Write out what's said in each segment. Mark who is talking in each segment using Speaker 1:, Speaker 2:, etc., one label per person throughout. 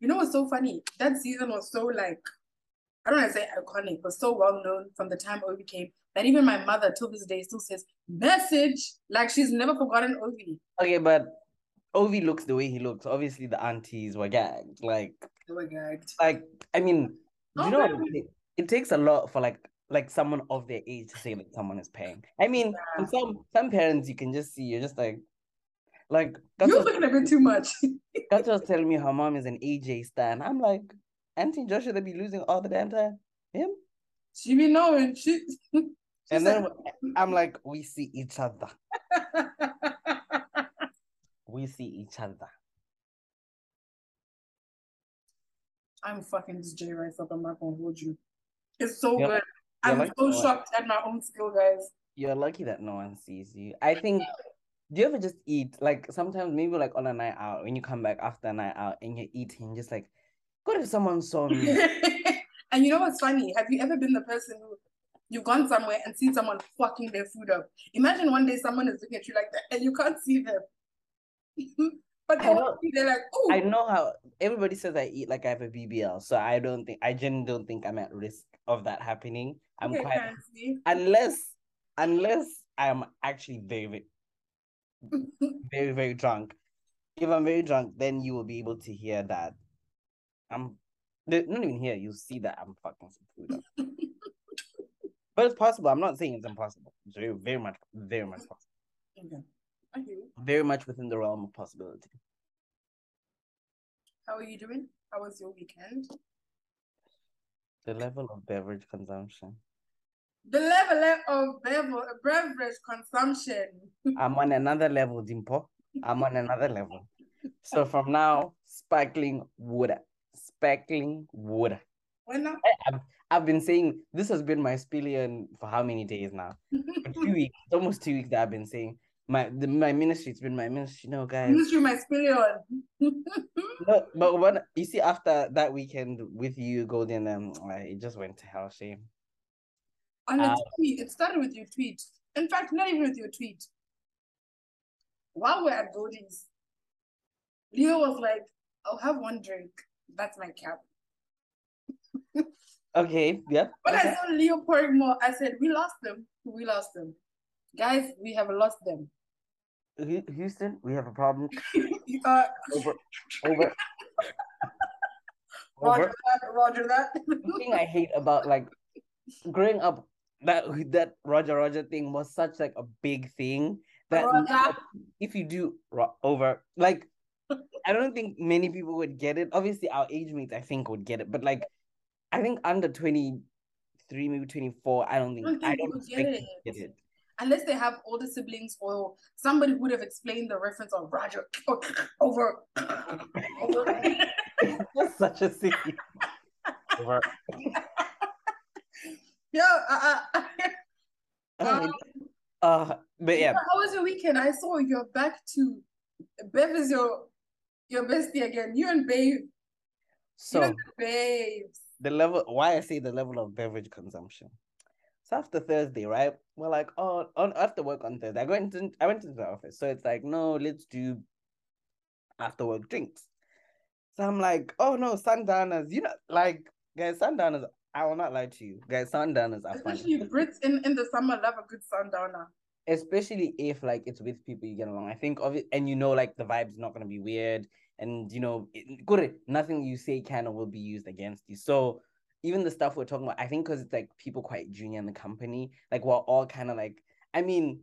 Speaker 1: You know what's so funny? That season was so like, I don't want to say iconic, but so well known from the time Ovie came that even my mother till this day still says message. Like she's never forgotten Ovie.
Speaker 2: Okay, but Ovie looks the way he looks. Obviously, the aunties were gagged. Like,
Speaker 1: They were gagged.
Speaker 2: like I mean,
Speaker 1: Oh,
Speaker 2: you know? It, it takes a lot for like like someone of their age to say that someone is paying. I mean,
Speaker 1: Yeah.
Speaker 2: some some parents you can just see you're just like, like
Speaker 1: You're looking a bit too much.
Speaker 2: Gato was telling me her mom is an AJ stan. I'm like, Auntie Joshua, they be losing all the damn time. Him.
Speaker 1: she be knowing. She. she
Speaker 2: And
Speaker 1: said-
Speaker 2: then I'm like, we see each other. We see each other.
Speaker 1: I'm fucking this J Rice up. I'm not gonna hold you. It's so
Speaker 2: You're-
Speaker 1: good.
Speaker 2: You're
Speaker 1: I'm so shocked at my own skill, guys.
Speaker 2: You're lucky that no one sees you. I think. Do you ever just eat like sometimes maybe like on a night out when you come back after a night out and you're eating just like, what if someone saw me?
Speaker 1: and you know what's funny? Have you ever been the person who you've gone somewhere and seen someone fucking their food up? Imagine one day someone is looking at you like that and you can't see them. but they
Speaker 2: know.
Speaker 1: they're like, oh,
Speaker 2: I know how everybody says I eat like I have a BBL, so I don't think I genuinely don't think I'm at risk of that happening. I'm
Speaker 1: okay,
Speaker 2: quite unless unless I'm actually very very very very drunk. If I'm very drunk, then you will be able to hear that I'm not even here. You'll see that I'm fucking some food but it's possible. I'm not saying it's impossible. It's very very much very much possible.
Speaker 1: Okay. I.
Speaker 2: Very much within the realm of possibility.
Speaker 1: How are you doing? How was your weekend?
Speaker 2: The level of beverage consumption.
Speaker 1: The level of bever- beverage consumption.
Speaker 2: I'm on another level, Dimpo. I'm on another level. So from now, sparkling water, sparkling water.
Speaker 1: When now?
Speaker 2: I've, I've been saying this has been my spillion for how many days now? For two weeks, almost two weeks that I've been saying my the, my ministry. It's been my ministry. No, guys.
Speaker 1: Ministry my spillion.
Speaker 2: No, but when you see after that weekend with you, Golden, um, it just went to hell. Shame.
Speaker 1: On a
Speaker 2: Uh,
Speaker 1: tweet. It started with your tweet. In fact, not even with your tweet. While we're at Goldie's, Leo was like, I'll have one drink. That's my cap.
Speaker 2: Okay. Yep.
Speaker 1: When
Speaker 2: okay.
Speaker 1: I saw Leo pouring more, I said, We lost them. We lost them. Guys, we have lost them.
Speaker 2: Houston, we have a problem.
Speaker 1: uh,
Speaker 2: Over. Over.
Speaker 1: roger
Speaker 2: Over.
Speaker 1: that, roger that.
Speaker 2: the thing I hate about like growing up, that that Roger Roger thing was such like a big thing that
Speaker 1: Roger.
Speaker 2: if you do ro- over like I don't think many people would get it. Obviously, our age mates I think would get it, but like I think under twenty three, maybe twenty four, I don't think
Speaker 1: don't
Speaker 2: I don't
Speaker 1: people get
Speaker 2: expect
Speaker 1: it.
Speaker 2: get it.
Speaker 1: Unless they have older siblings or somebody would have explained the reference of Roger over. over.
Speaker 2: That's such a silly. over.
Speaker 1: yeah. Uh, uh,
Speaker 2: Um, uh, but yeah,
Speaker 1: How was your weekend? I saw you're back to Bev is your your bestie again. You and Babe. you
Speaker 2: so.
Speaker 1: and babes.
Speaker 2: the level why I say the level of beverage consumption. So after Thursday, right? We're like, oh, on after work on Thursday. I went into I went into the office. So it's like, no, let's do after work drinks. So I'm like, oh no, sundowners, you know, like guys, sundowners, I will not lie to you. Guys, sundowners are fun.
Speaker 1: Especially Brits in, in the summer love a good sundowner.
Speaker 2: Especially if like it's with people you get along. I think of it and you know like the vibe's not gonna be weird. And you know, it, good nothing you say can or will be used against you. So even the stuff we're talking about, I think because it's like people quite junior in the company, like we're all kind of like, I mean,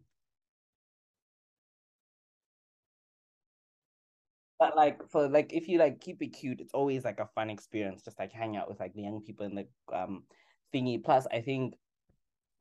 Speaker 2: but like for like if you like keep it cute, it's always like a fun experience, just like hang out with like the young people in the um thingy. Plus, I think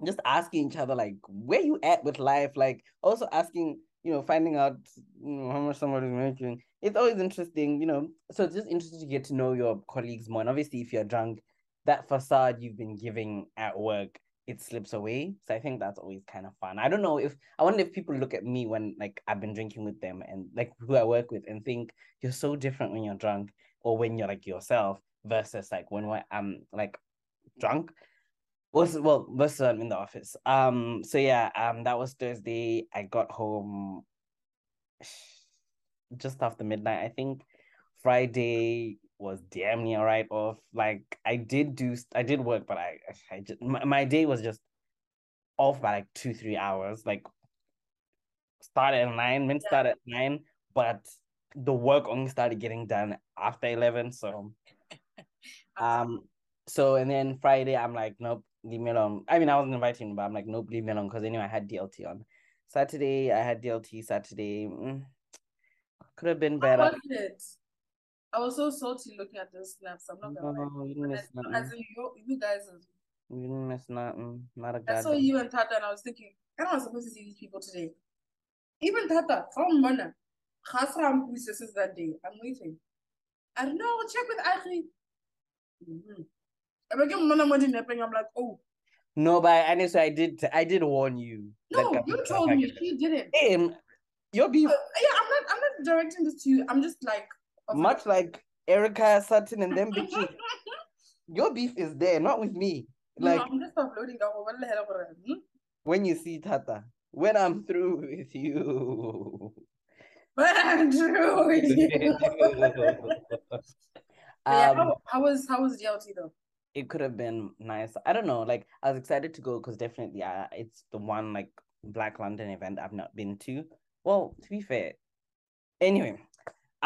Speaker 2: just asking each other like where you at with life, like also asking, you know, finding out you know, how much somebody's making. It's always interesting, you know. So it's just interesting to get to know your colleagues more. And obviously, if you're drunk, that facade you've been giving at work it slips away. So I think that's always kind of fun. I don't know if I wonder if people look at me when like I've been drinking with them and like who I work with and think you're so different when you're drunk or when you're like yourself versus like when I'm like drunk. Was well, of them in the office. Um, so yeah, um, that was Thursday. I got home just after midnight. I think Friday was damn near right off. Like I did do, I did work, but I, I just my, my day was just off by like two, three hours. Like started at nine, meant start at nine, but the work only started getting done after eleven. So, um, so and then Friday, I'm like, nope, leave me alone. I mean, I wasn't inviting, but I'm like, nope, leave me alone because anyway, I had DLT on. Saturday, I had DLT. Saturday, mm, could have been better.
Speaker 1: How was it? I was so salty looking at those snaps. I'm not gonna
Speaker 2: No,
Speaker 1: lie.
Speaker 2: you didn't miss
Speaker 1: As,
Speaker 2: nothing.
Speaker 1: as in you, you guys,
Speaker 2: You didn't miss nothing. Not a
Speaker 1: I saw you and Tata, and I was thinking, I'm not supposed to see these people today. Even Tata, from Mana, Khasram since that day. I'm waiting. I don't know. Check with Akhi. Mm-hmm. I'm like, "Mana Madi Nepeng." I'm like, oh
Speaker 2: No, but I honestly, I did. I did warn you.
Speaker 1: no, you told me. She didn't.
Speaker 2: Hey, m- your beef,
Speaker 1: Uh, yeah, I'm not. I'm not directing this to you. I'm just like
Speaker 2: much like Erika Sutton and them bitches, your beef is there, not with me.
Speaker 1: No,
Speaker 2: Like
Speaker 1: I'm just uploading. the what over there, hmm?
Speaker 2: when you see Tata, when I'm through with you.
Speaker 1: But I'm true with you. yeah,
Speaker 2: um,
Speaker 1: how, how was how was DLT though?
Speaker 2: it could have been nice. I don't know. Like I was excited to go because definitely, uh, it's the one like Black London event I've not been to. Well, to be fair, anyway,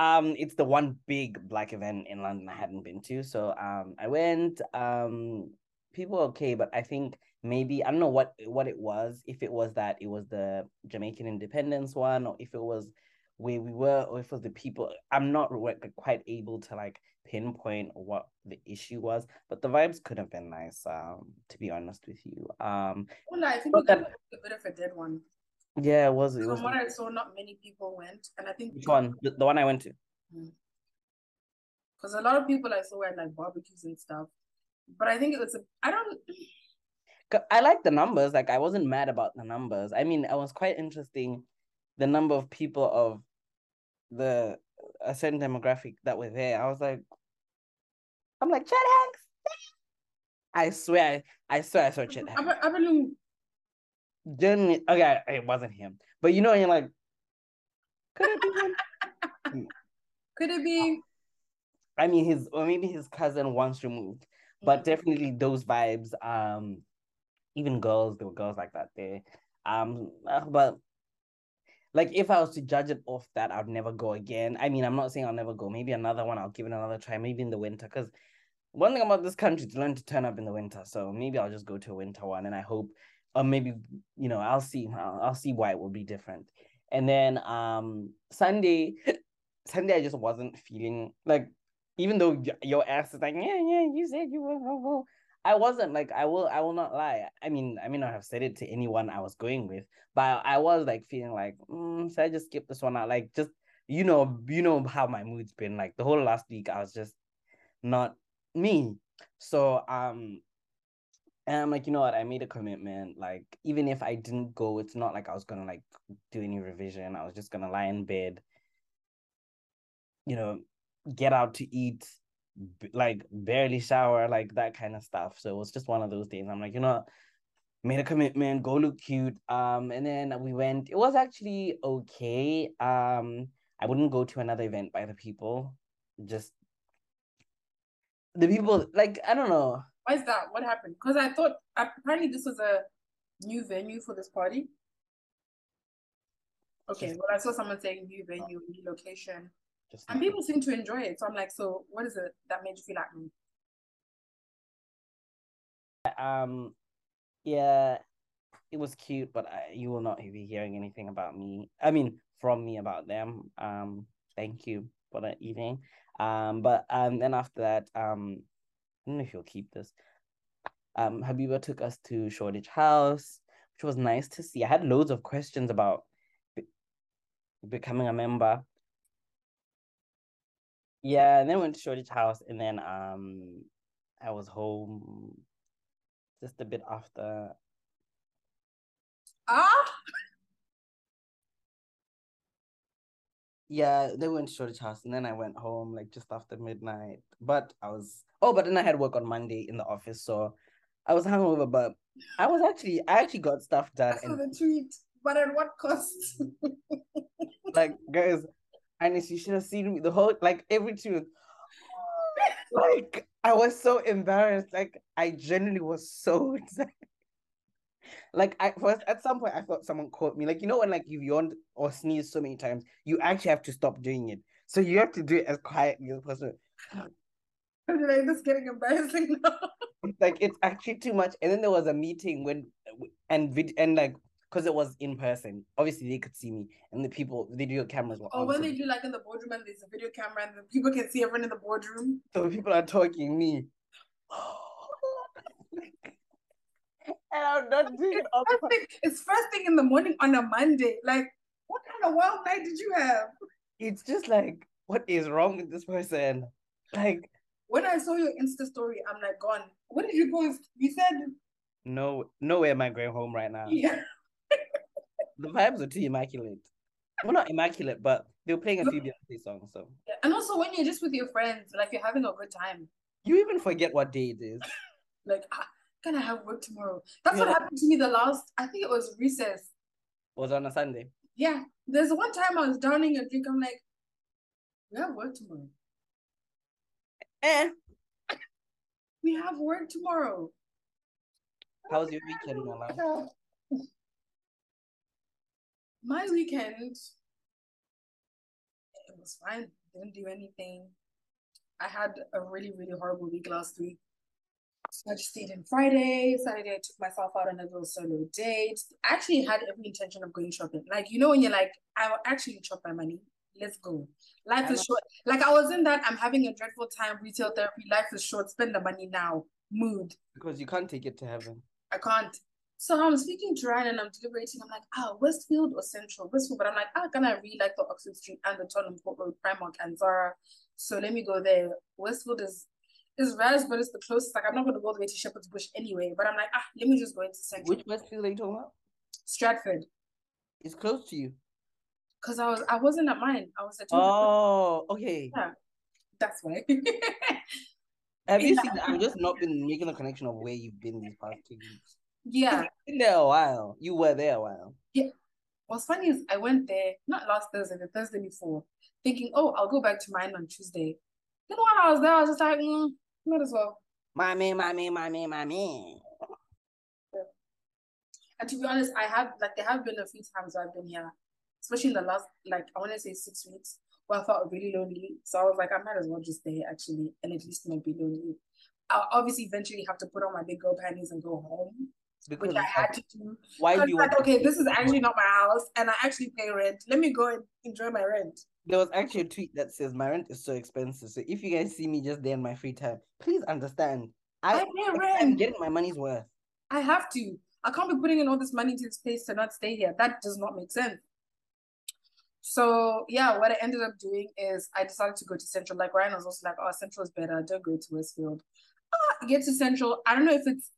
Speaker 2: um, it's the one big black event in London I hadn't been to. So um, I went. Um, people were okay, but I think maybe I don't know what what it was. If it was that it was the Jamaican Independence one, or if it was where we were, or if it was the people. I'm not quite able to like pinpoint what the issue was, but the vibes could have been nice. Um, to be honest with you. Um,
Speaker 1: Well, I think we got a bit of a dead one.
Speaker 2: Yeah, it was. It was
Speaker 1: From what I saw, not many people went, and I think
Speaker 2: which one? The, the one I went to. Mm.
Speaker 1: because a lot of people I saw had like barbecues and stuff. But I think it was A, I don't.
Speaker 2: I like the numbers. Like I wasn't mad about the numbers. I mean, it was quite interesting, the number of people of the a certain demographic that were there. I was like, I'm like Chet Hanks. I swear, I, I swear, I saw Chet Hanks.
Speaker 1: I, Believe
Speaker 2: okay, it wasn't him, but you know, you're like, could it be him?
Speaker 1: could it be?
Speaker 2: I mean, his or maybe his cousin once removed, but
Speaker 1: Mm.
Speaker 2: definitely those vibes. Um, even girls, there were girls like that there. Um, uh, but like if I was to judge it off that, I'd never go again. I mean, I'm not saying I'll never go. Maybe another one, I'll give it another try. Maybe in the winter, because one thing about this country is learn to turn up in the winter. So maybe I'll just go to a winter one, and I hope, or maybe you know, I'll see. I'll, I'll see why it will be different. And then um Sunday, Sunday I just wasn't feeling like even though your ass is like, yeah, yeah, you said you were gonna go. I wasn't like I will I will not lie. I mean, I may not have said it to anyone I was going with, but I was like feeling like, mm, should I just skip this one out? Like just you know, you know how my mood's been. Like the whole last week I was just not me. So um and I'm like, you know what? I made a commitment. Like, even if I didn't go, it's not like I was gonna like do any revision. I was just gonna lie in bed, you know, get out to eat, like barely shower, like that kind of stuff. So it was just one of those days. I'm like, you know, what? made a commitment, go look cute. Um, and then we went. It was actually okay. Um, I wouldn't go to another event by the people. Just the people, like I don't know.
Speaker 1: Why is that? What happened? Because I thought apparently this was a new venue for this party. Okay, well, I saw someone saying new venue, new location,
Speaker 2: Just
Speaker 1: and people seem to enjoy it. So I'm like, so what is it that made you feel like me?
Speaker 2: um yeah it was cute but I, you will not be hearing anything about me i mean from me about them um thank you for the evening um but um then after that um i don't know if you'll keep this. Um habiba took us to shoreditch house which was nice to see. I had loads of questions about be- becoming a member. Yeah and then went to shoreditch house and then um i was home just a bit after.
Speaker 1: Ah,
Speaker 2: Yeah, they went to Shoreditch House and then I went home like just after midnight. But I was oh, but then I had work on Monday in the office, so I was hungover, but I was actually I actually got stuff done.
Speaker 1: I saw the tweet, but at what cost?
Speaker 2: like guys, and you should have seen me the whole like every tune. Like I was so embarrassed. Like I genuinely was so excited. Like I first at some point I thought someone caught me. Like you know when like you've yawned or sneezed so many times, you actually have to stop doing it. So you have to do it as quietly as possible.
Speaker 1: like this getting embarrassing now.
Speaker 2: like it's actually too much. And then there was a meeting when and vid and like because it was in person. Obviously, they could see me, and the people, video cameras were.
Speaker 1: Oh, when they do like in the boardroom, and there's a video camera, and the people can see everyone in the boardroom.
Speaker 2: So people are talking me. and I'm not doing it.
Speaker 1: All first thing, it's first thing in the morning on a Monday. Like, what kind of wild night did you have?
Speaker 2: It's just like, what is wrong with this person? Like,
Speaker 1: when I saw your Insta story, I'm like, gone. What did you post? You said
Speaker 2: no, nowhere am I going home right now.
Speaker 1: Yeah.
Speaker 2: the vibes are too immaculate. Well, not immaculate, but they were playing a few Beyonce songs. So.
Speaker 1: Yeah. And also, when you're just with your friends, like you're having a good time.
Speaker 2: You even forget what day it is.
Speaker 1: like, ah, can I have work tomorrow? That's yeah. what happened to me the last. I think it was recess.
Speaker 2: Was on a Sunday.
Speaker 1: Yeah, there's one time I was downing a drink. I'm like, we have work tomorrow.
Speaker 2: Eh.
Speaker 1: We have work tomorrow.
Speaker 2: How's your weekend, Mala?
Speaker 1: My weekend, it was fine. Didn't do anything. I had a really, really horrible week last week. So I just stayed in Friday. Saturday, I took myself out on a little solo date. I actually had every intention of going shopping. Like, you know, when you're like, I will actually chop my money. Let's go. Life is short. Like, I was in that, I'm having a dreadful time, retail therapy. Life is short. Spend the money now. Mood.
Speaker 2: Because you can't take it to heaven.
Speaker 1: I can't. So I'm speaking to Ryan and I'm deliberating. I'm like, ah, Westfield or Central? Westfield. But I'm like, ah, can I really like the Oxford Street and the Tottenham Court Road, Primark and Zara? So let me go there. Westfield is is Raz, but it's the closest. Like I'm not gonna go all the way to Shepherd's Bush anyway. But I'm like, ah, let me just go into Central.
Speaker 2: Which Westfield are you talking about?
Speaker 1: Stratford.
Speaker 2: It's close to you.
Speaker 1: Cause I was I wasn't at mine. I was at
Speaker 2: Oh, okay.
Speaker 1: Yeah. That's why.
Speaker 2: Have you seen? I've just not been making a connection of where you've been these past two weeks.
Speaker 1: Yeah,
Speaker 2: been there a while. You were there a while.
Speaker 1: Yeah. What's funny is I went there not last Thursday, the Thursday before, thinking, oh, I'll go back to mine on Tuesday. Then while I was there, I was just like, mm, might as well.
Speaker 2: My man, my man, my man, my man. Yeah.
Speaker 1: And to be honest, I have like there have been a few times I've been here, especially in the last like I want to say six weeks, where I felt really lonely. So I was like, I might as well just stay actually and at least not be lonely. I'll obviously eventually have to put on my big girl panties and go home. Because which I had to do.
Speaker 2: Why do you
Speaker 1: like, okay, this is actually not my house and I actually pay rent. Let me go and enjoy my rent.
Speaker 2: There was actually a tweet that says my rent is so expensive. So if you guys see me just there in my free time, please understand. I, I pay rent. I'm getting my money's worth.
Speaker 1: I have to. I can't be putting in all this money into this place to not stay here. That does not make sense. So yeah, what I ended up doing is I decided to go to Central. Like Ryan was also like, "Oh, Central is better. Don't go to Westfield." Ah, get to Central. I don't know if it's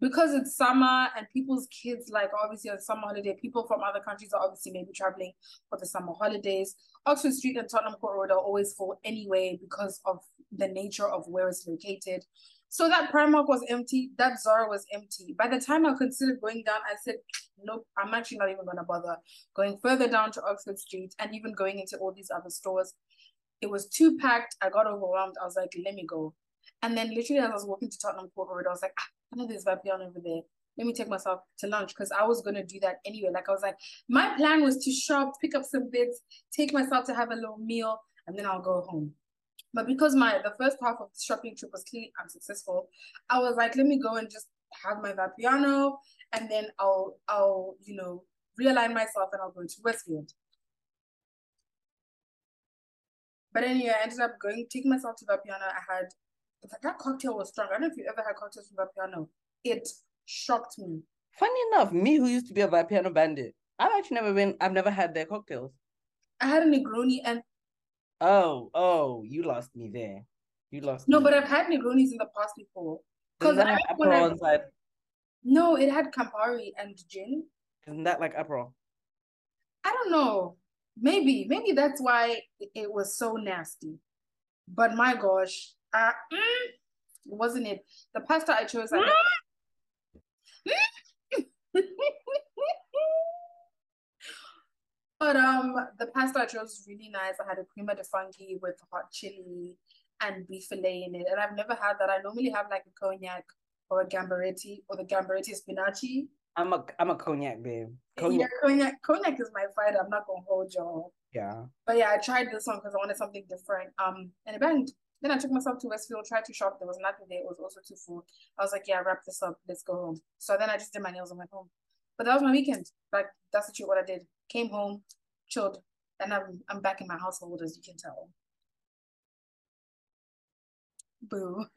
Speaker 1: because it's summer and people's kids like obviously on summer holiday. People from other countries are obviously maybe traveling for the summer holidays. Oxford Street and Tottenham Court Road are always full anyway because of the nature of where it's located. So that Primark was empty, that Zara was empty. By the time I considered going down, I said, nope, I'm actually not even to bother going further down to Oxford Street and even going into all these other stores. It was too packed. I got overwhelmed. I was like, let me go. And then literally as I was walking to Tottenham Court Road, I was like, ah, I know there's Vapiano over there. Let me take myself to lunch because I was to do that anyway. Like I was like, my plan was to shop, pick up some bits, take myself to have a little meal, and then I'll go home. But because my the first half of the shopping trip was clearly unsuccessful, I was like, let me go and just have my piano, and then I'll I'll you know realign myself and I'll go to Westfield. But anyway, I ended up going taking myself to piano. I had that cocktail was strong. I don't know if you ever had cocktails from piano. It shocked me.
Speaker 2: Funny enough, me who used to be a piano bandit, I've actually never been. I've never had their cocktails.
Speaker 1: I had a Negroni and
Speaker 2: Oh, oh, you lost me there. You lost.
Speaker 1: No,
Speaker 2: me.
Speaker 1: but I've had Negronis in the past before. Because I when I, inside? No, it had Campari and gin.
Speaker 2: Isn't that like Aperol?
Speaker 1: I don't know. Maybe, maybe that's why it was so nasty. But my gosh, uh, mm, wasn't it? The pasta I chose, I, but um, the pasta I chose was really nice. I had a prima de funky with hot chili and beef fillet in it, and I've never had that. I normally have like a cognac or a gamberetti or the gamberetti spinaci.
Speaker 2: I'm a I'm a cognac babe.
Speaker 1: Cognac. Yeah, cognac. Cognac is my fight. I'm not gonna hold y'all.
Speaker 2: Yeah.
Speaker 1: But yeah, I tried this one because I wanted something different. Um, and it banged. Then I took myself to Westfield, tried to shop. There was nothing there. It was also too full. I was like, yeah, wrap this up. Let's go home. So then I just did my nails and went home. But that was my weekend. Like that's literally what I did. Came home, chilled, and I'm I'm back in my household as you can tell. Boo.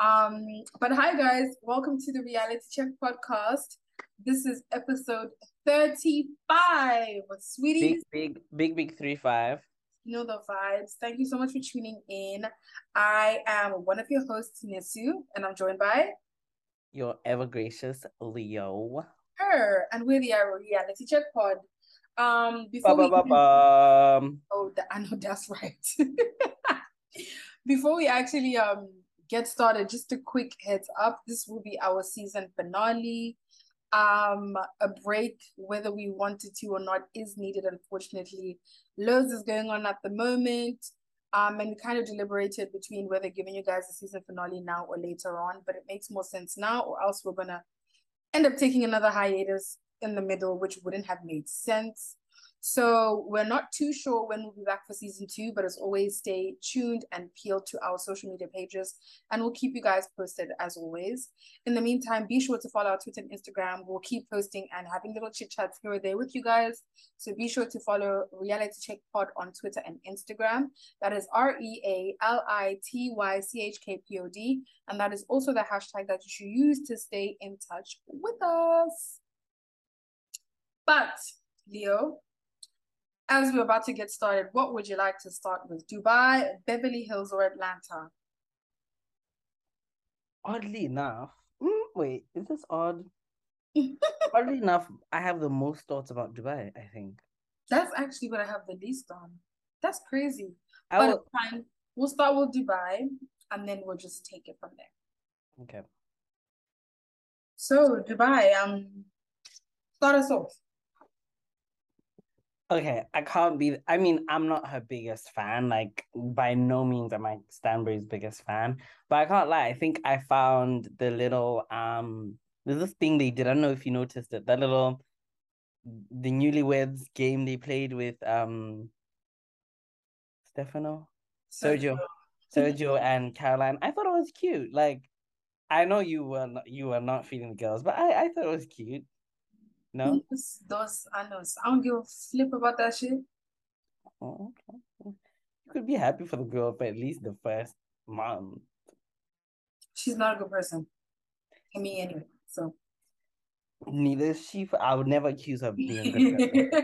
Speaker 1: um, but hi guys, welcome to the Reality Check podcast. This is episode 35. Sweeties.
Speaker 2: Big, big, big, big three five.
Speaker 1: You know the vibes. Thank you so much for tuning in. I am one of your hosts, Nisu, and I'm joined by
Speaker 2: your ever gracious Leo.
Speaker 1: Her, and we're the Reality Check Pod. Um, before ba, ba,
Speaker 2: ba, ba.
Speaker 1: oh, I know that's right. before we actually um get started, just a quick heads up: this will be our season finale. Um, a break, whether we wanted to or not, is needed. Unfortunately, loads is going on at the moment. Um, and we kind of deliberated between whether giving you guys the season finale now or later on, but it makes more sense now, or else we're gonna end up taking another hiatus in the middle, which wouldn't have made sense. So we're not too sure when we'll be back for season two, but as always, stay tuned and peeled to our social media pages, and we'll keep you guys posted as always. In the meantime, be sure to follow our Twitter and Instagram. We'll keep posting and having little chit chats here or there with you guys. So be sure to follow Reality Check Pod on Twitter and Instagram. That is R E A L I T Y C H K P O D, and that is also the hashtag that you should use to stay in touch with us. But Leo, as we're about to get started, what would you like to start with? Dubai, Beverly Hills, or Atlanta?
Speaker 2: Oddly enough, mm, wait, is this odd? Oddly enough, I have the most thoughts about Dubai, I think.
Speaker 1: That's actually what I have the least on. That's crazy. I but will... fine. We'll start with Dubai and then we'll just take it from there.
Speaker 2: Okay.
Speaker 1: So Dubai, um start us off.
Speaker 2: Okay, I can't be. I mean, I'm not her biggest fan. Like, by no means am I Stanbury's biggest fan. But I can't lie. I think I found the little um. There's this thing they did. I don't know if you noticed it. That little, the newlyweds game they played with um. Stefano, Sergio, Sergio and Caroline. I thought it was cute. Like, I know you were not, you were not feeling the girls, but I I thought it was cute. No.
Speaker 1: Those, those. I don't give a flip about that shit.
Speaker 2: Oh, okay. You could be happy for the girl for at least the first month.
Speaker 1: She's not a good person. To me, anyway. So.
Speaker 2: Neither is she. I would never accuse her of being good.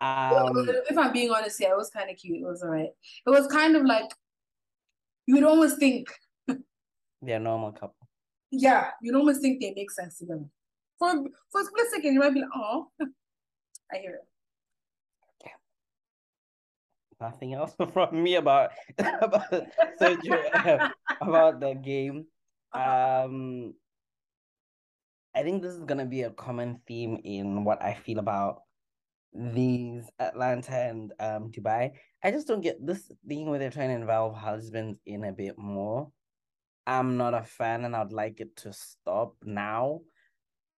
Speaker 2: um,
Speaker 1: if I'm being honest, yeah, it was kind of cute. It was alright. It was kind of like you would almost think
Speaker 2: they're a normal couple.
Speaker 1: Yeah, you'd almost think they make sense together for for a split second, you might be like, "Oh, I hear it."
Speaker 2: Nothing else from me about about Sergio about the game. Um, I think this is gonna be a common theme in what I feel about these Atlanta and um Dubai. I just don't get this thing where they're trying to involve husbands in a bit more. I'm not a fan, and I'd like it to stop now.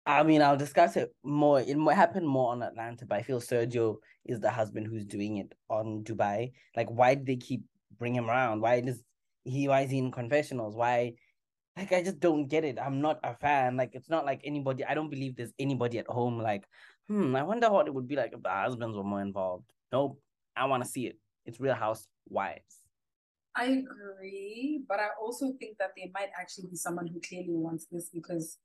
Speaker 2: I mean, I'll discuss it more. It might happen more on Atlanta, but I feel Sergio is the husband who's doing it on Dubai. Like, why did they keep bringing him around? Why does he? Why is he in confessionals? Why? Like, I just don't get it. I'm not a fan. Like, it's not like anybody. I don't believe there's anybody at home. Like, hmm. I wonder what it would be like if the husbands were more involved. Nope. I want to see it. It's Real Housewives.
Speaker 1: I agree, but I also think that there might actually be someone who clearly wants this because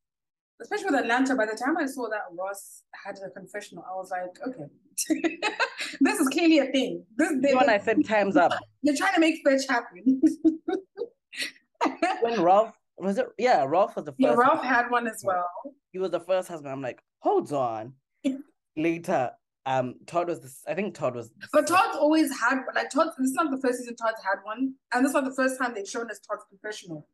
Speaker 1: especially with Atlanta, by the time I saw that Ross had a confessional, I was like, okay, this is clearly a thing. This
Speaker 2: the when I said times up.
Speaker 1: They're trying to make fetch happen.
Speaker 2: when Ralph was it? Yeah, Ralph was the first.
Speaker 1: Yeah, Ralph husband. had one as well.
Speaker 2: He was the first husband. I'm like, hold on. Later, um, Todd was the. I think Todd was.
Speaker 1: But Todd always had like Todd. This is not the first season Todd's had one, and this is not the first time they've shown us Todd's confessional.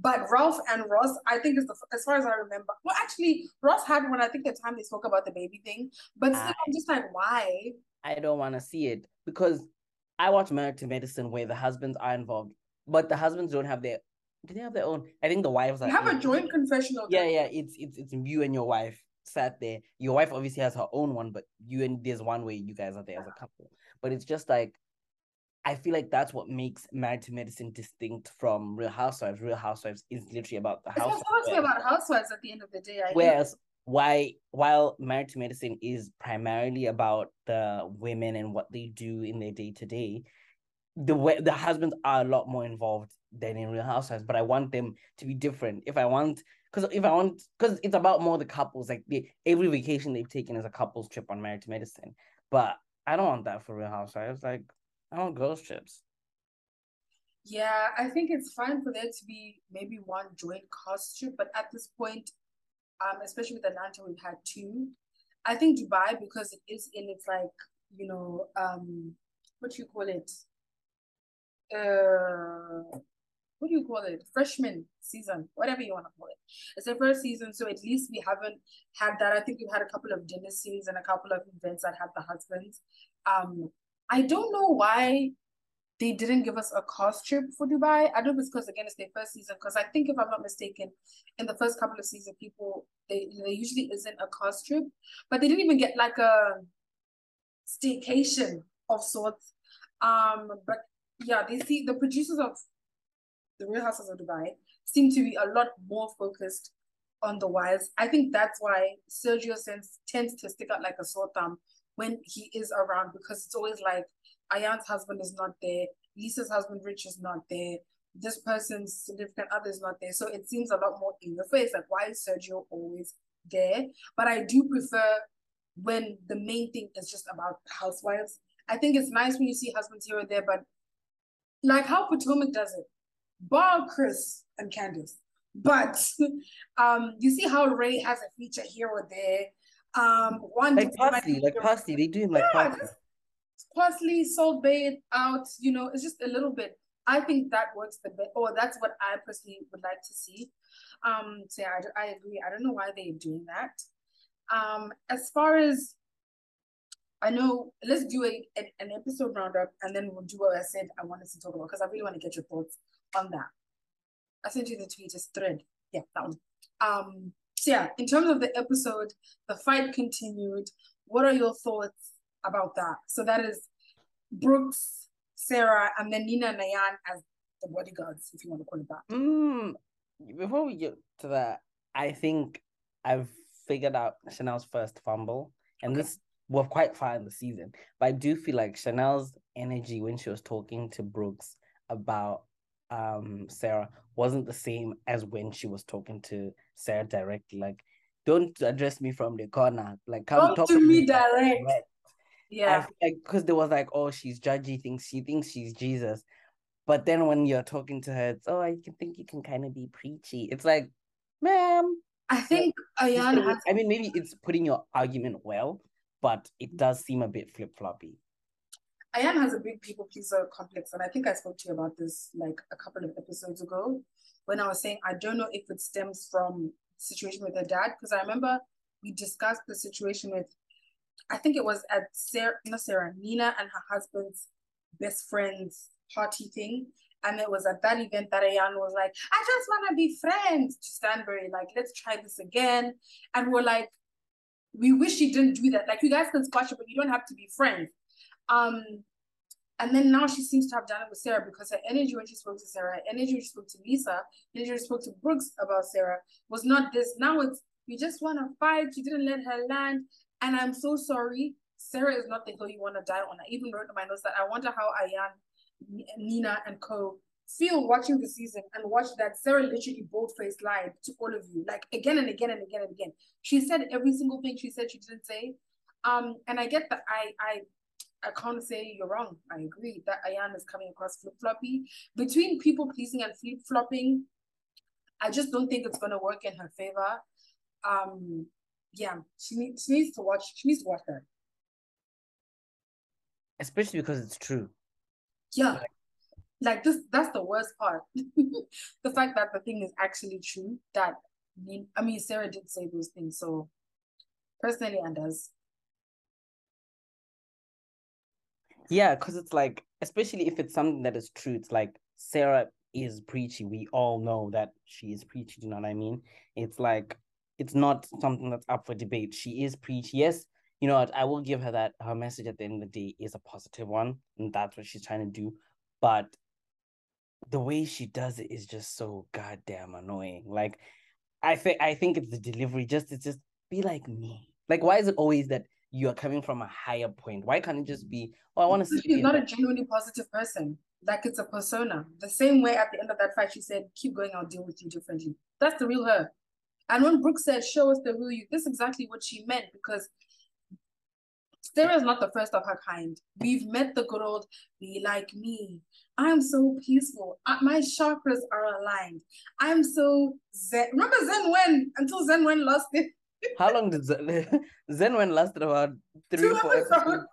Speaker 1: But Ralph and Ross, I think is the as far as I remember. Well, actually, Ross had one. I think the time they spoke about the baby thing, but still, I, I'm just like, why?
Speaker 2: I don't want to see it because I watch Married to Medicine where the husbands are involved, but the husbands don't have their. Do they have their own? I think the wives
Speaker 1: are. You have a joint confessional.
Speaker 2: Yeah, yeah. It's it's it's you and your wife sat there. Your wife obviously has her own one, but you and there's one way you guys are there as a ah. couple. But it's just like I feel like that's what makes Married to Medicine distinct from Real Housewives. Real Housewives is literally about the house.
Speaker 1: It's not about housewives at the end of the day. I
Speaker 2: whereas why while Married to Medicine is primarily about the women and what they do in their day to day, the way the husbands are a lot more involved than in Real Housewives. But I want them to be different. If I want, because if I want, because it's about more the couples. Like the every vacation they've taken is a couples trip on Married to Medicine. But I don't want that for Real Housewives. Like I want ghost trips.
Speaker 1: Yeah, I think it's fine for there to be maybe one joint trip, but at this point, um, especially with Atlanta, we've had two. I think Dubai because it is in its like you know um what do you call it? Uh what do you call it? Freshman season whatever you want to call it. It's the first season so at least we haven't had that. I think we've had a couple of dinner scenes and a couple of events that had the husbands. Um I don't know why they didn't give us a cost trip for Dubai. I don't know if it's because again it's their first season. Because I think if I'm not mistaken, in the first couple of seasons, people they there usually isn't a cost trip, but they didn't even get like a staycation of sorts. Um, but yeah, they see the producers of the Real Houses of Dubai seem to be a lot more focused on the wives. I think that's why Sergio tends tends to stick out like a sore thumb when he is around because it's always like Ayan's husband is not there, Lisa's husband Rich is not there, this person's significant other is not there. So it seems a lot more in your face. Like, why is Sergio always there? But I do prefer when the main thing is just about housewives. I think it's nice when you see husbands here or there, but like how Potomac does it, bar Chris and Candiace. But um, you see how Ray has a feature here or there. Um, one
Speaker 2: like parsley, like parsley. They do him like yeah, parsley.
Speaker 1: Parsley, Salt Bae out. You know, it's just a little bit. I think that works the best, or that's what I personally would like to see. Um, so yeah, I, I agree. I don't know why they're doing that. Um, as far as I know, let's do a, a an episode roundup, and then we'll do what I said I wanted to talk about because I really want to get your thoughts on that. I sent you the tweet, it's thread. Yeah, that one. Um, so yeah, in terms of the episode, the fight continued. What are your thoughts about that? So that is Brooks, Sarah, and then Nina and Ayan as the bodyguards, if you want to call it that.
Speaker 2: Mm, before we get to that, I think I've figured out Chanel's first fumble, and okay. this we're quite far in the season. But I do feel like Chanel's energy when she was talking to Brooks about um Sarah wasn't the same as when she was talking to Sarah directly. Like, don't address me from the corner. Like, come
Speaker 1: talk, talk to me direct. direct. Yeah.
Speaker 2: like because there was like, oh, she's judgy, thinks she thinks she's Jesus. But then when you're talking to her, it's oh, I can think you can kind of be preachy. It's like, ma'am.
Speaker 1: I think Ayan has...
Speaker 2: I mean, maybe it's putting your argument well, but it does seem a bit flip floppy.
Speaker 1: Ayan has a big people pleaser complex, and I think I spoke to you about this like a couple of episodes ago when I was saying I don't know if it stems from situation with her dad because I remember we discussed the situation with I think it was at Sarah, not Sarah, Nina and her husband's best friend's party thing. And it was at that event that Ayan was like, I just want to be friends to Stanbury. Like, let's try this again. And we're like, we wish she didn't do that. Like, you guys can squash it, but you don't have to be friends. Um, and then now she seems to have done it with Sarah because her energy when she spoke to Sarah, energy when she spoke to Lisa, energy when she spoke to Brooks about Sarah was not this. Now it's you just want to fight. You didn't let her land, and I'm so sorry. Sarah is not the hill you want to die on. I even wrote in my notes that I wonder how Ayan, Nina, and Co feel watching the season and watch that Sarah literally bold faced lied to all of you, like again and again and again and again. She said every single thing she said she didn't say. Um, and I get that I I I can't say you're wrong. I agree that Ayan is coming across flip floppy. Between people pleasing and flip flopping, I just don't think it's gonna work in her favor. Um, yeah, she needs she needs to watch. She needs to watch.
Speaker 2: Especially because it's true.
Speaker 1: Yeah. Like this, that's the worst part. the fact that the thing is actually true. That I mean, Sarah did say those things. So personally, and does.
Speaker 2: Yeah, because it's like, especially if it's something that is true, it's like Sarah is preachy. We all know that she is preachy. Do you know what I mean? It's like it's not something that's up for debate. She is preachy. Yes, you know what? I will give her that. Her message at the end of the day is a positive one, and that's what she's trying to do. But the way she does it is just so goddamn annoying. Like, I think I think it's the delivery. Just to just be like me. Like, why is it always that you are coming from a higher point? Why can't it just be? Oh, I want to see.
Speaker 1: She's not a genuinely positive person like it's a persona. The same way at the end of that fight, she said, keep going, I'll deal with you differently. That's the real her. And when Brooke said, show us the real you, this is exactly what she meant because Sarah is not the first of her kind. We've met the good old, be like me. I'm so peaceful. Uh, my chakras are aligned. I'm so zen. Remember Zen Wen until Zen Wen lost it?
Speaker 2: How long did Zen, Zen Wen lasted about three, Two four episodes?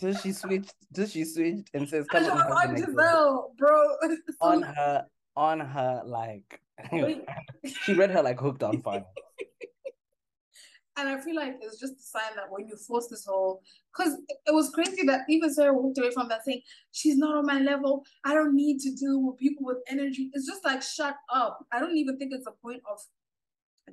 Speaker 2: till she switched till she switched and says come on,
Speaker 1: on Gizelle, bro.
Speaker 2: on her on her like she read her like hooked on fire.
Speaker 1: And I feel like it's just a sign that when you force this whole, because it was crazy that even Sarah walked away from that saying, she's not on my level. I don't need to deal with people with energy. It's just like, shut up. I don't even think it's a point of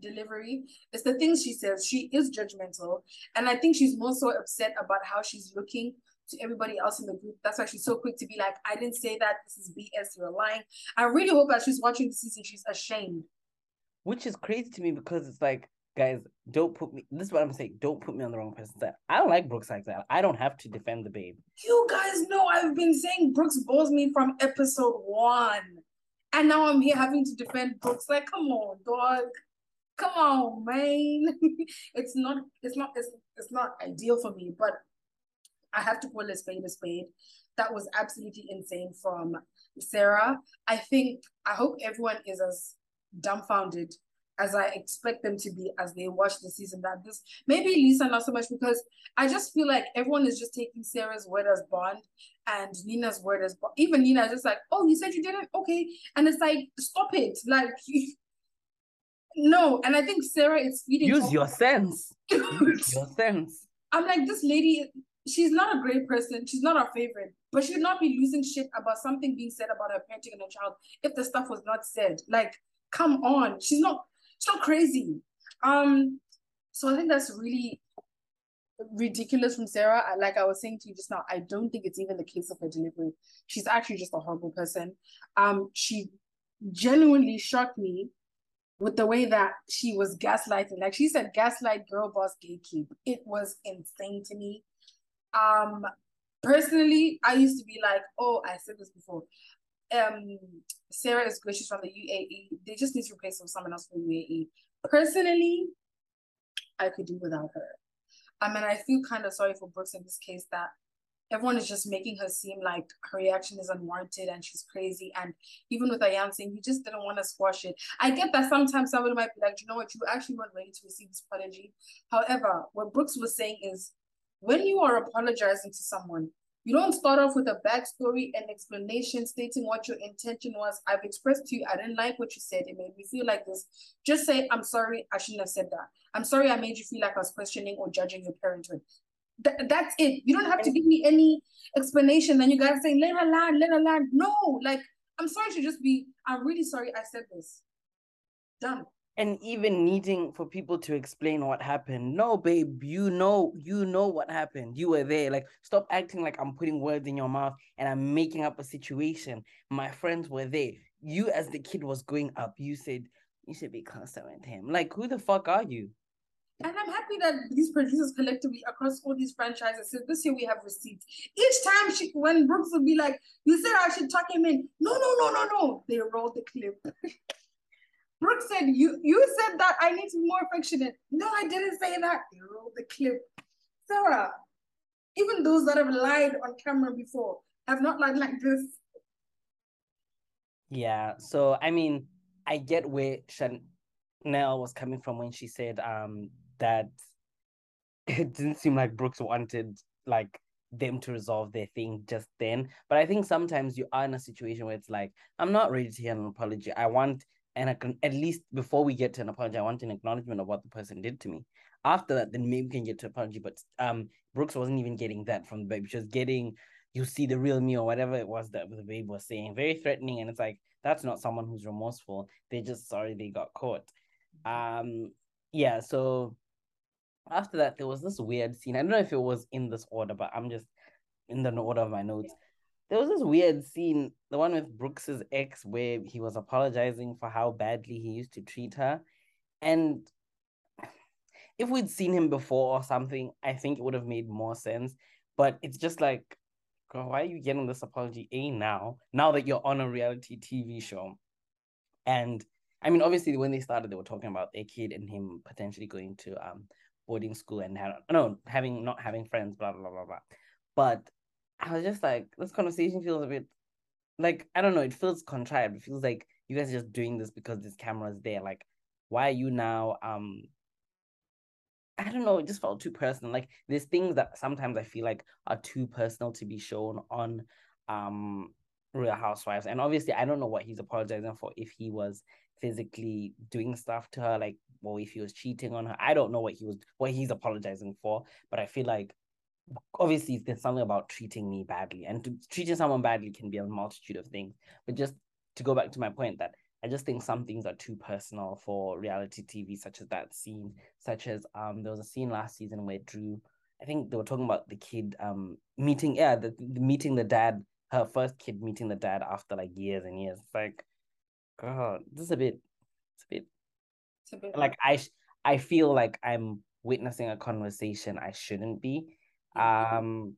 Speaker 1: delivery. It's the things she says. She is judgmental. And I think she's more so upset about how she's looking to everybody else in the group. That's why she's so quick to be like, I didn't say that. This is BS. You're lying. I really hope that she's watching the season. She's ashamed.
Speaker 2: Which is crazy to me because it's like, guys, don't put me. This is what I'm saying. Don't put me on the wrong person's side. I don't like Brooks like that. I don't have to defend the babe.
Speaker 1: You guys know I've been saying Brooks bores me from episode one. And now I'm here having to defend Brooks. Like, come on, dog come on, man. it's not, it's not, it's, it's not ideal for me, but I have to call a spade a spade. That was absolutely insane from Sarah. I think, I hope everyone is as dumbfounded as I expect them to be as they watch the season. That this maybe Lisa not so much because I just feel like everyone is just taking Sarah's word as bond and Nina's word as bond. Even Nina is just like, oh, you said you didn't, okay, and it's like, stop it, like no, and I think Sarah is feeding.
Speaker 2: Use your sense. Use your sense.
Speaker 1: I'm like, this lady, she's not a great person. She's not our favorite, but she would not be losing shit about something being said about her parenting and her child if the stuff was not said. Like, come on. She's not, she's not crazy. Um, so I think that's really ridiculous from Sarah. Like I was saying to you just now, I don't think it's even the case of her delivery. She's actually just a horrible person. Um, she genuinely shocked me with the way that she was gaslighting. Like she said, gaslight, girl boss, gatekeep. It was insane to me. Um, personally, I used to be like, oh, I said this before. Um, Sarah is good. She's from the UAE. They just need to replace her with someone else from UAE. Personally, I could do without her. I mean, I feel kind of sorry for Brooks in this case that everyone is just making her seem like her reaction is unwarranted and she's crazy. And even with Ayan saying he just didn't want to squash it. I get that sometimes somebody might be like, you know what, you actually weren't ready to receive this apology. However, what Brooks was saying is when you are apologizing to someone, you don't start off with a backstory and explanation stating what your intention was. I've expressed to you, I didn't like what you said. It made me feel like this. Just say, I'm sorry, I shouldn't have said that. I'm sorry I made you feel like I was questioning or judging your parenthood. Th- that's it. You don't have to give me any explanation. Then you gotta say, let her land, let her land. No, like I'm sorry to just be, I'm really sorry I said this. Done.
Speaker 2: And even needing for people to explain what happened. No, babe, you know, you know what happened. You were there. Like, stop acting like I'm putting words in your mouth and I'm making up a situation. My friends were there. You, as the kid was going up, you said you should be closer with him. Like, who the fuck are you?
Speaker 1: And I'm happy that these producers collectively across all these franchises said this year we have receipts. Each time she when Brooks would be like, You said I should tuck him in. No, no, no, no, no. They rolled the clip. Brooks said, You you said that I need to be more affectionate. No, I didn't say that. They rolled the clip. Sarah, even those that have lied on camera before have not lied like this.
Speaker 2: Yeah. So I mean, I get where Chanel was coming from when she said um that it didn't seem like Brooks wanted like them to resolve their thing just then. But I think sometimes you are in a situation where it's like, I'm not ready to hear an apology. I want and I can at least before we get to an apology, I want an acknowledgement of what the person did to me. After that, then maybe we can get to apology. But um, Brooks wasn't even getting that from the baby. She was getting, you see the real me or whatever it was that the baby was saying, very threatening. And it's like that's not someone who's remorseful. They're just sorry they got caught. Um, yeah. So after that, there was this weird scene. I don't know if it was in this order, but I'm just in the order of my notes. There was this weird scene, the one with Brooks's ex, where he was apologizing for how badly he used to treat her. And if we'd seen him before or something, I think it would have made more sense. But it's just like, girl, why are you getting this apology A now? Now that you're on a reality TV show. And I mean, obviously, when they started, they were talking about their kid and him potentially going to um boarding school and have, no having not having friends, blah blah blah blah. But I was just like, this conversation feels a bit like I don't know. It feels contrived. It feels like you guys are just doing this because this camera is there. Like, why are you now um I don't know, it just felt too personal. Like there's things that sometimes I feel like are too personal to be shown on um Real Housewives. And obviously I don't know what he's apologizing for if he was physically doing stuff to her, like or if he was cheating on her. I don't know what he was what he's apologizing for, but I feel like obviously there's something about treating me badly. And to, treating someone badly can be a multitude of things. But just to go back to my point that I just think some things are too personal for reality TV, such as that scene, such as um there was a scene last season where Drew, I think they were talking about the kid um meeting yeah the, the meeting the dad her first kid meeting the dad after like years and years. It's like, God, this is a bit, it's a bit, it's a bit like I I feel like I'm witnessing a conversation I shouldn't be. Um,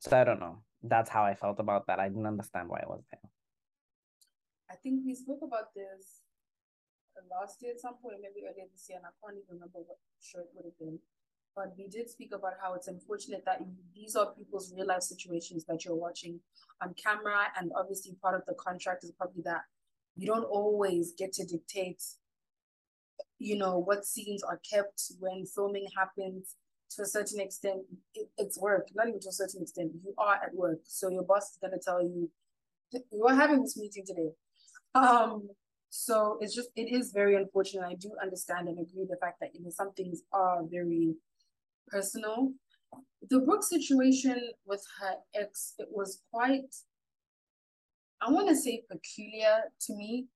Speaker 2: so I don't know. That's how I felt about that. I didn't understand why I was there.
Speaker 1: I think we spoke about this last year at some point, maybe earlier this year, and I can't even remember what show it would have been. But we did speak about how it's unfortunate that these are people's real life situations that you're watching on camera. And obviously, part of the contract is probably that you don't always get to dictate, you know, what scenes are kept when filming happens. To a certain extent, it, it's work, not even to a certain extent. You are at work. So your boss is going to tell you, we're having this meeting today um, so it's just it is very unfortunate. I do understand and agree the fact that you know some things are very personal. The Brooke situation with her ex, it was quite I want to say peculiar to me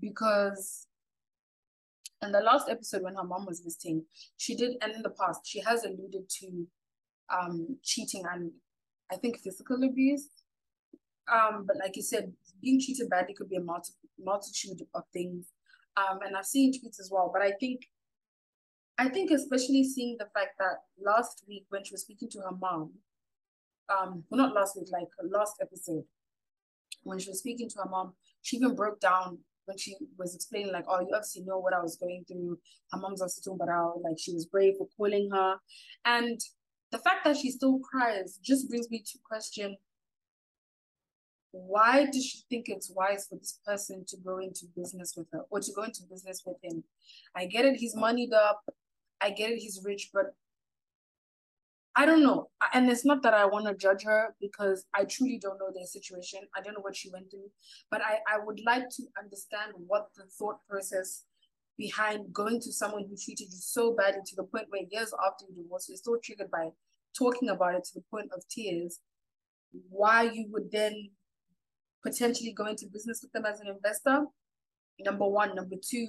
Speaker 1: because in the last episode when her mom was visiting, she did, and in the past, she has alluded to um cheating and I think physical abuse. Um, but like you said, being treated badly could be a multi- multitude of things. Um, and I've seen tweets as well. But I think, I think especially seeing the fact that last week when she was speaking to her mom, um, well, not last week, like last episode, when she was speaking to her mom, she even broke down when she was explaining, like, oh, you obviously know what I was going through. Her mom's also talking about how, like, she was brave for calling her. And the fact that she still cries just brings me to question why does she think it's wise for this person to go into business with her or to go into business with him? I get it, he's moneyed up. I get it, he's rich, but I don't know. And it's not that I want to judge her because I truly don't know their situation. I don't know what she went through. But I, I would like to understand what the thought process behind going to someone who treated you so badly to the point where years after you divorce, you're still triggered by talking about it to the point of tears, why you would then potentially go into business with them as an investor. Number one. Number two,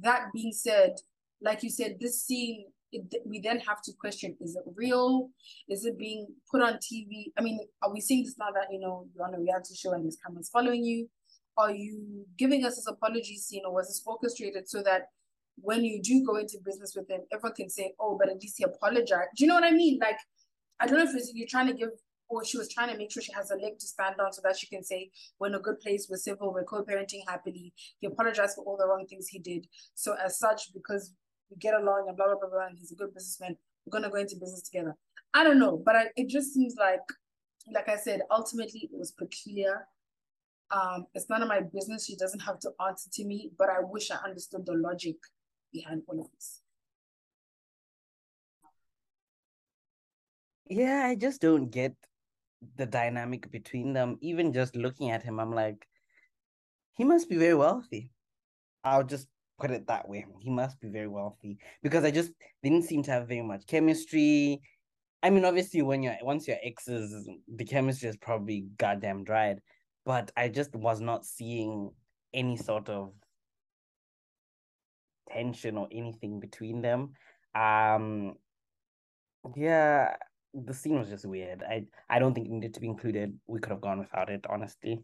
Speaker 1: that being said, like you said, this scene, it, we then have to question, is it real? Is it being put on TV? I mean, are we seeing this now that, you know, you're on a reality show and there's cameras following you? Are you giving us this apology scene or was this orchestrated so that when you do go into business with them, everyone can say, oh, but at least he apologized. Do you know what I mean? Like, I don't know if you're trying to give or she was trying to make sure she has a leg to stand on so that she can say, we're in a good place, we're civil, we're co-parenting happily. He apologized for all the wrong things he did. So as such, because we get along and blah, blah, blah, blah, and he's a good businessman, we're to go into business together. I don't know, but I, it just seems like, like I said, ultimately it was peculiar. Um, it's none of my business. She doesn't have to answer to me, but I wish I understood the logic behind all of this.
Speaker 2: yeah, I just don't get the dynamic between them. Even just looking at him, I'm like, he must be very wealthy. I'll just put it that way. He must be very wealthy because I just didn't seem to have very much chemistry. I mean, obviously, when you're once your exes, the chemistry is probably goddamn dried. But I just was not seeing any sort of tension or anything between them. Um, yeah, the scene was just weird. I I don't think it needed to be included. We could have gone without it, honestly.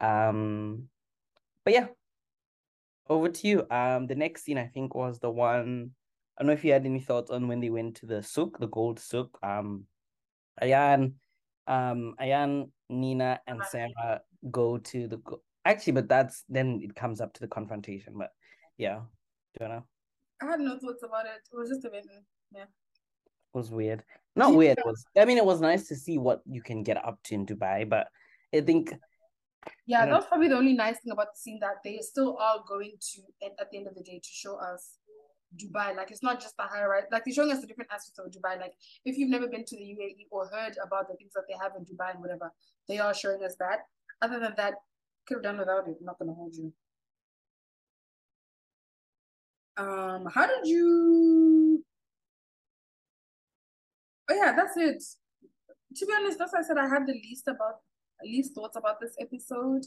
Speaker 2: Um, but yeah, over to you. Um, the next scene I think was the one. I don't know if you had any thoughts on when they went to the souk, the gold souk. Um, Ayan, um, Ayan, Nina, and Sarah go to the. Go- Actually, but that's then it comes up to the confrontation. But yeah, do you know?
Speaker 1: I had no thoughts about it. It was just a bit, yeah. It
Speaker 2: was weird. Not weird. It was. I mean, it was nice to see what you can get up to in Dubai, but I think.
Speaker 1: Yeah, that's probably the only nice thing about the scene that they still are going to, at the end of the day, to show us Dubai. Like it's not just the high rise. Like they're showing us the different aspects of Dubai. Like if you've never been to the UAE or heard about the things that they have in Dubai and whatever, they are showing us that. Other than that, could have done without it. I'm not gonna hold you. Um, how did you? Oh yeah, that's it. To be honest, that's why I said I had the least about least thoughts about this episode.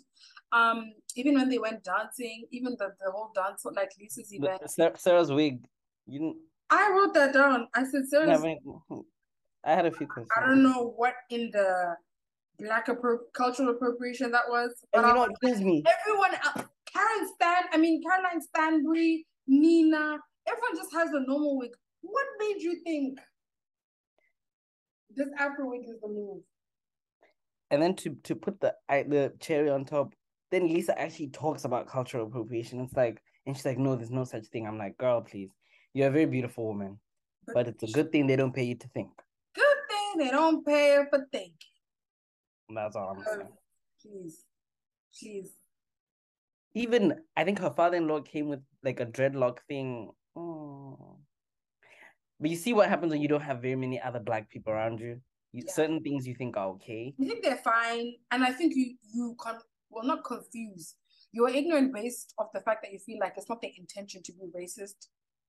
Speaker 1: Um, even when they went dancing, even the, the whole dance, like Lisa's event.
Speaker 2: Sarah's wig. You didn't...
Speaker 1: I wrote that down. I said Sarah's.
Speaker 2: Wig I had a few questions.
Speaker 1: I don't know what in the black appro- cultural appropriation that was.
Speaker 2: But and you know kills me?
Speaker 1: Everyone, else, Karen Stan, I mean Caroline Stanbury, Nina, everyone just has a normal wig. What made you think this Afro wig is the move?
Speaker 2: And then to to put the the cherry on top, then Lisa actually talks about cultural appropriation. It's like, and she's like, no, there's no such thing. I'm like, girl, please, you're a very beautiful woman, but, it's a good thing they don't pay you to think.
Speaker 1: Good thing they don't pay her for thinking.
Speaker 2: That's all I'm saying.
Speaker 1: Please, please.
Speaker 2: Even I think her father-in-law came with like a dreadlock thing. Oh. But you see what happens when you don't have very many other black people around you. You yeah. Certain things you think are okay.
Speaker 1: You think they're fine, and I think you you con well not confused. You're ignorant based off the fact that you feel like it's not their intention to be racist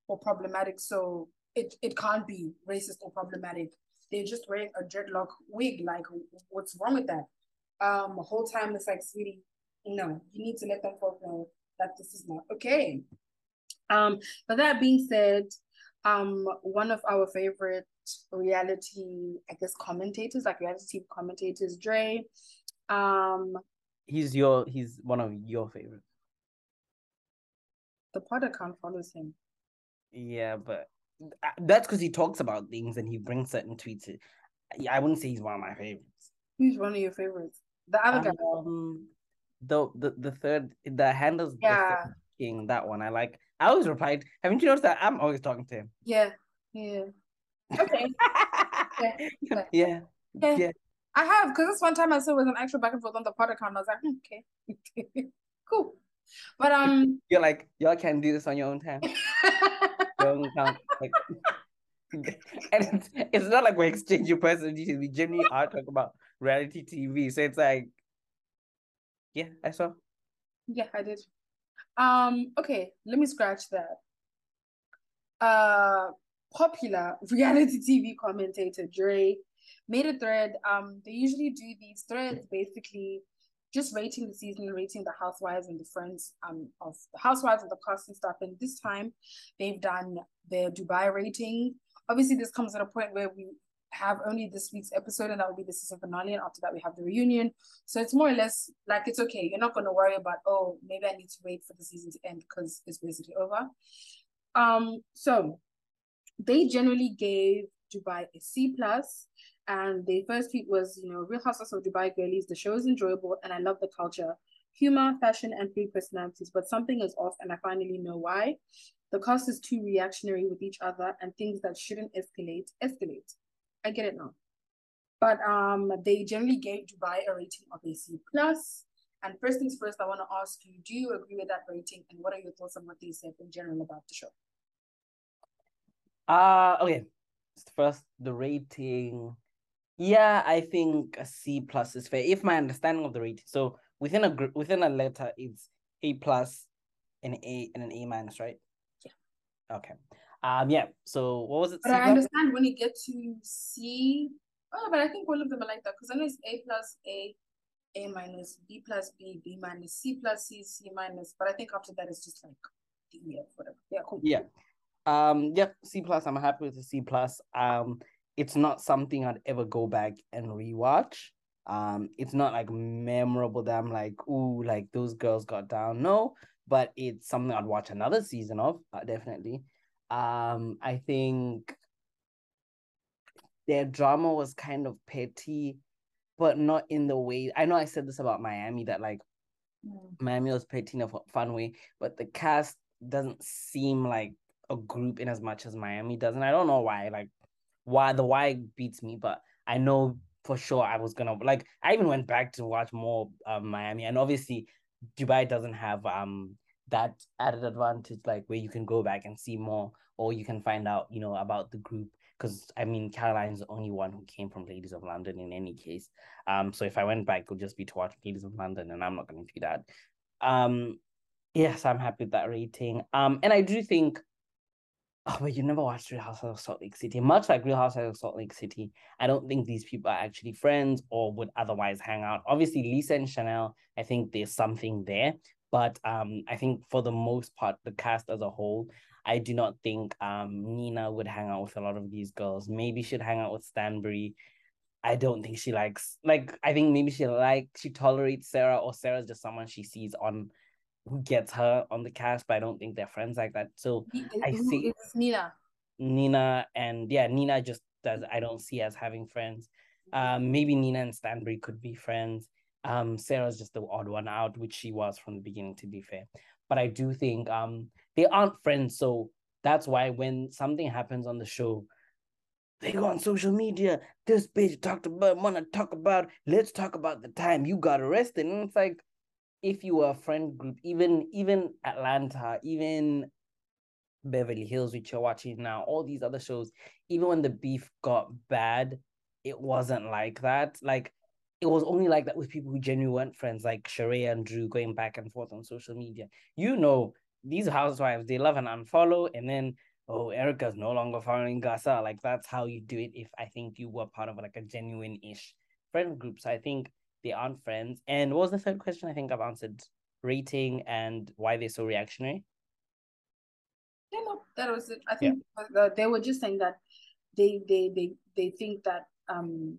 Speaker 1: or problematic, so it it can't be racist or problematic they're just wearing a dreadlock wig. Like, what's wrong with that? Um, the whole time it's like, sweetie, no, you need to let them folk know that this is not okay. Um, but that being said, um, one of our favorite reality, I guess, commentators, like reality commentators, Dre. Um,
Speaker 2: he's your, he's one of your favorites.
Speaker 1: The pod account follows him.
Speaker 2: Yeah, but that's because he talks about things and he brings certain tweets. Yeah, I wouldn't say he's one of my favorites.
Speaker 1: Who's one of your favorites? The other guy. Um,
Speaker 2: the the the third the handles yeah. king that one I like. I always replied. Haven't you noticed that I'm always talking to him?
Speaker 1: Yeah, yeah. Okay.
Speaker 2: yeah. Yeah.
Speaker 1: I have because this one time I saw it was an actual back and forth on the pod account. I was like, hmm, okay, cool. But um,
Speaker 2: you're like y'all can do this on your own time. your own account. Like, and it's, it's not like we're exchanging personalities. We genuinely are talking about reality TV. So it's like, yeah, I saw.
Speaker 1: Yeah, I did. Um, okay, let me scratch that. Uh popular reality TV commentator Dre made a thread. Um, they usually do these threads basically just rating the season, rating the housewives and the friends um of the housewives and the cast and stuff. And this time they've done their Dubai rating. Obviously, this comes at a point where we have only this week's episode, and that will be the season finale. And after that, we have the reunion. So it's more or less like it's okay. You're not going to worry about oh maybe I need to wait for the season to end because it's basically over. Um, so they generally gave Dubai a C plus. And the first tweet was, you know, Real Housewives of Dubai girlies. The show is enjoyable, and I love the culture, humor, fashion, and three personalities. But something is off, and I finally know why. The cast is too reactionary with each other, and things that shouldn't escalate escalate. I get it now. But um, they generally gave Dubai a rating of a C plus. And first things first, I want to ask you: Do you agree with that rating, and what are your thoughts on what they said in general about the show?
Speaker 2: Uh okay. First, the rating Yeah, I think a C plus is fair. If my understanding of the rating, so within a group, within a letter, it's A plus, an A, and an A minus, right?
Speaker 1: Yeah.
Speaker 2: Okay. Um. Yeah. So what was it?
Speaker 1: But C I plus? understand when you get to C. Oh, but I think all of them are like that because I know it's A plus A, A minus, B plus B, B minus, C plus C, C minus. But I think after that it's just like D, whatever. Yeah. Cool.
Speaker 2: Yeah. Um. Yep. C plus. I'm happy with the C plus. Um it's not something I'd ever go back and rewatch. Um, it's not like memorable that I'm like, ooh, like those girls got down. No, but it's something I'd watch another season of, uh, definitely. Um, I think their drama was kind of petty, but not in the way I know I said this about Miami that like mm. Miami was petty in a fun way, but the cast doesn't seem like a group in as much as Miami does, and I don't know why. Like why the why beats me, but I know for sure I was gonna like I even went back to watch more Miami and obviously Dubai doesn't have um that added advantage like where you can go back and see more or you can find out you know about the group because I mean Caroline's the only one who came from Ladies of London in any case um so if I went back it would just be to watch Ladies of London and I'm not going to do that um yes I'm happy with that rating um and I do think oh, but you never watched Real Housewives of Salt Lake City. Much like Real Housewives of Salt Lake City, I don't think these people are actually friends or would otherwise hang out. Obviously, Lisa and Chanel, I think there's something there. But um, I think for the most part, the cast as a whole, I do not think um Nina would hang out with a lot of these girls. Maybe she'd hang out with Stanbury. I don't think she likes like I think maybe she like she tolerates Sarah or Sarah's just someone she sees on who gets her on the cast, but I don't think they're friends like that. So I see
Speaker 1: it's Nina.
Speaker 2: Nina and yeah, Nina just does I don't see as having friends. Um, maybe Nina and Stanbury could be friends. Um, Sarah's just the odd one out, which she was from the beginning, to be fair. But I do think um they aren't friends, so that's why when something happens on the show, they go on social media. This bitch talked about, wanna talk about. Let's talk about the time you got arrested, and it's like, if you were a friend group, even even Atlanta, even Beverly Hills, which you're watching now, all these other shows, even when the beef got bad, it wasn't like that. Like it was only like that with people who genuinely weren't friends, like Sheree and Drew going back and forth on social media. You know, these housewives, they love and unfollow, and then oh, Erika's no longer following Garcelle. Like that's how you do it if I think you were part of like a genuine-ish friend group. So I think they aren't friends. And what was the third question? I think I've answered rating and why they're so reactionary.
Speaker 1: Yeah, no, that was it. I think yeah. they were just saying that they they they they think that um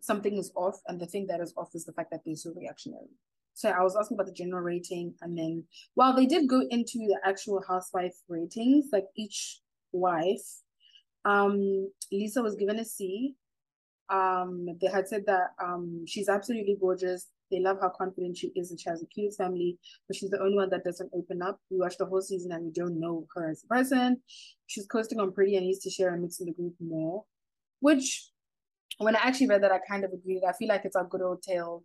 Speaker 1: something is off, and the thing that is off is the fact that they're so reactionary. So I was asking about the general rating, and then while they did go into the actual housewife ratings, like each wife, um, Lisa was given a C, um, they had said that um, she's absolutely gorgeous. They love how confident she is and she has a cute family, but she's the only one that doesn't open up. We watched the whole season and we don't know her as a person. She's coasting on pretty and needs to share and mix in the group more. Which, when I actually read that, I kind of agreed. I feel like it's a good old tale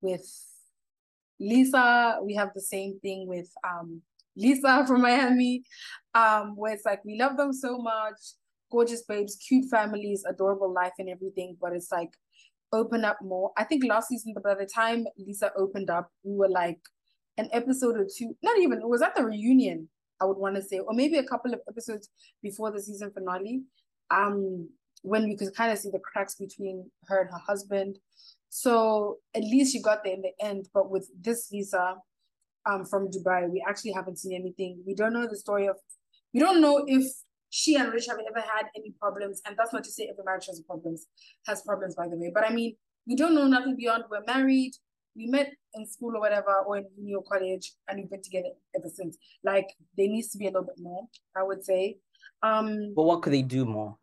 Speaker 1: with Lisa. We have the same thing with um, Lisa from Miami, um, where it's like we love them so much gorgeous babes, cute families, adorable life and everything, but it's like open up more. I think last season, by the time Lisa opened up, we were like an episode or two, not even, was at the reunion, I would want to say, or maybe a couple of episodes before the season finale, um, when we could kind of see the cracks between her and her husband. So at least she got there in the end. But with this Lisa um, from Dubai, we actually haven't seen anything. We don't know the story of, we don't know if she and Rich have ever had any problems. And that's not to say every marriage has problems, has problems, by the way. But I mean, we don't know nothing beyond we're married, we met in school or whatever, or in uni or college, and we've been together ever since. Like there needs to be a little bit more, I would say. Um
Speaker 2: But what could they do more?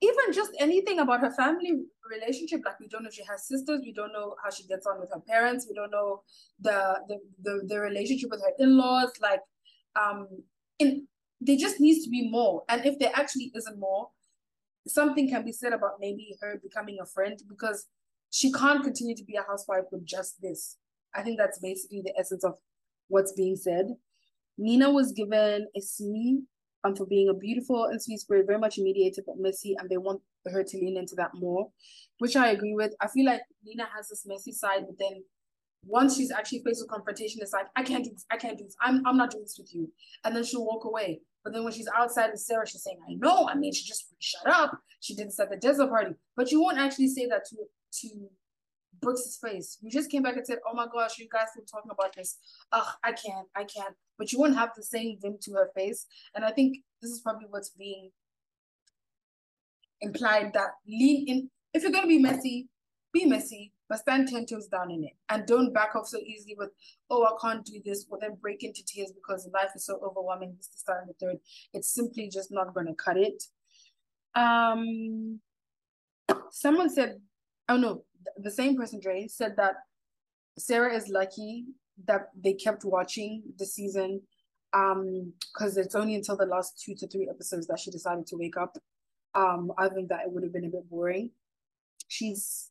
Speaker 1: Even just anything about her family relationship, like we don't know if she has sisters, we don't know how she gets on with her parents, we don't know the the the, the relationship with her in-laws, like um in there just needs to be more. And if there actually isn't more, something can be said about maybe her becoming a friend because she can't continue to be a housewife with just this. I think that's basically the essence of what's being said. Nina was given a C. um, for being a beautiful and sweet spirit, very much mediated but messy, and they want her to lean into that more, which I agree with. I feel like Nina has this messy side, but then once she's actually faced with confrontation, it's like, I can't do this, I can't do this, I'm, I'm not doing this with you. And then she'll walk away. But then when she's outside with Sarah, she's saying, I know, I mean, she just shut up. She did this at the desert party. But you won't actually say that to, to Brooks's face. You just came back and said, Oh my gosh, you guys been talking about this. Ugh, I can't, I can't. But you won't have the same vim to her face. And I think this is probably what's being implied that lean in. If you're going to be messy, be messy, but stand 10 toes down in it. And don't back off so easily with, oh, I can't do this, or then break into tears because life is so overwhelming. This, this, and the third. It's simply just not going to cut it. Um, someone said, oh no, the same person, Dre, said that Sarah is lucky that they kept watching the season um because it's only until the last two to three episodes that she decided to wake up um other than that it would have been a bit boring she's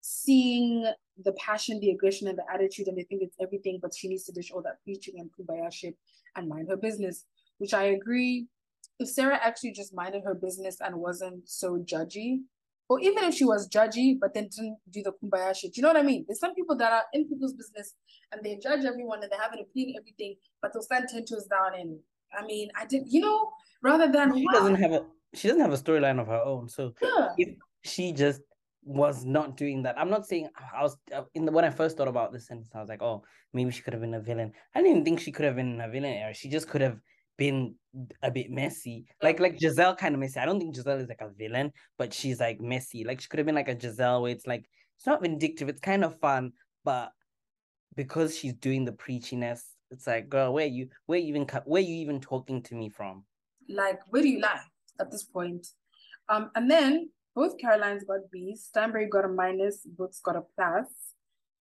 Speaker 1: seeing the passion the aggression and the attitude and they think it's everything but she needs to dish all that preaching and kumbaya shit and mind her business which i agree if sarah actually just minded her business and wasn't so judgy or even if she was judgy, but then didn't do the kumbaya shit. You know what I mean? There's some people that are in people's business and they judge everyone and they have an opinion everything, but they'll stand ten toes down. And I mean, I did, you know, rather than
Speaker 2: she doesn't have a she doesn't have a storyline of her own. So yeah. if she just was not doing that, I'm not saying I was uh, in the when I first thought about this sentence, I was like, oh, maybe she could have been a villain. I didn't think she could have been a villain era. She just could have been a bit messy. Like like Gizelle kind of messy. I don't think Gizelle is like a villain, but she's like messy. Like she could have been like a Gizelle where it's like it's not vindictive, it's kind of fun, but because she's doing the preachiness, it's like, girl, where you where you even where you even talking to me from?
Speaker 1: Like, where do you lie at this point? Um, and then both Carolines got B's. Stanbury got a minus, Brooks got a plus.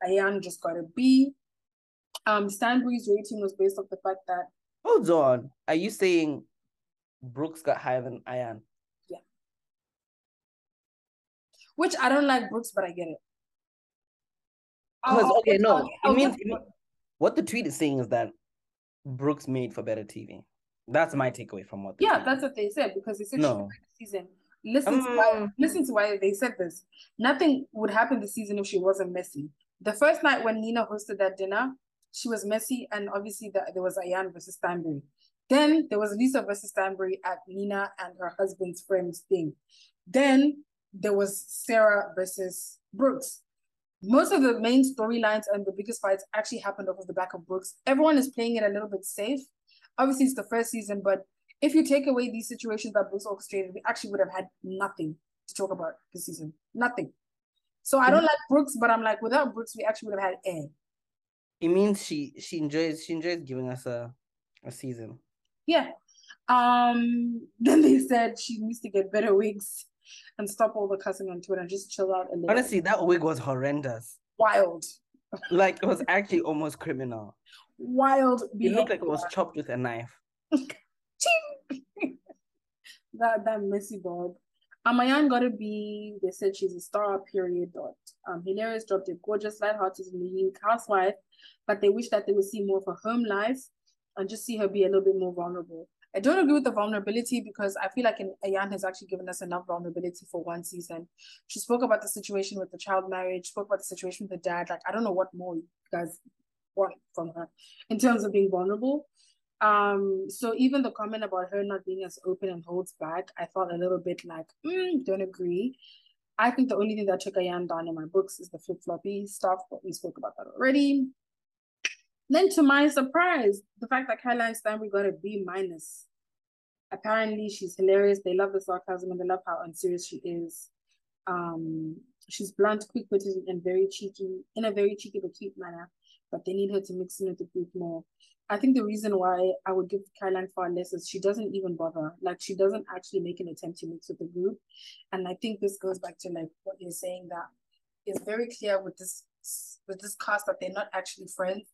Speaker 1: Ayan just got a B. Um, Stanbury's rating was based off the fact that
Speaker 2: Hold on. Are you saying Brooks got higher than Ayan?
Speaker 1: Yeah. Which I don't like Brooks, but I get it.
Speaker 2: Because oh, okay, no, it means, it means what the tweet is saying is that Brooks made for better TV. That's my takeaway from what.
Speaker 1: Yeah, that's what they said because they said no. season. Listen um, to why. Mm. Listen to why they said this. Nothing would happen this season if she wasn't messy. The first night when Nina hosted that dinner, she was messy, and obviously the, there was Ayan versus Stanbury. Then there was Lisa versus Stanbury at Nina and her husband's friend's thing. Then there was Sarah versus Brooks. Most of the main storylines and the biggest fights actually happened off of the back of Brooks. Everyone is playing it a little bit safe. Obviously, it's the first season, but if you take away these situations that Brooks orchestrated, we actually would have had nothing to talk about this season. Nothing. So I don't like Brooks, but I'm like, without Brooks, we actually would have had air
Speaker 2: it means she she enjoys she enjoys giving us a a season.
Speaker 1: Yeah. Um. Then they said she needs to get better wigs and stop all the cussing on Twitter and just chill out a little.
Speaker 2: Honestly, that wig was horrendous.
Speaker 1: Wild.
Speaker 2: like it was actually almost criminal.
Speaker 1: Wild.
Speaker 2: It looked like it was chopped with a knife.
Speaker 1: that that messy bob. Amayan got to be, they said she's a star, period. Dot. Um, Hilarious dropped a gorgeous, lighthearted, unique housewife, but they wish that they would see more of her home life and just see her be a little bit more vulnerable. I don't agree with the vulnerability because I feel like Ayan has actually given us enough vulnerability for one season. She spoke about the situation with the child marriage, spoke about the situation with the dad. Like, I don't know what more you guys want from her in terms of being vulnerable. Um, so even the comment about her not being as open and holds back, I felt a little bit like, mm, don't agree. I think the only thing that took Ayan down in my books is the flip floppy stuff, but we spoke about that already. Then, to my surprise, the fact that Caroline Stanbury got a B minus. Apparently, she's hilarious. They love the sarcasm and they love how unserious she is. Um, she's blunt, quick-witted, and very cheeky in a very cheeky but cute manner. But they need her to mix in with the group more. I think the reason why I would give Caroline far less is she doesn't even bother. Like she doesn't actually make an attempt to mix with the group. And I think this goes back to like what you're saying that it's very clear with this with this cast that they're not actually friends.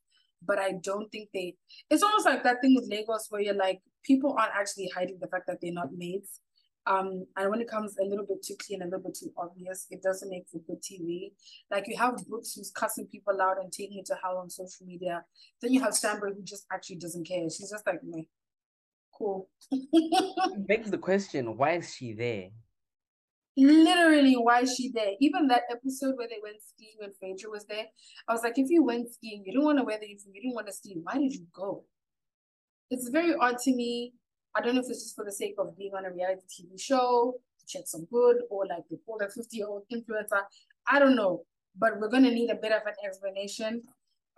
Speaker 1: But I don't think they it's almost like that thing with Lagos where you're like people aren't actually hiding the fact that they're not mates. Um, and when it comes a little bit too clean, a little bit too obvious, it doesn't make for good TV. Like you have Brooks who's cussing people out and taking it to hell on social media. Then you have Stanbury who just actually doesn't care. She's just like me. cool.
Speaker 2: begs the question, why is she there?
Speaker 1: Literally, why is she there? Even that episode where they went skiing when Phaedra was there, I was like, if you went skiing, you don't want to wear the uniform, you didn't want to ski, why did you go? It's very odd to me. I don't know if it's just for the sake of being on a reality TV show to check some good or like pulled a 50 year old influencer. I don't know, but we're going to need a bit of an explanation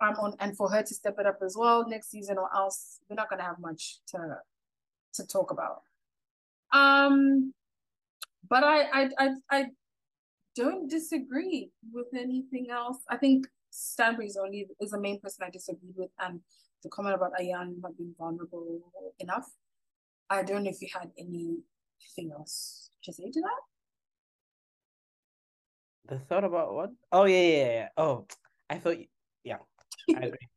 Speaker 1: um, on, and for her to step it up as well next season or else we're not going to have much to to talk about. Um, but I, I, I, I don't disagree with anything else. I think Stanbury is only is the main person I disagreed with, and the comment about Ayan not being vulnerable enough. I don't know if you had anything else to say to that.
Speaker 2: The thought about what? Oh yeah, yeah, yeah. Oh, I thought, yeah, I agree.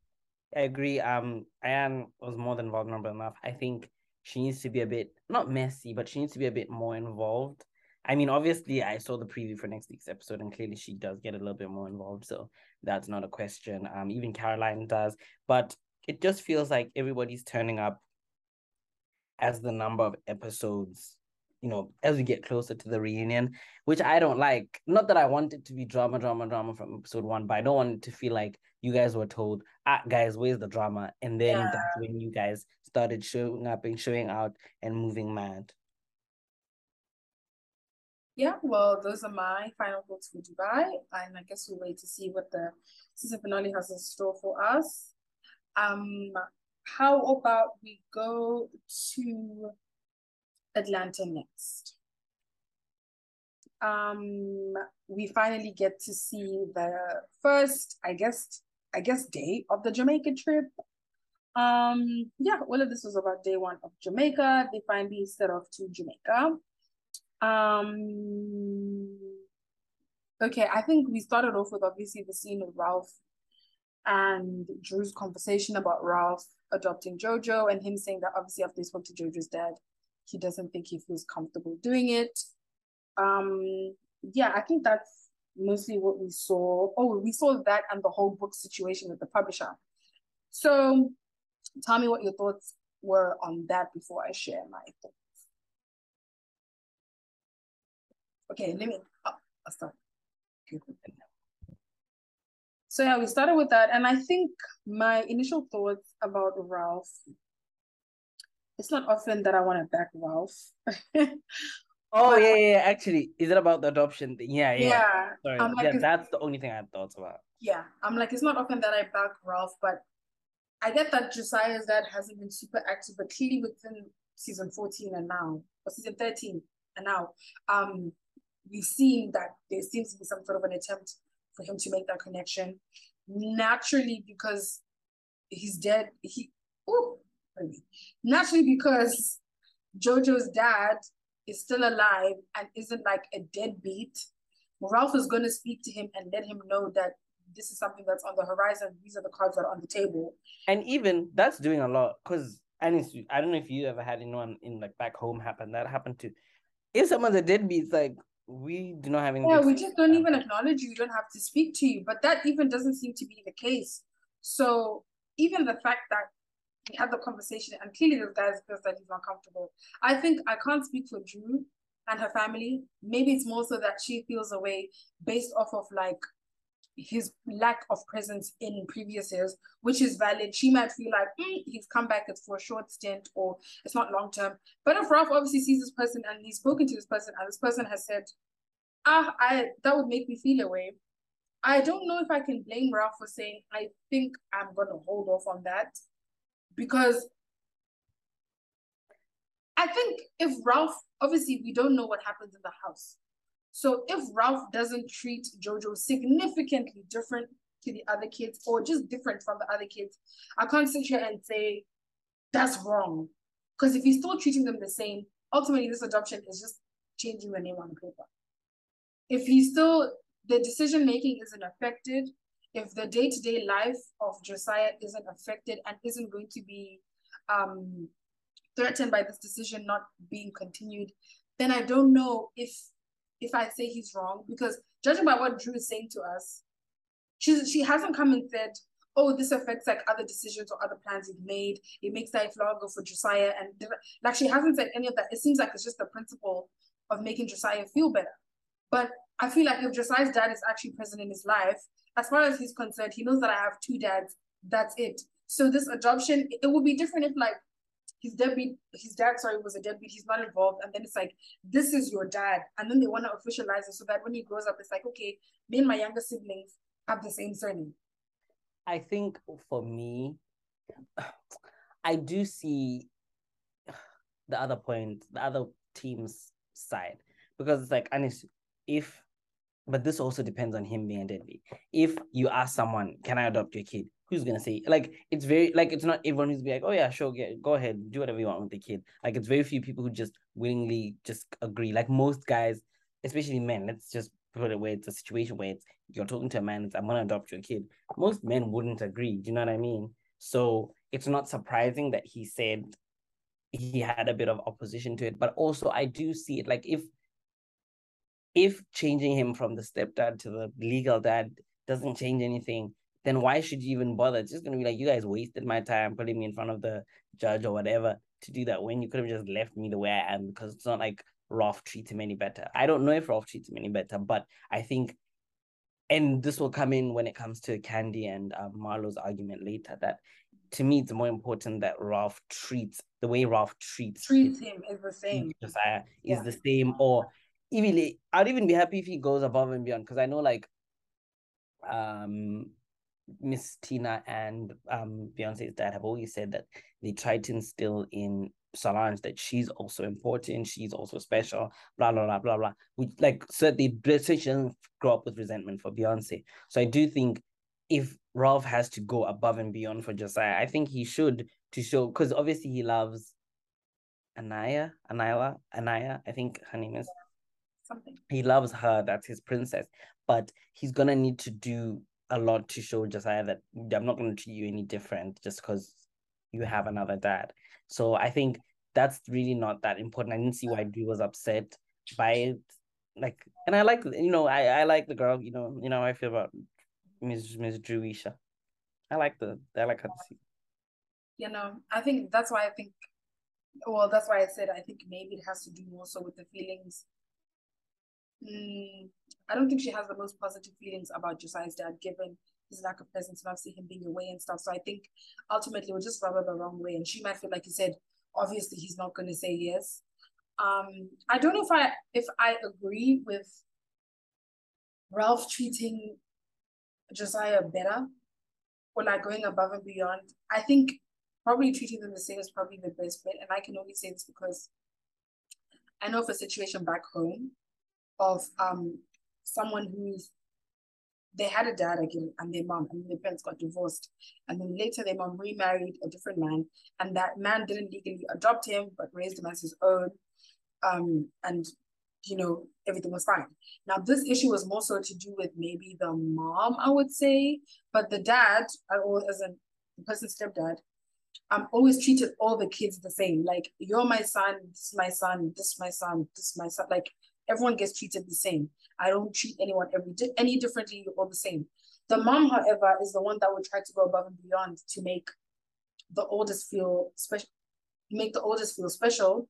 Speaker 2: I agree. Um, Ayan was more than vulnerable enough. I think she needs to be a bit not messy, but she needs to be a bit more involved. I mean, obviously, I saw the preview for next week's episode, and clearly she does get a little bit more involved. So that's not a question. Um, even Caroline does, but it just feels like everybody's turning up as the number of episodes, you know, as we get closer to the reunion, which I don't like. Not that I want it to be drama, drama, drama from episode one, but I don't want it to feel like you guys were told, ah, guys, where's the drama? And then yeah. that's when you guys started showing up and showing out and moving mad
Speaker 1: yeah, well, those are my final thoughts for Dubai. And I guess we'll wait to see what the season finale has in store for us. Um, how about we go to Atlanta next? Um, we finally get to see the first, I guess, I guess, day of the Jamaica trip. Um, yeah, all of this was about day one of Jamaica. They finally set off to Jamaica. Um, okay, I think we started off with obviously the scene of Ralph and Drew's conversation about Ralph adopting Jojo and him saying that obviously after he spoke to Jojo's dad, he doesn't think he feels comfortable doing it. Um, yeah, I think that's mostly what we saw. Oh, we saw that and the whole book situation with the publisher. So tell me what your thoughts were on that before I share my thoughts. Okay, let me, oh, I'll start. So yeah, we started with that. And I think my initial thoughts about Ralph, it's not often that I want to back Ralph.
Speaker 2: oh yeah, yeah, actually. Is it about the adoption thing? Yeah, yeah. Yeah, Sorry. Like, yeah that's the only thing I had thoughts about.
Speaker 1: Yeah. I'm like, it's not often that I back Ralph, but I get that Josiah's dad hasn't been super active, but clearly within season 14 and now, or season 13 and now, um, we've seen that there seems to be some sort of an attempt for him to make that connection. Naturally, because he's dead, he oh naturally because Jojo's dad is still alive and isn't like a deadbeat. Ralph is going to speak to him and let him know that this is something that's on the horizon. These are the cards that are on the table.
Speaker 2: And even that's doing a lot because I don't know if you ever had anyone in like back home happen that happened to. If someone's a deadbeat, it's like we do not have any.
Speaker 1: Yeah, we just don't even acknowledge you. We don't have to speak to you. But that even doesn't seem to be the case. So even the fact that we had the conversation and clearly this guy feels that he's not comfortable. I think I can't speak for Drew and her family. Maybe it's more so that she feels a way based off of like his lack of presence in previous years, which is valid. She might feel like mm, he's come back, it's for a short stint or it's not long term. But if Ralph obviously sees this person and he's spoken to this person and this person has said, ah, I that would make me feel away. I don't know if I can blame Ralph for saying, I think I'm gonna hold off on that. Because I think if Ralph, obviously we don't know what happens in the house. So if Ralph doesn't treat Jojo significantly different to the other kids or just different from the other kids, I can't sit here and say that's wrong. Because if he's still treating them the same, ultimately this adoption is just changing the name on paper. If he's still the decision making isn't affected, if the day-to-day life of Josiah isn't affected and isn't going to be um, threatened by this decision not being continued, then I don't know if if I say he's wrong because judging by what Drew is saying to us, she she hasn't come and said, oh, this affects like other decisions or other plans you've made. It makes life longer for Josiah. And like she hasn't said any of that. It seems like it's just the principle of making Josiah feel better. But I feel like if Josiah's dad is actually present in his life, as far as he's concerned, he knows that I have two dads. That's it. So this adoption, it would be different if like his deadbeat, his dad, sorry, was a deadbeat. He's not involved, and then it's like this is your dad, and then they want to officialize it so that when he grows up, it's like okay, me and my younger siblings have the same surname.
Speaker 2: I think for me, I do see the other point, the other team's side, because it's like, honest, if, but this also depends on him being a deadbeat. If you ask someone, can I adopt your kid? Who's gonna say like it's very like it's not everyone who's be like oh yeah sure get go ahead do whatever you want with the kid like it's very few people who just willingly just agree like most guys especially men let's just put it where it's a situation where it's you're talking to a man, it's I'm gonna adopt your kid. Most men wouldn't agree. Do you know what I mean? So it's not surprising that he said he had a bit of opposition to it. But also I do see it like if if changing him from the stepdad to the legal dad doesn't change anything, then why should you even bother? It's just gonna be like you guys wasted my time putting me in front of the judge or whatever to do that when you could have just left me the way I am because it's not like Ralph treats him any better. I don't know if Ralph treats him any better, but I think, and this will come in when it comes to Kandi and um, Marlo's argument later, that to me it's more important that Ralph treats the way Ralph treats
Speaker 1: treats him is the same.
Speaker 2: Josiah yeah. is the same, or even I'd even be happy if he goes above and beyond because I know like um Miss Tina and um Beyonce's dad have always said that they try to instill in Solange that she's also important, she's also special, blah blah blah blah blah. We like certainly British doesn't grow up with resentment for Beyonce. So I do think if Ralph has to go above and beyond for Josiah, I think he should to show because obviously he loves Anaya, Anaya, Anaya, I think her name is
Speaker 1: something.
Speaker 2: He loves her, that's his princess, but he's gonna need to do a lot to show Josiah that I'm not gonna treat you any different just because you have another dad. So I think that's really not that important. I didn't see why Drew was upset by it. Like, and I like, you know, I, I like the girl, you know, you know, how I feel about Miss Miss Druisha. I like the, I like her to.
Speaker 1: You know, I think that's why I think, well, that's why I said I think maybe it has to do more so with the feelings. Mm, I don't think she has the most positive feelings about Josiah's dad, given his lack of presence and obviously him being away and stuff. So I think ultimately we'll just rub her the wrong way. And she might feel like you said, obviously he's not gonna say yes. Um, I don't know if I if I agree with Ralph treating Josiah better or like going above and beyond. I think probably treating them the same is probably the best bet. And I can only say this because I know of a situation back home of um someone who's they had a dad again and their mom, and their parents got divorced. And then later their mom remarried a different man, and that man didn't legally adopt him, but raised him as his own. Um, and you know, everything was fine. Now, this issue was more so to do with maybe the mom, I would say, but the dad, or as a person's stepdad, I'm always treated all the kids the same. Like, you're my son, this is my son, this is my son, this is my son. Like, everyone gets treated the same. I don't treat anyone every di- any differently or the same. The mom, however, is the one that would try to go above and beyond to make the oldest feel special, make the oldest feel special,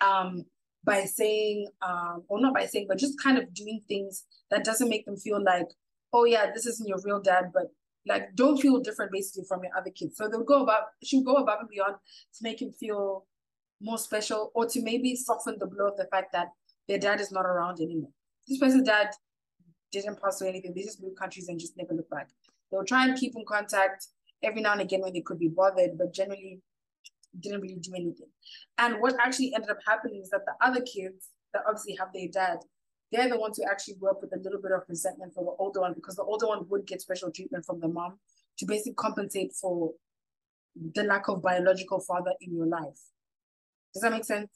Speaker 1: um, by saying, um, or not by saying, but just kind of doing things that doesn't make them feel like, oh yeah, this isn't your real dad, but like don't feel different basically from your other kids. So they'll go above, she'll go above and beyond to make him feel more special, or to maybe soften the blow of the fact that their dad is not around anymore. This person's dad didn't pass away anything. They just moved countries and just never look back. They'll try and keep in contact every now and again when they could be bothered, but generally didn't really do anything. And what actually ended up happening is that the other kids that obviously have their dad, they're the ones who actually grew up with a little bit of resentment for the older one because the older one would get special treatment from the mom to basically compensate for the lack of biological father in your life. Does that make sense?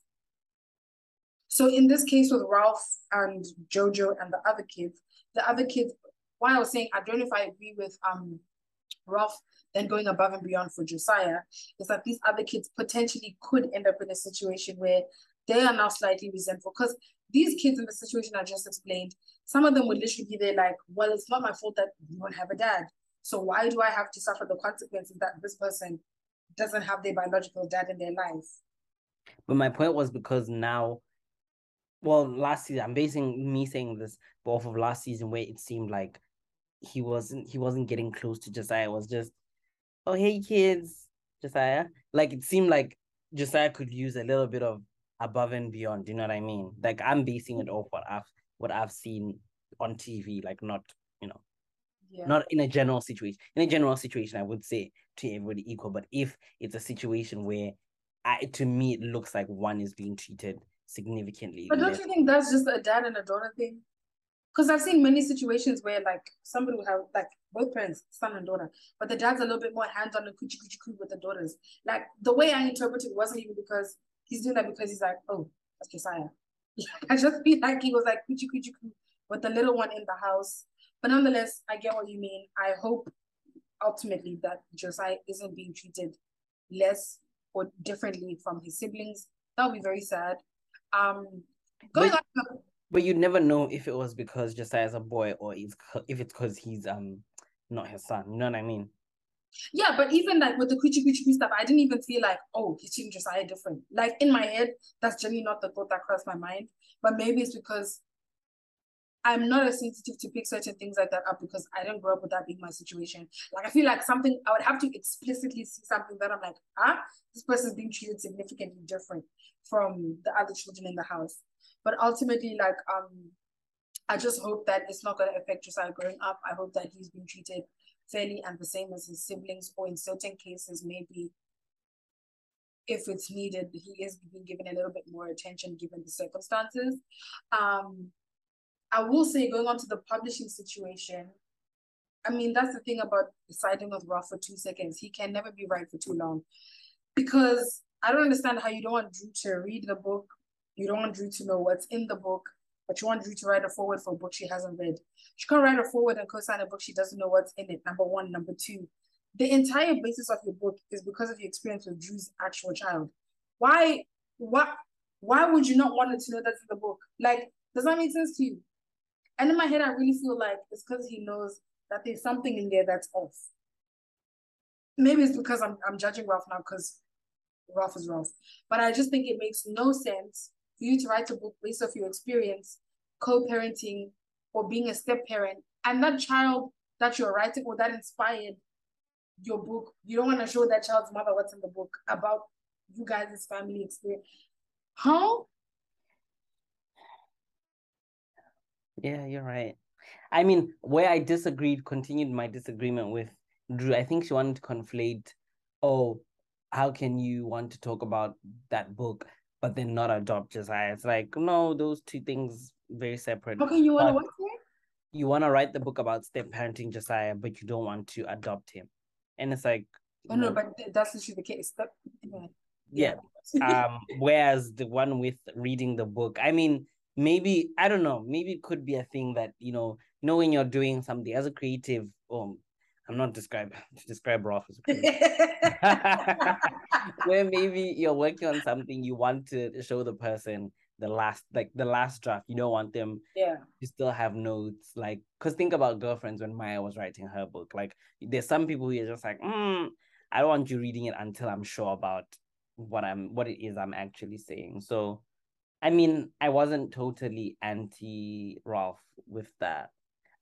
Speaker 1: So in this case with Ralph and Jojo and the other kids, the other kids, why I was saying, I don't know if I agree with um Ralph then going above and beyond for Josiah, is that these other kids potentially could end up in a situation where they are now slightly resentful. Because these kids in the situation I just explained, some of them would literally be there like, well, it's not my fault that you don't have a dad. So why do I have to suffer the consequences that this person doesn't have their biological dad in their life?
Speaker 2: But my point was because now, well, last season, I'm basing me saying this off of last season where it seemed like he wasn't he wasn't getting close to Josiah. It was just, oh hey kids, Josiah. Like it seemed like Josiah could use a little bit of above and beyond. You know what I mean? Like I'm basing it off what I've what I've seen on TV, like not, you know, yeah. not in a general situation. In a general situation, I would say to everybody equal. But if it's a situation where I to me it looks like one is being treated significantly.
Speaker 1: But don't less. you think that's just a dad and a daughter thing? Because I've seen many situations where like somebody will have like both parents, son and daughter, but the dad's a little bit more hands on and coochie coochie coo with the daughters. Like the way I interpreted wasn't even because he's doing that because he's like, oh, that's Josiah. I just feel like he was like coochie coochie coo with the little one in the house. But nonetheless, I get what you mean. I hope ultimately that Josiah isn't being treated less or differently from his siblings. That would be very sad. Um, going
Speaker 2: but, on. But you never know if it was because Josiah's a boy or if it's because he's um not his son. You know what I mean?
Speaker 1: Yeah, but even like with the coochie coochie stuff, I didn't even feel like, oh, he's treating Josiah different. Like in my head, that's generally not the thought that crossed my mind. But maybe it's because I'm not as sensitive to pick certain things like that up because I didn't grow up with that being my situation. Like I feel like something I would have to explicitly see something that I'm like, ah, this person's being treated significantly different from the other children in the house. But ultimately, like um, I just hope that it's not gonna affect Josiah growing up. I hope that he's being treated fairly and the same as his siblings, or in certain cases, maybe if it's needed, he is being given a little bit more attention given the circumstances. Um, I will say, going on to the publishing situation, I mean, that's the thing about siding with Ralph for two seconds. He can never be right for too long. Because I don't understand how you don't want Drew to read the book, you don't want Drew to know what's in the book, but you want Drew to write a forward for a book she hasn't read. She can't write a forward and co-sign a book she doesn't know what's in it, number one. Number two, the entire basis of your book is because of your experience with Drew's actual child. Why, why, why would you not want her to know that's in the book? Like, does that make sense to you? And in my head, I really feel like it's because he knows that there's something in there that's off. Maybe it's because I'm, I'm judging Ralph now because Ralph is Ralph. But I just think it makes no sense for you to write a book based off your experience, co-parenting or being a step parent, and that child that you're writing or that inspired your book, you don't want to show that child's mother what's in the book about you guys' family experience. How
Speaker 2: Yeah, you're right. I mean, where I disagreed, continued my disagreement with Drew. I think she wanted to conflate, oh, how can you want to talk about that book, but then not adopt Josiah? It's like, no, those two things very separate.
Speaker 1: How can you want to what?
Speaker 2: You want to write the book about step parenting Josiah, but you don't want to adopt him. And it's like,
Speaker 1: oh no, but that's literally the case. That,
Speaker 2: yeah. yeah. um, whereas the one with reading the book, I mean, maybe I don't know, maybe it could be a thing that you know, you know when you're doing something as a creative, um, I'm not describe to describe Ralph as a creative. where maybe you're working on something you want to show the person the last like the last draft. You don't want them
Speaker 1: yeah.
Speaker 2: you still have notes like because think about girlfriends when maya was writing her book like there's some people who are just like mm, i don't want you reading it until i'm sure about what i'm what it is i'm actually saying. So I mean, I wasn't totally anti Ralph with that.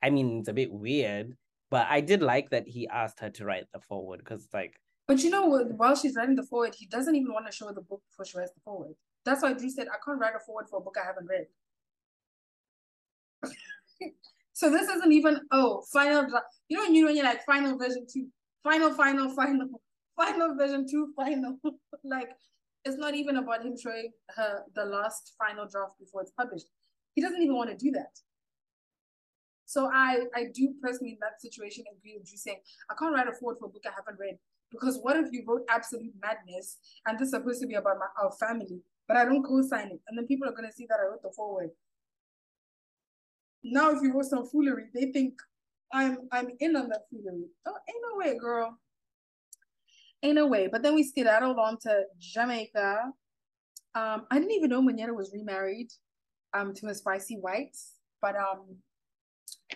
Speaker 2: I mean, it's a bit weird, but I did like that he asked her to write the forward because like.
Speaker 1: But you know? While she's writing the forward, he doesn't even want to show the book before she writes the forward. That's why Drew said, "I can't write a forward for a book I haven't read." so this isn't even oh final You know, you know when you're like final version two, final, final, final, final version two, final. like it's not even about him showing her the last final draft before it's published. He doesn't even want to do that. So I I do personally in that situation agree with you saying I can't write a forward for a book I haven't read because what if you wrote absolute madness and this is supposed to be about my, our family, but I don't co-sign it, and then people are gonna see that I wrote the forward. Now if you wrote some foolery, they think I'm I'm in on that foolery. Oh, ain't no way, girl in a way. But then we skedaddled on to Jamaica. Um, I didn't even know Monyetta was remarried um, to a spicy white. But um,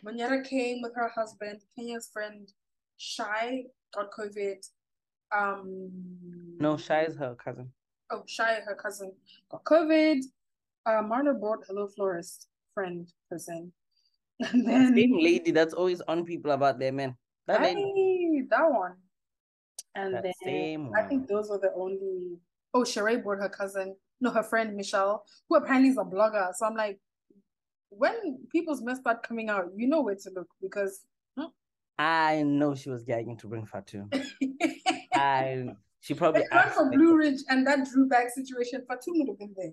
Speaker 1: Monyetta came with her husband, Kenya's friend, Shy got COVID. Um,
Speaker 2: no, Shy is her cousin.
Speaker 1: Oh, Shy, her cousin, got COVID. Uh, Marla brought Hello Florist friend person. And then
Speaker 2: same lady that's always on people about their men. That lady.
Speaker 1: that one. And
Speaker 2: That
Speaker 1: then
Speaker 2: same
Speaker 1: I think those were the only. Oh, Sheree brought her cousin, no, her friend Michelle, who apparently is a blogger. So I'm like, when people's mess start coming out, you know where to look because.
Speaker 2: I know she was gagging to bring Fatu. I she probably
Speaker 1: It went from Blue Ridge and that Drew bag situation. Fatou would have been there.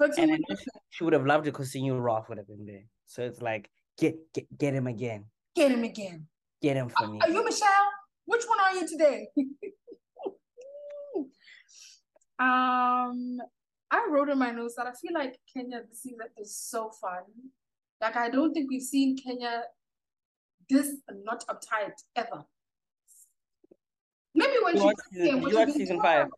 Speaker 1: Fatou
Speaker 2: and
Speaker 1: would
Speaker 2: she, she would have loved it because Senior Roth would have been there. So it's like get get get him again.
Speaker 1: get him again.
Speaker 2: Get him for me.
Speaker 1: Are you Michelle? Are you today? um, I wrote in my notes that I feel like Kenya this season is so fun. Like I don't think we've seen Kenya this not uptight ever. Maybe when
Speaker 2: You
Speaker 1: she first
Speaker 2: season-
Speaker 1: came,
Speaker 2: you watched season five?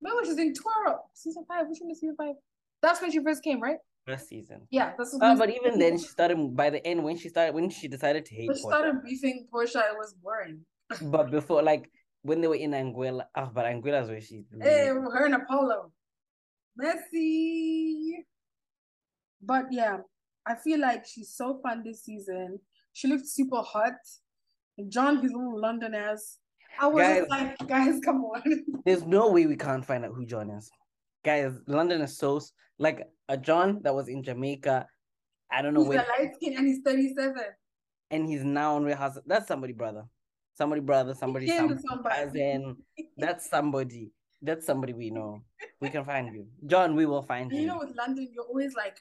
Speaker 1: Maybe when she was in tour. Season five. Which one is season five? That's when she first came, right?
Speaker 2: First season.
Speaker 1: Yeah, that's.
Speaker 2: Uh, but even then, she started by the end when she started when she decided to hate
Speaker 1: she started beefing Porsha, it was boring.
Speaker 2: But before, like when they were in Anguilla, oh, but Anguilla's where she.
Speaker 1: Eh, hey, her and Apollo. Messy. But yeah, I feel like she's so fun this season. She looked super hot. John, his little London ass. I was just like, guys, come on.
Speaker 2: There's no way we can't find out who John is, guys. London is so like a John that was in Jamaica. I don't know where
Speaker 1: he's a
Speaker 2: where,
Speaker 1: light skin and he's 37.
Speaker 2: and he's now on Real House. That's somebody, brother. Somebody, brother. Somebody,
Speaker 1: came to
Speaker 2: some
Speaker 1: somebody.
Speaker 2: cousin. That's somebody. That's somebody we know. We can find you, John. We will find you.
Speaker 1: you know, with London, you're always like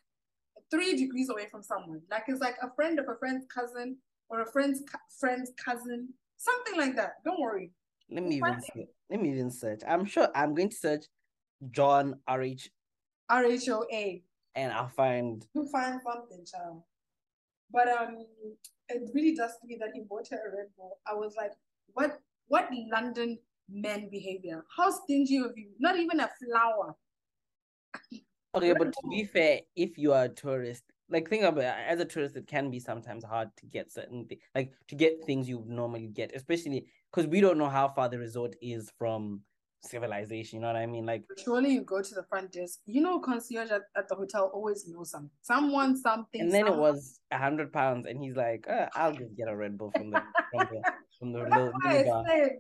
Speaker 1: three degrees away from someone. Like it's like a friend of a friend's cousin or a friend's cu- friend's cousin, something like that. Don't worry.
Speaker 2: Let me even
Speaker 1: find
Speaker 2: let me even search. I'm sure I'm going to search John RH
Speaker 1: R H O A.
Speaker 2: and I'll find
Speaker 1: You find something, child. But um, it really does to me that he bought her a Red Bull. I was like, what? What London men behavior? How stingy of you? Not even a flower.
Speaker 2: Okay, but to be fair, if you are a tourist, like think about it, as a tourist, it can be sometimes hard to get certain things, like to get things you normally get, especially because we don't know how far the resort is from civilization. You know what I mean? Like,
Speaker 1: Surely you go to the front desk. You know, concierge at, at the hotel always knows something. Someone, something.
Speaker 2: and then it was a hundred pounds, and he's like, uh, "I'll just get a Red Bull from the from the from the
Speaker 1: That's
Speaker 2: little,
Speaker 1: I
Speaker 2: bar."
Speaker 1: said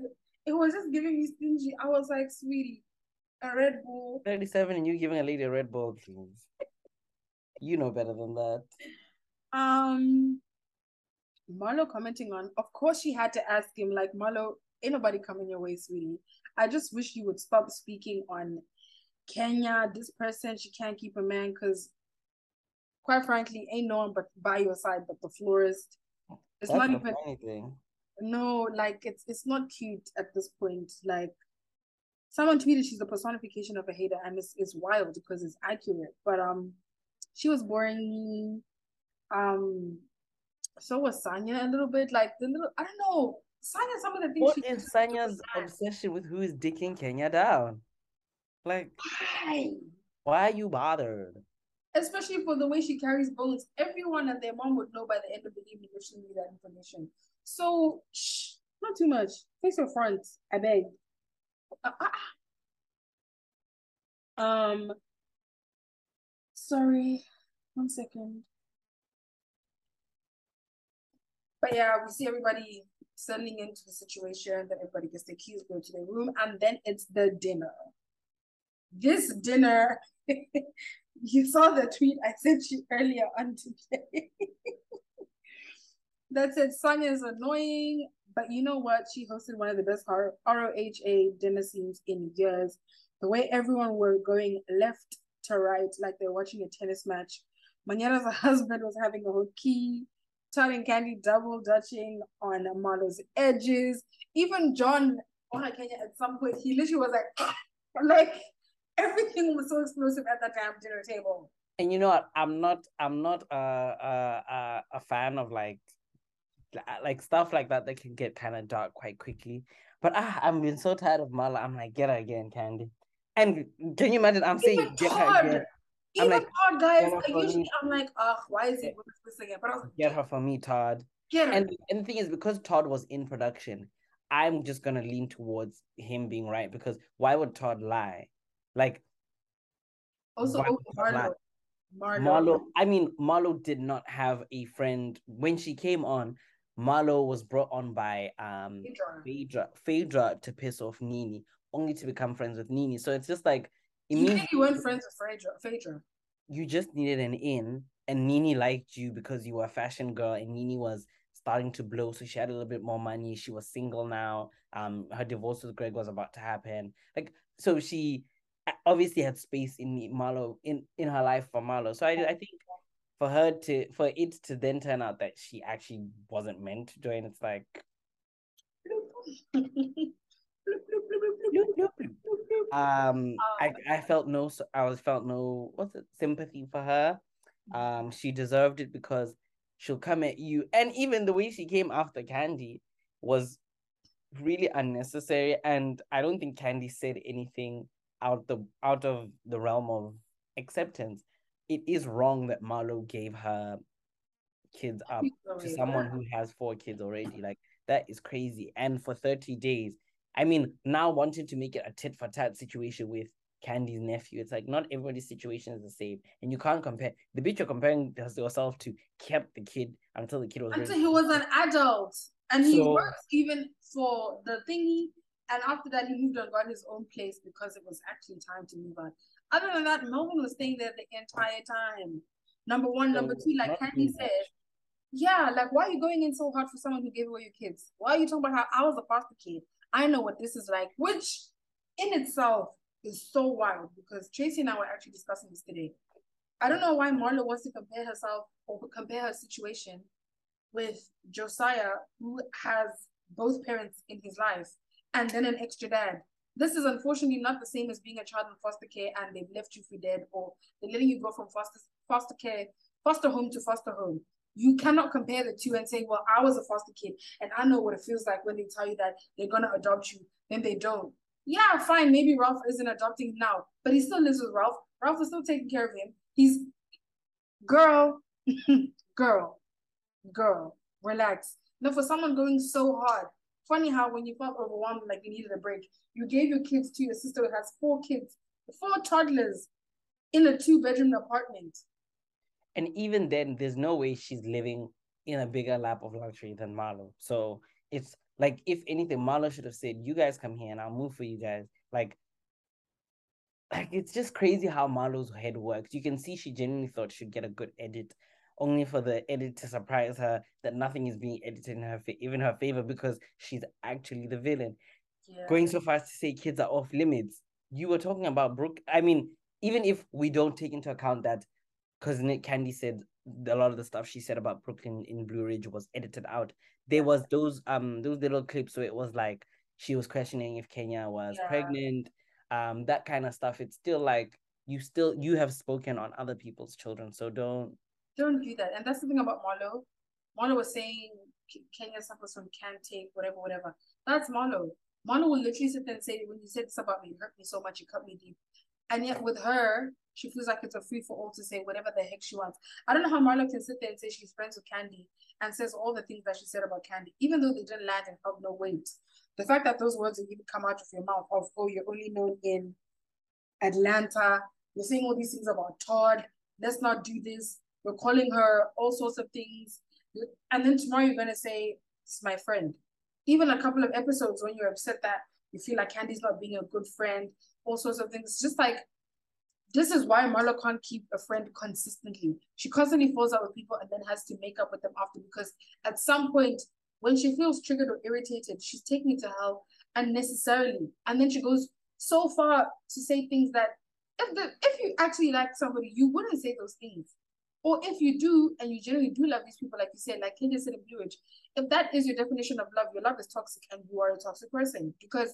Speaker 1: it was just giving me stingy. I was like, sweetie, a Red Bull.
Speaker 2: Thirty-seven, and you giving a lady a Red Bull, please. You know better than that.
Speaker 1: Um, Marlo commenting on, of course, she had to ask him, like, Marlo, ain't nobody coming your way, sweetie. I just wish you would stop speaking on Kenya, this person, she can't keep a man, because quite frankly, ain't no one but by your side but the florist. It's
Speaker 2: That's
Speaker 1: not even,
Speaker 2: funny thing.
Speaker 1: no, like, it's it's not cute at this point. Like, someone tweeted she's the personification of a hater, and it's, it's wild because it's accurate, but, um, she was boring me. Um, so was Sanya a little bit. Like the little, I don't know. Sanya, some of the things
Speaker 2: What
Speaker 1: she
Speaker 2: is Sanya's obsession with who is dicking Kenya down? Like,
Speaker 1: Why?
Speaker 2: why are you bothered?
Speaker 1: Especially for the way she carries bones. Everyone and their mom would know by the end of the evening if she knew that information. So, shh, not too much. Face your front, I beg. Uh, uh, um, sorry, one second. But yeah, we see everybody settling into the situation, that everybody gets their keys, go to their room, and then it's the dinner. This dinner, you saw the tweet I sent you earlier on today. that said Sonia is annoying, but you know what? She hosted one of the best RHOA dinner scenes in years. The way everyone were going left to right, like they're watching a tennis match. Manera's husband was having a hooky. Todd and Kandi double dutching on Marlo's edges. Even John on Kenya at some point, he literally was like, like everything was so explosive at that damn dinner table.
Speaker 2: And you know what? I'm not. I'm not a a a, a fan of like like stuff like that that can get kind of dark quite quickly. But ah, I'm been so tired of Mala. I'm like, get her again, Kandi. And can you imagine? I'm saying get her again. I'm
Speaker 1: even
Speaker 2: like,
Speaker 1: Todd, guys,
Speaker 2: get her
Speaker 1: like
Speaker 2: for
Speaker 1: usually. I'm like, ugh, why is doing this again? But I was like,
Speaker 2: Get her for me, Todd.
Speaker 1: Get her.
Speaker 2: And and the thing is, because Todd was in production, I'm just gonna lean towards him being right because why would Todd lie? Like
Speaker 1: also, oh? Marlo. Marlo.
Speaker 2: Marlo, I mean, Marlo did not have a friend when she came on. Marlo was brought on by um
Speaker 1: Phaedra.
Speaker 2: Phaedra, Phaedra to piss off NeNe, only to become friends with NeNe. So it's just like it
Speaker 1: You weren't friends with Phaedra. Phaedra.
Speaker 2: you just needed an in, and NeNe liked you because you were a fashion girl, and NeNe was starting to blow, so she had a little bit more money. She was single now. Um, her divorce with Gregg was about to happen. Like, so she obviously had space in Marlo in in her life for Marlo. So I I think for her to for it to then turn out that she actually wasn't meant to join, it's like um I, I felt no I was felt no what's it sympathy for her. Um she deserved it because she'll come at you and even the way she came after Kandi was really unnecessary and I don't think Kandi said anything out the out of the realm of acceptance. It is wrong that Marlo gave her kids up to someone who has four kids already. Like that is crazy. And for 30 days, I mean, now wanting to make it a tit for tat situation with Kandi's nephew, it's like not everybody's situation is the same. And you can't compare the bitch you're comparing yourself to kept the kid until the kid was
Speaker 1: Until
Speaker 2: ready.
Speaker 1: he was an adult. And he
Speaker 2: So-
Speaker 1: worked even for the thingy. And after that, he moved on, got his own place because it was actually time to move on. Other than that, Melvin was staying there the entire time. Number one. Number two, like
Speaker 2: Kandi
Speaker 1: said, yeah, like why are you going in so hard for someone who gave away your kids? Why are you talking about how I was a foster kid? I know what this is like, which in itself is so wild because Tracy and I were actually discussing this today. I don't know why Marla wants to compare herself or compare her situation with Josiah, who has both parents in his life and then an extra dad. This is unfortunately not the same as being a child in foster care and they've left you for dead or they're letting you go from foster foster care, foster home to foster home. You cannot compare the two and say, well, I was a foster kid and I know what it feels like when they tell you that they're gonna adopt you, then they don't. Yeah, fine, maybe Ralph isn't adopting now, but he still lives with Ralph. Ralph is still taking care of him. He's girl, girl, girl, relax. Now, for someone going so hard. Funny how when you felt overwhelmed, like you needed a break, you gave your kids to your sister who has four kids, four toddlers in a two bedroom apartment.
Speaker 2: And even then, there's no way she's living in a bigger lap of luxury than Marlo. So it's like, if anything, Marlo should have said, "You guys come here, and I'll move for you guys." Like, like it's just crazy how Marlo's head works. You can see she genuinely thought she'd get a good edit, only for the edit to surprise her that nothing is being edited in her fa- even her favor because she's actually the villain.
Speaker 1: Yeah.
Speaker 2: Going so far as to say kids are off limits. You were talking about Brooke. I mean, even if we don't take into account that because Nick Kandi said a lot of the stuff she said about Brooklyn in Blue Ridge was edited out. There was those um those little clips where it was like she was questioning if Kenya was
Speaker 1: Yeah.
Speaker 2: pregnant, um that kind of stuff. It's still like you still you have spoken on other people's children, so don't.
Speaker 1: Don't do that. And that's the thing about Marlo. Marlo was saying Kenya suffers from can't take whatever, whatever. That's Marlo. Marlo will literally sit there and say, when you said this about me, it hurt me so much, it cut me deep. And yet with her, she feels like it's a free for all to say whatever the heck she wants. I don't know how Marlo can sit there and say she's friends with Kandi and says all the things that she said about Kandi, even though they didn't land and have no weight. The fact that those words even come out of your mouth of, oh, you're only known in Atlanta, you're saying all these things about Todd, let's not do this. We're calling her all sorts of things. And then tomorrow you're gonna say, This is my friend. Even a couple of episodes when you're upset that you feel like Kandi's not being a good friend, all sorts of things. Just like this is why Marla can't keep a friend consistently. She constantly falls out with people and then has to make up with them after because at some point when she feels triggered or irritated, she's taking it to hell unnecessarily. And then she goes so far to say things that if the if you actually like somebody, you wouldn't say those things. Or if you do, and you generally do love these people, like you said, like Kenya said in Blue Ridge, if that is your definition of love, your love is toxic and you are a toxic person. Because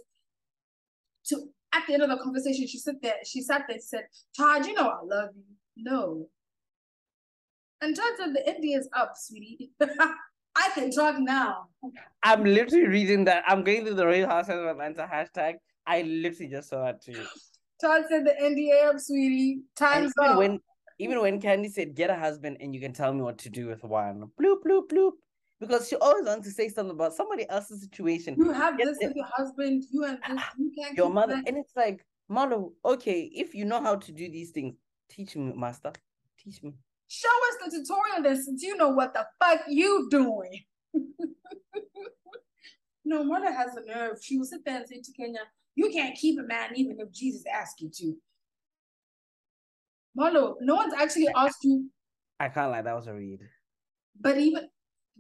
Speaker 1: to at the end of the conversation, she sat there, she sat there and said, Todd, you know I love you. No. And Todd said the NDA is up, sweetie. I can talk now.
Speaker 2: I'm literally reading that. I'm going through the Real Housewives of Atlanta hashtag. I literally just saw that too.
Speaker 1: Todd said the NDA up, sweetie. Time's
Speaker 2: even
Speaker 1: up.
Speaker 2: when even when Kandi said, "Get a husband and you can tell me what to do with one," bloop bloop bloop. Because she always wants to say something about somebody else's situation.
Speaker 1: You have this with your husband, you and this, ah, you can't
Speaker 2: Your mother,
Speaker 1: that.
Speaker 2: and it's like, Malo, okay, if you know how to do these things, teach me, master. Teach me.
Speaker 1: Show us the tutorial then since you know what the fuck you doing. no, mother has a nerve. She will sit there and say to Kenya, you can't keep a man even if Jesus asked you to. Marlo, no one's actually asked you,
Speaker 2: I can't lie, that was a read.
Speaker 1: but even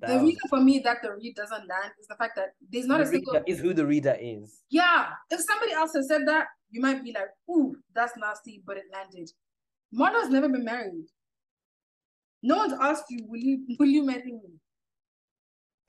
Speaker 2: That
Speaker 1: the
Speaker 2: was-
Speaker 1: reason for me that the read doesn't land is the fact that there's not
Speaker 2: the
Speaker 1: a single
Speaker 2: is who the reader is.
Speaker 1: Yeah, if somebody else has said that, you might be like, ooh, that's nasty, but it landed. Marlo's never been married. No one's asked you, will you will you marry me?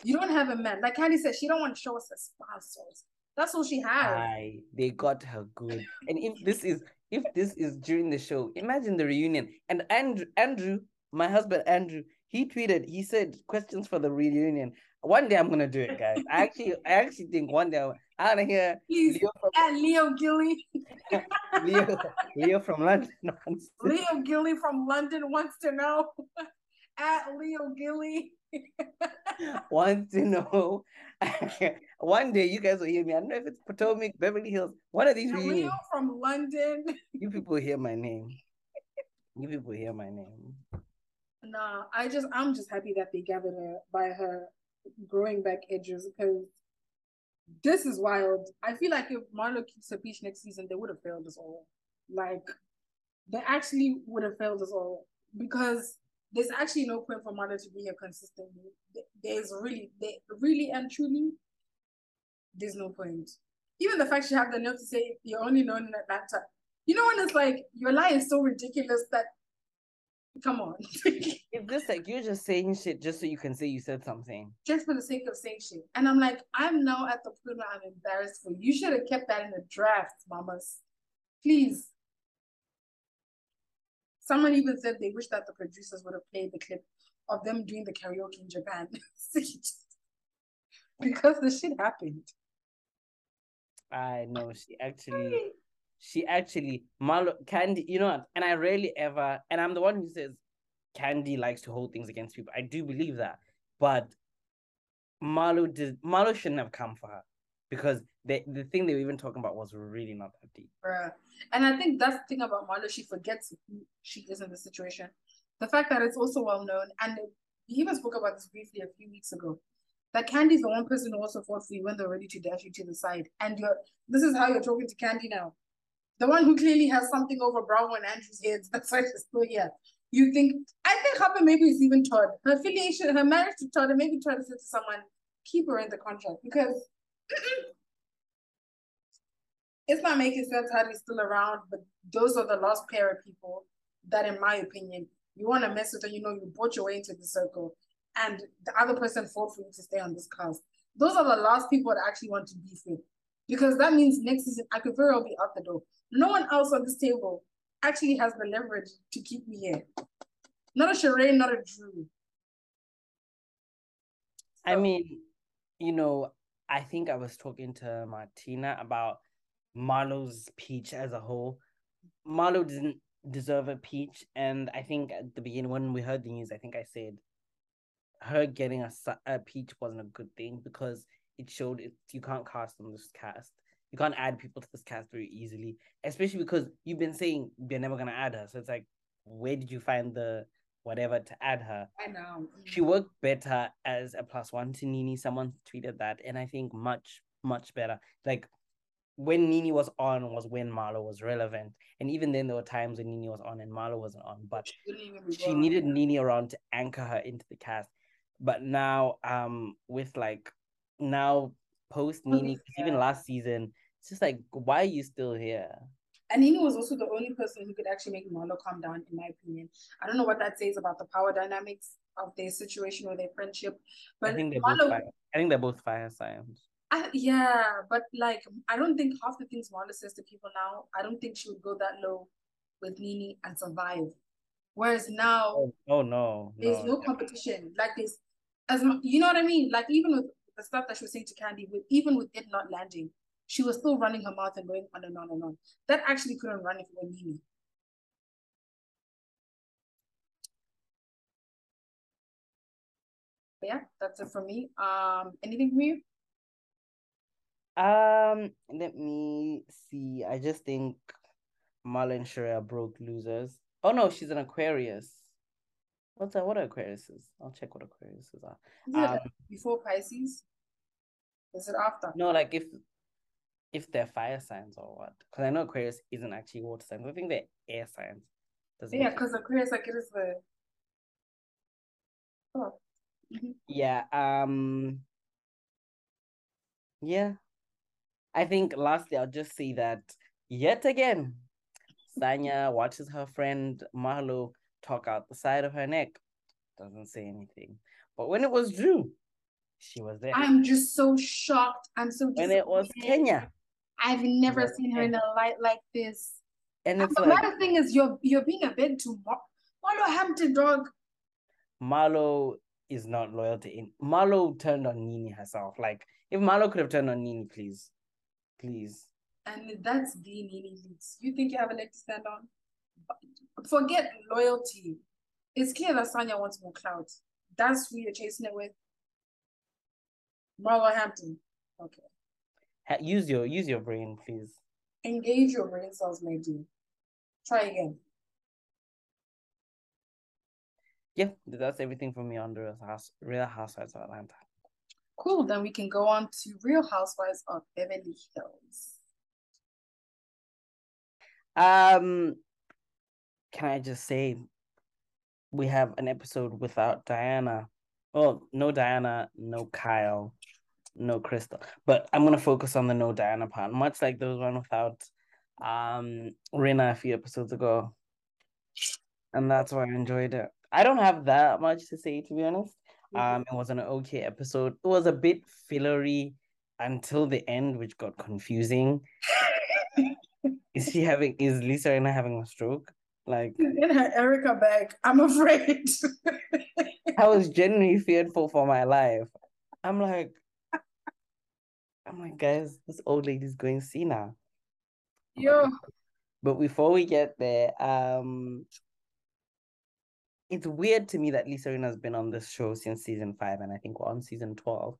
Speaker 1: You don't have a man. Like Kandi said, she don't want to show us her sponsors. That's all she has.
Speaker 2: Aye, they got her good. And if this is if this is during the show, imagine the reunion. And Andrew, Andrew, my husband Andrew, he tweeted, he said questions for the reunion. One day I'm gonna do it, guys. I actually I actually think one day I wanna hear
Speaker 1: Please,
Speaker 2: Leo from
Speaker 1: at Leo Gilly.
Speaker 2: Leo, Leo from London. wants to-
Speaker 1: Leo Gilly from London wants to know. at Leo Gilly.
Speaker 2: wants to know. one day you guys will hear me. I don't know if it's Potomac, Beverly Hills, one of these
Speaker 1: Leo
Speaker 2: reunions.
Speaker 1: from London.
Speaker 2: You people hear my name. You people hear my name.
Speaker 1: Nah, I just I'm just happy that they gathered her by her growing back edges because this is wild. I feel like if Marlo keeps her peach next season, they would have failed us all. Like they actually would have failed us all because there's actually no point for Marlo to be here consistently. There's really, really and truly, there's no point. Even the fact she had the nerve to say you're only known in Atlanta. You know when it's like your lie is so ridiculous that come on.
Speaker 2: if this like you're just saying shit just so you can say you said something.
Speaker 1: just for the sake of saying shit. And I'm like, I'm now at the point where I'm embarrassed for you. You should have kept that in the draft, mamas. Please. Someone even said they wish that the producers would have played the clip of them doing the karaoke in Japan. because the shit happened.
Speaker 2: I know she actually she actually Marlo Kandi, you know? And I rarely ever and I'm the one who says Kandi likes to hold things against people. I do believe that. But Marlo did Marlo shouldn't have come for her because the the thing they were even talking about was really not that deep.
Speaker 1: Bruh. And I think that's the thing about Marlo. She forgets who she is in the situation. The fact that it's also well known, and we even spoke about this briefly a few weeks ago, that Kandi's the one person who also fought for you when they're ready to dash you to the side. And you're this is how you're talking to Kandi now. The one who clearly has something over Bravo and Andrew's heads. That's why she's still here. You think I think Harper maybe is even Todd. Her affiliation, her marriage to Todd, and maybe Todd said to someone, keep her in the contract because it's not making sense how he's still around, but those are the last pair of people that, in my opinion, you want to mess with and you know you brought your way into the circle and the other person fought for you to stay on this cast. Those are the last people that actually want to beef with. Because that means next season I could very well be out the door. No one else on this table actually has the leverage to keep me here. Not a Sheree, not a Drew.
Speaker 2: I mean, you know, I think I was talking to Martina about Marlo's peach as a whole. Marlo didn't deserve a peach, and I think at the beginning when we heard the news, I think I said her getting a, a peach wasn't a good thing because it showed it you can't cast on this cast. You can't add people to this cast very easily, especially because you've been saying they're never gonna add her. So it's like, where did you find the whatever to add her?
Speaker 1: I know.
Speaker 2: she worked better as a plus one to NeNe. Someone tweeted that, and I think much, much better. Like when NeNe was on was when Marlo was relevant, and even then there were times when NeNe was on and Marlo wasn't on. But
Speaker 1: She didn't even be
Speaker 2: she needed NeNe around to anchor her into the cast. But now, um, with like now post oh, NeNe, 'cause even last season, it's just like, why are you still here?
Speaker 1: And NeNe was also the only person who could actually make Marlo calm down, in my opinion. I don't know what that says about the power dynamics of their situation or their friendship, but
Speaker 2: I think they're
Speaker 1: Marlo,
Speaker 2: both fire. I think they're both fire signs.
Speaker 1: I, yeah, but like I don't think half the things Marlo says to people now, I don't think she would go that low with NeNe and survive. Whereas now
Speaker 2: Oh, oh no,
Speaker 1: there's
Speaker 2: no.
Speaker 1: no competition. Like there's as you know what I mean. Like even with the stuff that she was saying to Kandi, with even with it not landing, she was still running her mouth and going on and on and on. That actually couldn't run if it were. But yeah, that's it for me. Um, anything from you?
Speaker 2: Um, let me see. I just think Marlon Sharia broke losers. Oh no, she's an Aquarius. What's that? What are Aquariuses? I'll check what Aquariuses are.
Speaker 1: Is it um, before Pisces? Is it after?
Speaker 2: No, like if if they're fire signs or what? Because I know Aquarius isn't actually water signs. I think they're air signs.
Speaker 1: Does yeah, because Aquarius like it is the. Oh.
Speaker 2: Mm-hmm. Yeah. Um. Yeah. I think lastly, I'll just say that yet again, Sanya watches her friend Marlo talk out the side of her neck. Doesn't say anything. But when it was Drew, she was there.
Speaker 1: I'm just so shocked. I'm so
Speaker 2: when it was Kenya.
Speaker 1: I've never seen her in a light like this. And the like, thing is, you're you're being a bit too Mar- Marlo Hampton, dog.
Speaker 2: Marlo is not loyal to in. Marlo turned on NeNe herself. Like if Marlo could have turned on NeNe, please, please.
Speaker 1: And that's the NeNe Leakes. You think you have a leg to stand on? Forget loyalty. It's clear that Sanya wants more clout. That's who you're chasing it with. Marlo Hampton. Okay.
Speaker 2: Use your use your brain, please.
Speaker 1: Engage your brain cells, my dear. Try again.
Speaker 2: Yeah, that's everything from me on the House, Real Housewives of Atlanta.
Speaker 1: Cool. Then we can go on to Real Housewives of Beverly Hills.
Speaker 2: Um, can I just say, we have an episode without Diana. Well, no Diana, no Kyle, no Crystal. But I'm gonna focus on the no Diana part, much like there was one without um Rinna a few episodes ago. And that's why I enjoyed it. I don't have that much to say to be honest. Mm-hmm. Um it was an okay episode. It was a bit fillery until the end, which got confusing. is she having is Lisa Rinna having a stroke? Like
Speaker 1: in her Erika bag. I'm afraid.
Speaker 2: I was genuinely fearful for my life. I'm like, I'm like, guys, this old lady's going senile.
Speaker 1: Yo.
Speaker 2: But before we get there, um, it's weird to me that Lisa Rinna's been on this show since season five, and I think we're on season twelve,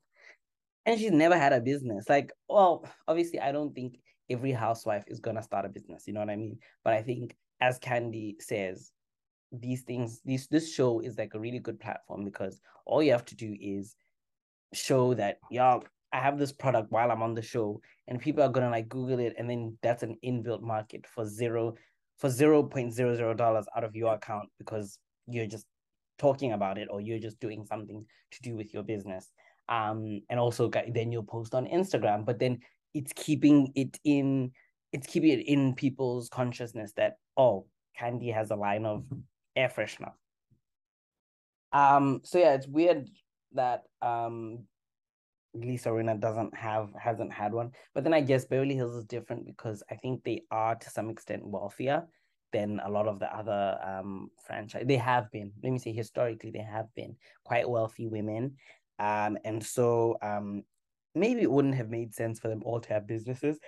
Speaker 2: and she's never had a business. Like, well, obviously, I don't think every housewife is gonna start a business. You know what I mean? But I think, as Kandi says, these things, this this show is like a really good platform because all you have to do is show that y'all I have this product while I'm on the show, and people are gonna like Google it, and then that's an inbuilt market for zero for zero point zero zero dollars out of your account because you're just talking about it or you're just doing something to do with your business. Um, and also then you'll post on Instagram, but then it's keeping it in it's keeping it in people's consciousness that oh, Kandi has a line of air freshener. Um, so yeah, it's weird that um Lisa Rinna doesn't have hasn't had one. But then I guess Beverly Hills is different because I think they are to some extent wealthier than a lot of the other um franchise. They have been, let me say historically, they have been quite wealthy women. Um, and so um maybe it wouldn't have made sense for them all to have businesses.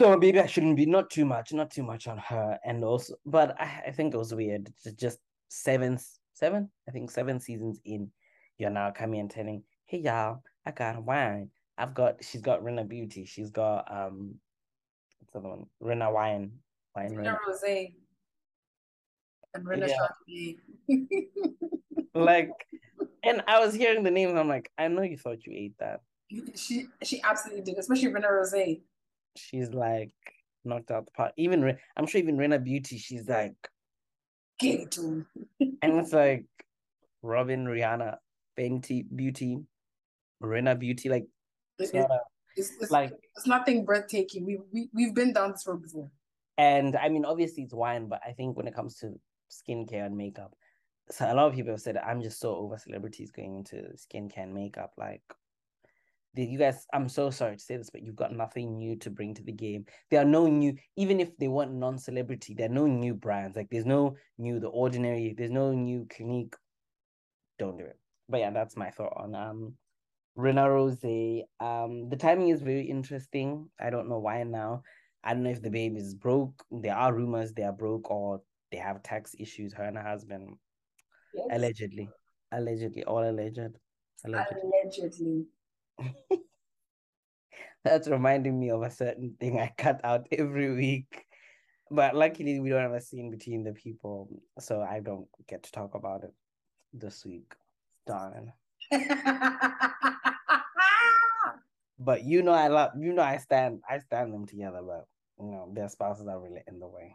Speaker 2: So maybe I shouldn't be not too much, not too much on her. And also, but I, I think it was weird. Just seven, seven, I think seven seasons in, you're now coming and telling hey y'all, I got wine. I've got she's got Rinna Beauty. She's got um what's the other one? Rinna Wine. Wine
Speaker 1: Rinna Rose. And Rinna
Speaker 2: yeah. like and I was hearing the names, I'm like, I know you thought you ate that.
Speaker 1: She she absolutely did, especially Rinna Rose.
Speaker 2: She's like knocked out the park. Even I'm sure even Rinna Beauty, she's like
Speaker 1: get
Speaker 2: And it's like Robin, Rihanna, Fenty Beauty, Rinna Beauty. Like it's, not a,
Speaker 1: it's, it's, like it's nothing breathtaking. We we we've been down this road before.
Speaker 2: And I mean, obviously it's wine, but I think when it comes to skincare and makeup, so a lot of people have said I'm just so over celebrities going into skincare and makeup. Like, you guys, I'm so sorry to say this, but you've got nothing new to bring to the game. There are no new, even if they want non-celebrity, there are no new brands. Like, there's no new The Ordinary. There's no new Clinique. Don't do it. But yeah, that's my thought on um Rinna Rose. Um, the timing is very interesting. I don't know why now. I don't know if the baby is broke. There are rumors they are broke or they have tax issues. Her and her husband, yes. allegedly, Allegedly, all alleged.
Speaker 1: Allegedly. Allegedly.
Speaker 2: That's reminding me of a certain thing I cut out every week. But luckily, we don't have a scene between the people, so I don't get to talk about it this week. Darn. but you know, I love you know, I stand, I stand them together, but you know, their spouses are really in the way.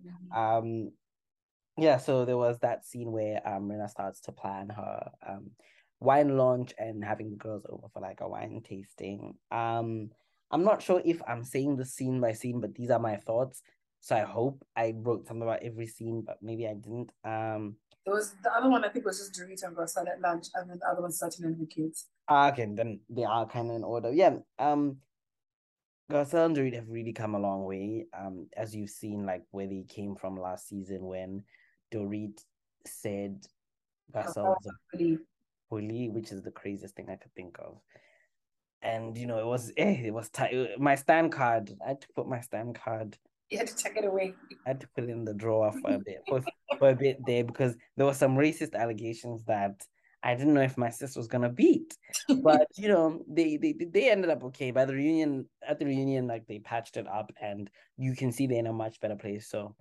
Speaker 2: Mm-hmm. Um, yeah. So there was that scene where um Rinna starts to plan her um wine launch and having the girls over for like a wine tasting. Um, I'm not sure if I'm saying the scene by scene, but these are my thoughts. So I hope I wrote something about every scene, but maybe I didn't. Um,
Speaker 1: it was the other one. I think was just Dorit and Garcelle at lunch, and then the other one starting and her kids.
Speaker 2: Ah, okay, then they are kind of in order. Yeah. Um, Garcelle and Dorit have really come a long way. Um, as you've seen, like where they came from last season when Dorit said Garcelle was a bully, which is the craziest thing I could think of. And you know, it was eh, it was tight. My stand card. I had to put my stand card
Speaker 1: you had to take it away.
Speaker 2: I had to put it in the drawer for a bit, for, for a bit there because there were some racist allegations that I didn't know if my sister was gonna beat. But you know, they they they ended up okay. By the reunion, at the reunion, like they patched it up and you can see they're in a much better place. So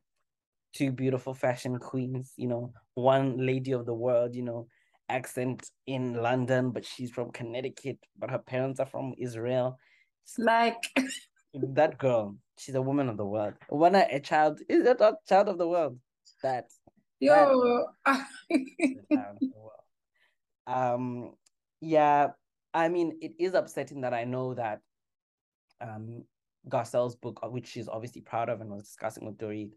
Speaker 2: two beautiful fashion queens, you know, one lady of the world, you know, accent in London, but she's from Connecticut, but her parents are from Israel.
Speaker 1: It's like
Speaker 2: that girl, she's a woman of the world. When a, a child is a child of the world. That
Speaker 1: yo.
Speaker 2: That, um, yeah. I mean, it is upsetting that I know that um Garcelle's book, which she's obviously proud of and was discussing with Dorit,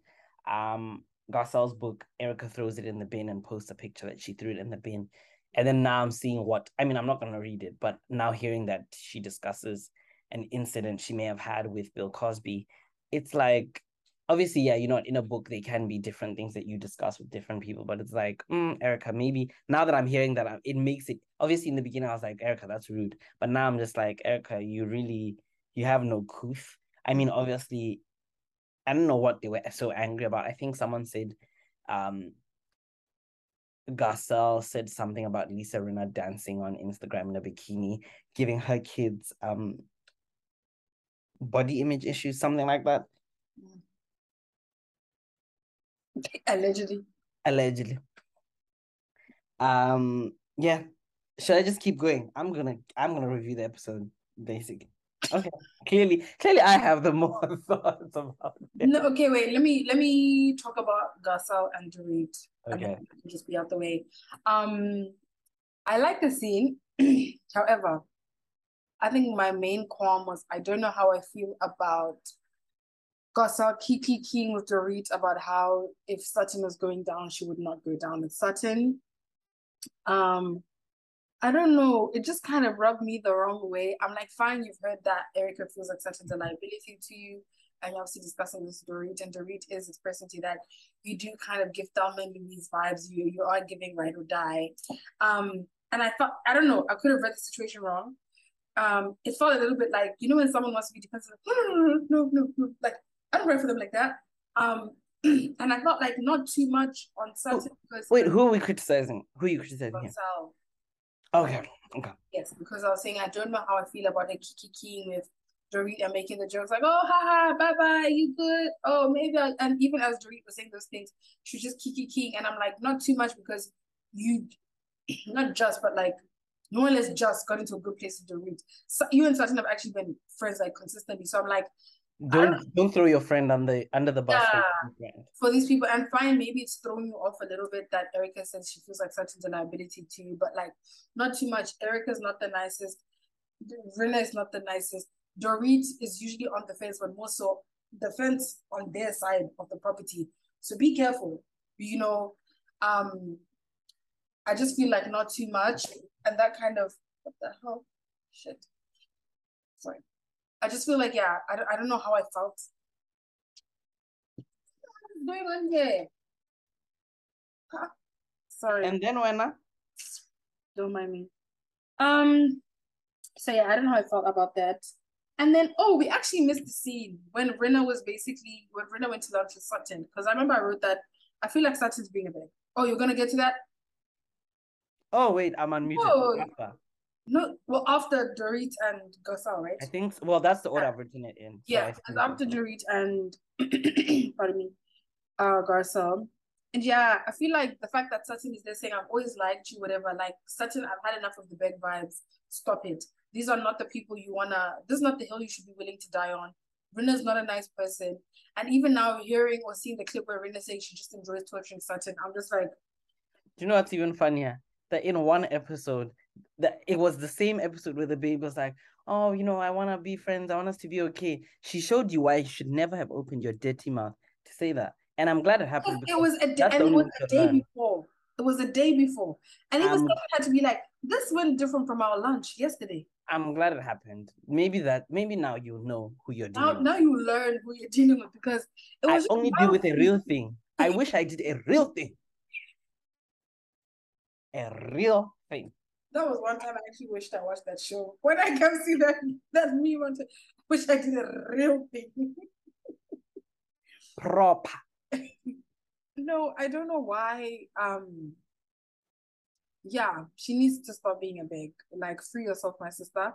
Speaker 2: um, Garcelle's book, Erika throws it in the bin and posts a picture that she threw it in the bin. And then now I'm seeing what I mean, I'm not gonna read it, but now hearing that she discusses an incident she may have had with Bill Cosby, it's like obviously, yeah, you know, in a book they can be different things that you discuss with different people, but it's like, mm, Erika, maybe now that I'm hearing that, it makes it obviously in the beginning I was like, Erika, that's rude, but now I'm just like, Erika, you really you have no couth. I mean, obviously, I don't know what they were so angry about. I think someone said, um, Garcelle said something about Lisa Rinna dancing on Instagram in a bikini, giving her kids um body image issues, something like that.
Speaker 1: Allegedly.
Speaker 2: Allegedly. Um. Yeah. Should I just keep going? I'm gonna. I'm gonna review the episode. Basically. Okay. clearly, clearly, I have the more thoughts about.
Speaker 1: It. No. Okay. Wait. Let me. Let me talk about Garcelle and Dorit.
Speaker 2: Okay.
Speaker 1: just be out the way. Um. I like the scene. However, I think my main qualm was I don't know how I feel about Garcelle Kiki King with Dorit about how if Sutton was going down, she would not go down with Sutton. Um, I don't know. It just kind of rubbed me the wrong way. I'm like, fine, you've heard that Erika feels like Sutton's a liability to you. And you're obviously discussing this with Dorit, and Dorit is this person to that you do kind of give Thelma and Louise vibes. You you are giving ride or die. Um, and I thought I don't know. I could have read the situation wrong um, it felt a little bit like you know when someone wants to be defensive, like, no, no, no, no, no, like I don't pray for them like that. Um, and I felt like not too much on certain
Speaker 2: because wait, who are we criticizing? Who are you criticizing here? Okay, okay.
Speaker 1: Yes, because I was saying I don't know how I feel about the kiki keying with Dorit and making the jokes like, oh, ha ha, bye bye, you good? Oh, maybe. I, and even as Dorit was saying those things, she was just kiki keying, and I'm like, not too much because you, not just, but like no one less just got into a good place to do it. So you and Sutton have actually been friends like consistently. So I'm like,
Speaker 2: don't don't, throw your friend under the under the bus
Speaker 1: yeah, for these people. And fine, maybe it's throwing you off a little bit that erika says she feels like Sutton's a liability to you, but like not too much. erika's not the nicest. Rinna is not the nicest. Dorit is usually on the fence, but more so the fence on their side of the property. So be careful. You know, um, I just feel like not too much and that kind of what the hell shit sorry i just feel like yeah i don't, I don't know how i felt. What's going on here huh? sorry.
Speaker 2: And then when
Speaker 1: don't mind me. Um so yeah i don't know how i felt about that. And then oh we actually missed the scene when Rinna was basically when Rinna went to lunch with Sutton. Because I remember I wrote that I feel like Sutton's being a bit oh you're gonna get to that?
Speaker 2: Oh wait, I'm unmuted.
Speaker 1: Oh. No, well, after Dorit and Garcelle, right?
Speaker 2: I think. Well, that's the order I've written it in. so
Speaker 1: Yeah, after Dorit and pardon me, uh Garcelle. And yeah, I feel like the fact that Sutton is there saying I've always liked you, whatever, like Sutton, I've had enough of the big vibes. Stop it. These are not the people you wanna this is not the hill you should be willing to die on. Rinna's not a nice person. And even now hearing or seeing the clip where Rinna saying she just enjoys torturing Sutton, I'm just like,
Speaker 2: Do you know what's even funnier? That in one episode, that it was the same episode where the babe was like, "Oh, you know, I want to be friends. I want us to be okay." She showed you why you should never have opened your dirty mouth to say that, and I'm glad it happened.
Speaker 1: it was a day, and it was a day
Speaker 2: learn.
Speaker 1: before. It was a day before. And
Speaker 2: Um,
Speaker 1: Sutton had to be like, this went different from our lunch yesterday.
Speaker 2: I'm glad it happened. Maybe that. Maybe now you know who you're dealing
Speaker 1: Now,
Speaker 2: with.
Speaker 1: now you learn who you're dealing with because it
Speaker 2: I
Speaker 1: was just
Speaker 2: only deal with a real thing. I wish I did a real thing. A real thing.
Speaker 1: That was one time I actually wished I watched that show. When I come see that that me want to wish I did a real thing.
Speaker 2: Proper.
Speaker 1: no, I don't know why. Um yeah, she needs to stop being a big. Like free yourself, my sister.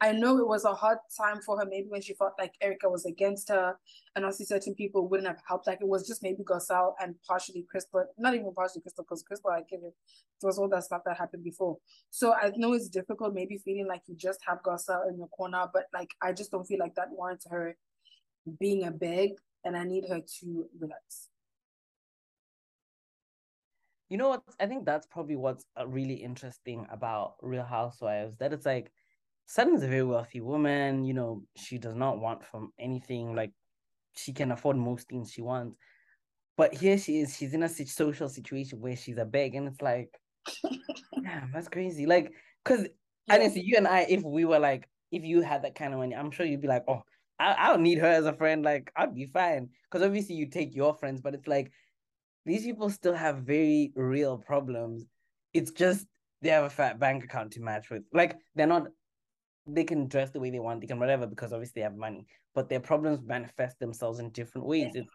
Speaker 1: I know it was a hard time for her, maybe when she felt like Erika was against her and obviously certain people wouldn't have helped. Like it was just maybe Garcelle and partially Crystal, not even partially Crystal, because Crystal, I give it, it was all that stuff that happened before. So I know it's difficult, maybe feeling like you just have Garcelle in your corner, but like I just don't feel like that warrants her being a big, and I need her to relax.
Speaker 2: You know what? I think that's probably what's uh, really interesting about Real Housewives. That it's like Sutton's a very wealthy woman. You know, she does not want from anything. Like she can afford most things she wants. But here she is. She's in a social situation where she's a beg, and it's like, damn, that's crazy. Like, cause honestly, you and I, if we were like, if you had that kind of money, I'm sure you'd be like, oh, I, I don't need her as a friend. Like, I'd be fine. Because obviously you take your friends, but it's like these people still have very real problems. It's just they have a fat bank account to match with. Like, they're not, they can dress the way they want, they can whatever, because obviously they have money. But their problems manifest themselves in different ways. It's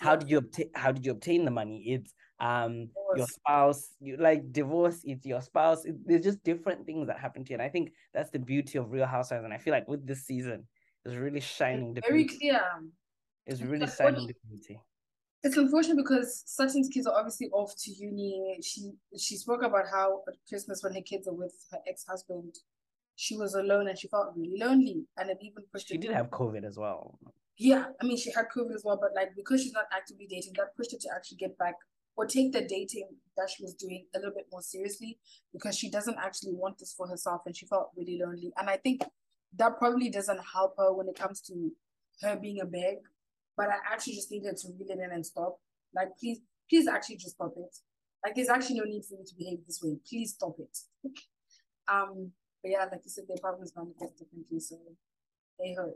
Speaker 2: how did you obtain how did you obtain the money it's um your spouse you like divorce it's your spouse it, there's just different things that happen to you and i think that's the beauty of real housewives and i feel like with this season it's really shining the
Speaker 1: very
Speaker 2: beauty
Speaker 1: clear.
Speaker 2: it's really
Speaker 1: Because
Speaker 2: shining
Speaker 1: what-
Speaker 2: the beauty
Speaker 1: It's unfortunate because Sutton's kids are obviously off to uni. She she spoke about how at Christmas when her kids are with her ex-husband, she was alone and she felt really lonely. And it even pushed
Speaker 2: she
Speaker 1: her
Speaker 2: did have covid as well
Speaker 1: Yeah, I mean she had COVID as well, but like because she's not actively dating, that pushed her to actually get back or take the dating that she was doing a little bit more seriously because she doesn't actually want this for herself and she felt really lonely. And I think that probably doesn't help her when it comes to her being a beg. But I actually just needed to reel it in and stop. Like please, please actually just stop it. Like there's actually no need for you to behave this way. Please stop it. um, but yeah, like you said, their problems manifest differently, so they hurt.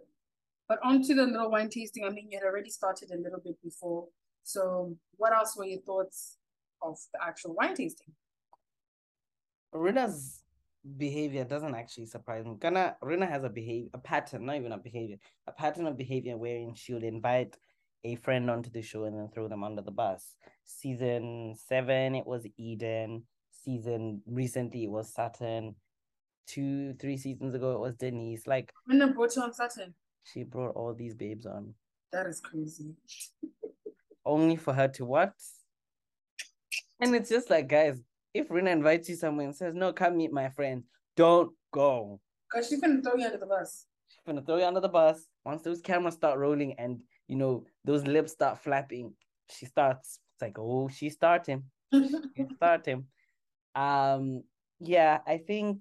Speaker 1: But on to the little wine tasting. I mean, you had already started a little bit before. So, what else were your thoughts of the actual wine tasting?
Speaker 2: Rinna's behavior doesn't actually surprise me. Kana Rinna has a behavior, a pattern, not even a behavior, a pattern of behavior wherein she would invite a friend onto the show and then throw them under the bus. Season seven, it was Eden. Season recently, it was Sutton. Two, three seasons ago, it was Denise. Like
Speaker 1: When I brought you on Sutton,
Speaker 2: she brought all these babes on
Speaker 1: that is crazy.
Speaker 2: only for her to what? And it's just like, guys, if Rinna invites you somewhere and says, "No, come meet my friend, don't go.
Speaker 1: Because she's gonna throw you under the bus.
Speaker 2: She's gonna throw you under the bus. Once those cameras start rolling and you know those lips start flapping, she starts. It's like, oh, she's starting. She's starting. Um, yeah, I think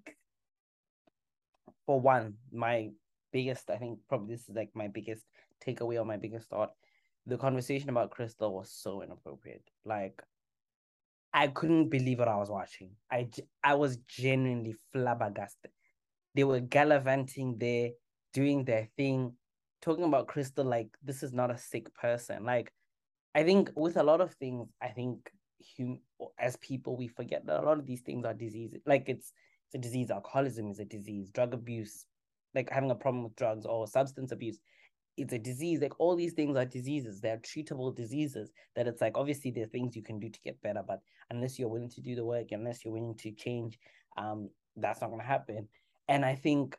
Speaker 2: for one, my biggest, I think probably this is like my biggest takeaway or my biggest thought. The conversation about Crystal was so inappropriate. Like, I couldn't believe what I was watching. I, I was genuinely flabbergasted. They were gallivanting there, doing their thing, talking about Crystal like this is not a sick person. Like, I think with a lot of things, I think hum- as people we forget that a lot of these things are diseases. Like it's it's a disease. Alcoholism is a disease. Drug abuse, like having a problem with drugs or substance abuse, it's a disease. Like all these things are diseases. They're treatable diseases. That it's like obviously there are things you can do to get better, but unless you're willing to do the work, unless you're willing to change, um, that's not gonna happen. And I think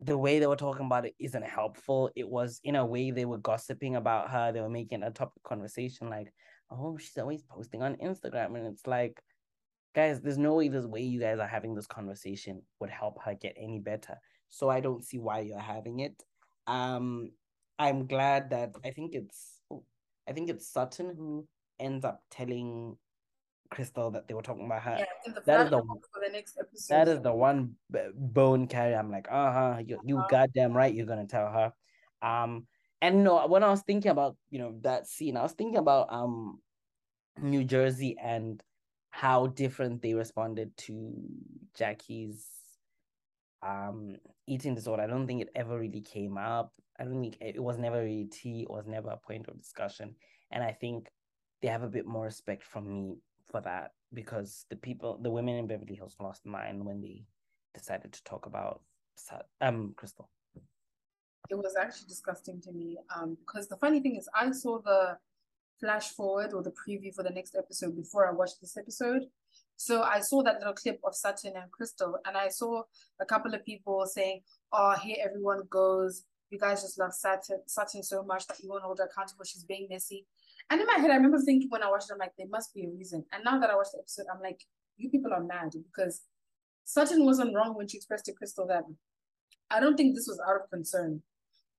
Speaker 2: the way they were talking about it isn't helpful. It was in a way they were gossiping about her. They were making a topic conversation like, oh, she's always posting on Instagram. And it's like, guys, there's no way this way you guys are having this conversation would help her get any better. So I don't see why you're having it. Um, I'm glad that I think it's I think it's Sutton who ends up telling Crystal that they were talking about her.
Speaker 1: Yeah,
Speaker 2: that is the
Speaker 1: for the next episode.
Speaker 2: That is the one bone carry. I'm like, uh huh, you you uh-huh. goddamn right, you're gonna tell her. Um, and you know when I was thinking about you know that scene, I was thinking about um New Jersey and how different they responded to Jackie's um eating disorder. I don't think it ever really came up. I don't think it was never really tea. It was never a point of discussion. And I think they have a bit more respect from me for that because the people, the women in Beverly Hills lost mine when they decided to talk about um Crystal.
Speaker 1: It was actually disgusting to me. Um, because the funny thing is, I saw the flash forward or the preview for the next episode before I watched this episode. So I saw that little clip of Sutton and Crystal, and I saw a couple of people saying, "Oh, here everyone goes. You guys just love Sutton, Sutton so much that you won't hold her accountable. She's being messy." And in my head, I remember thinking when I watched it, I'm like, there must be a reason. And now that I watched the episode, I'm like, you people are mad because Sutton wasn't wrong when she expressed to Crystal that I don't think this was out of concern.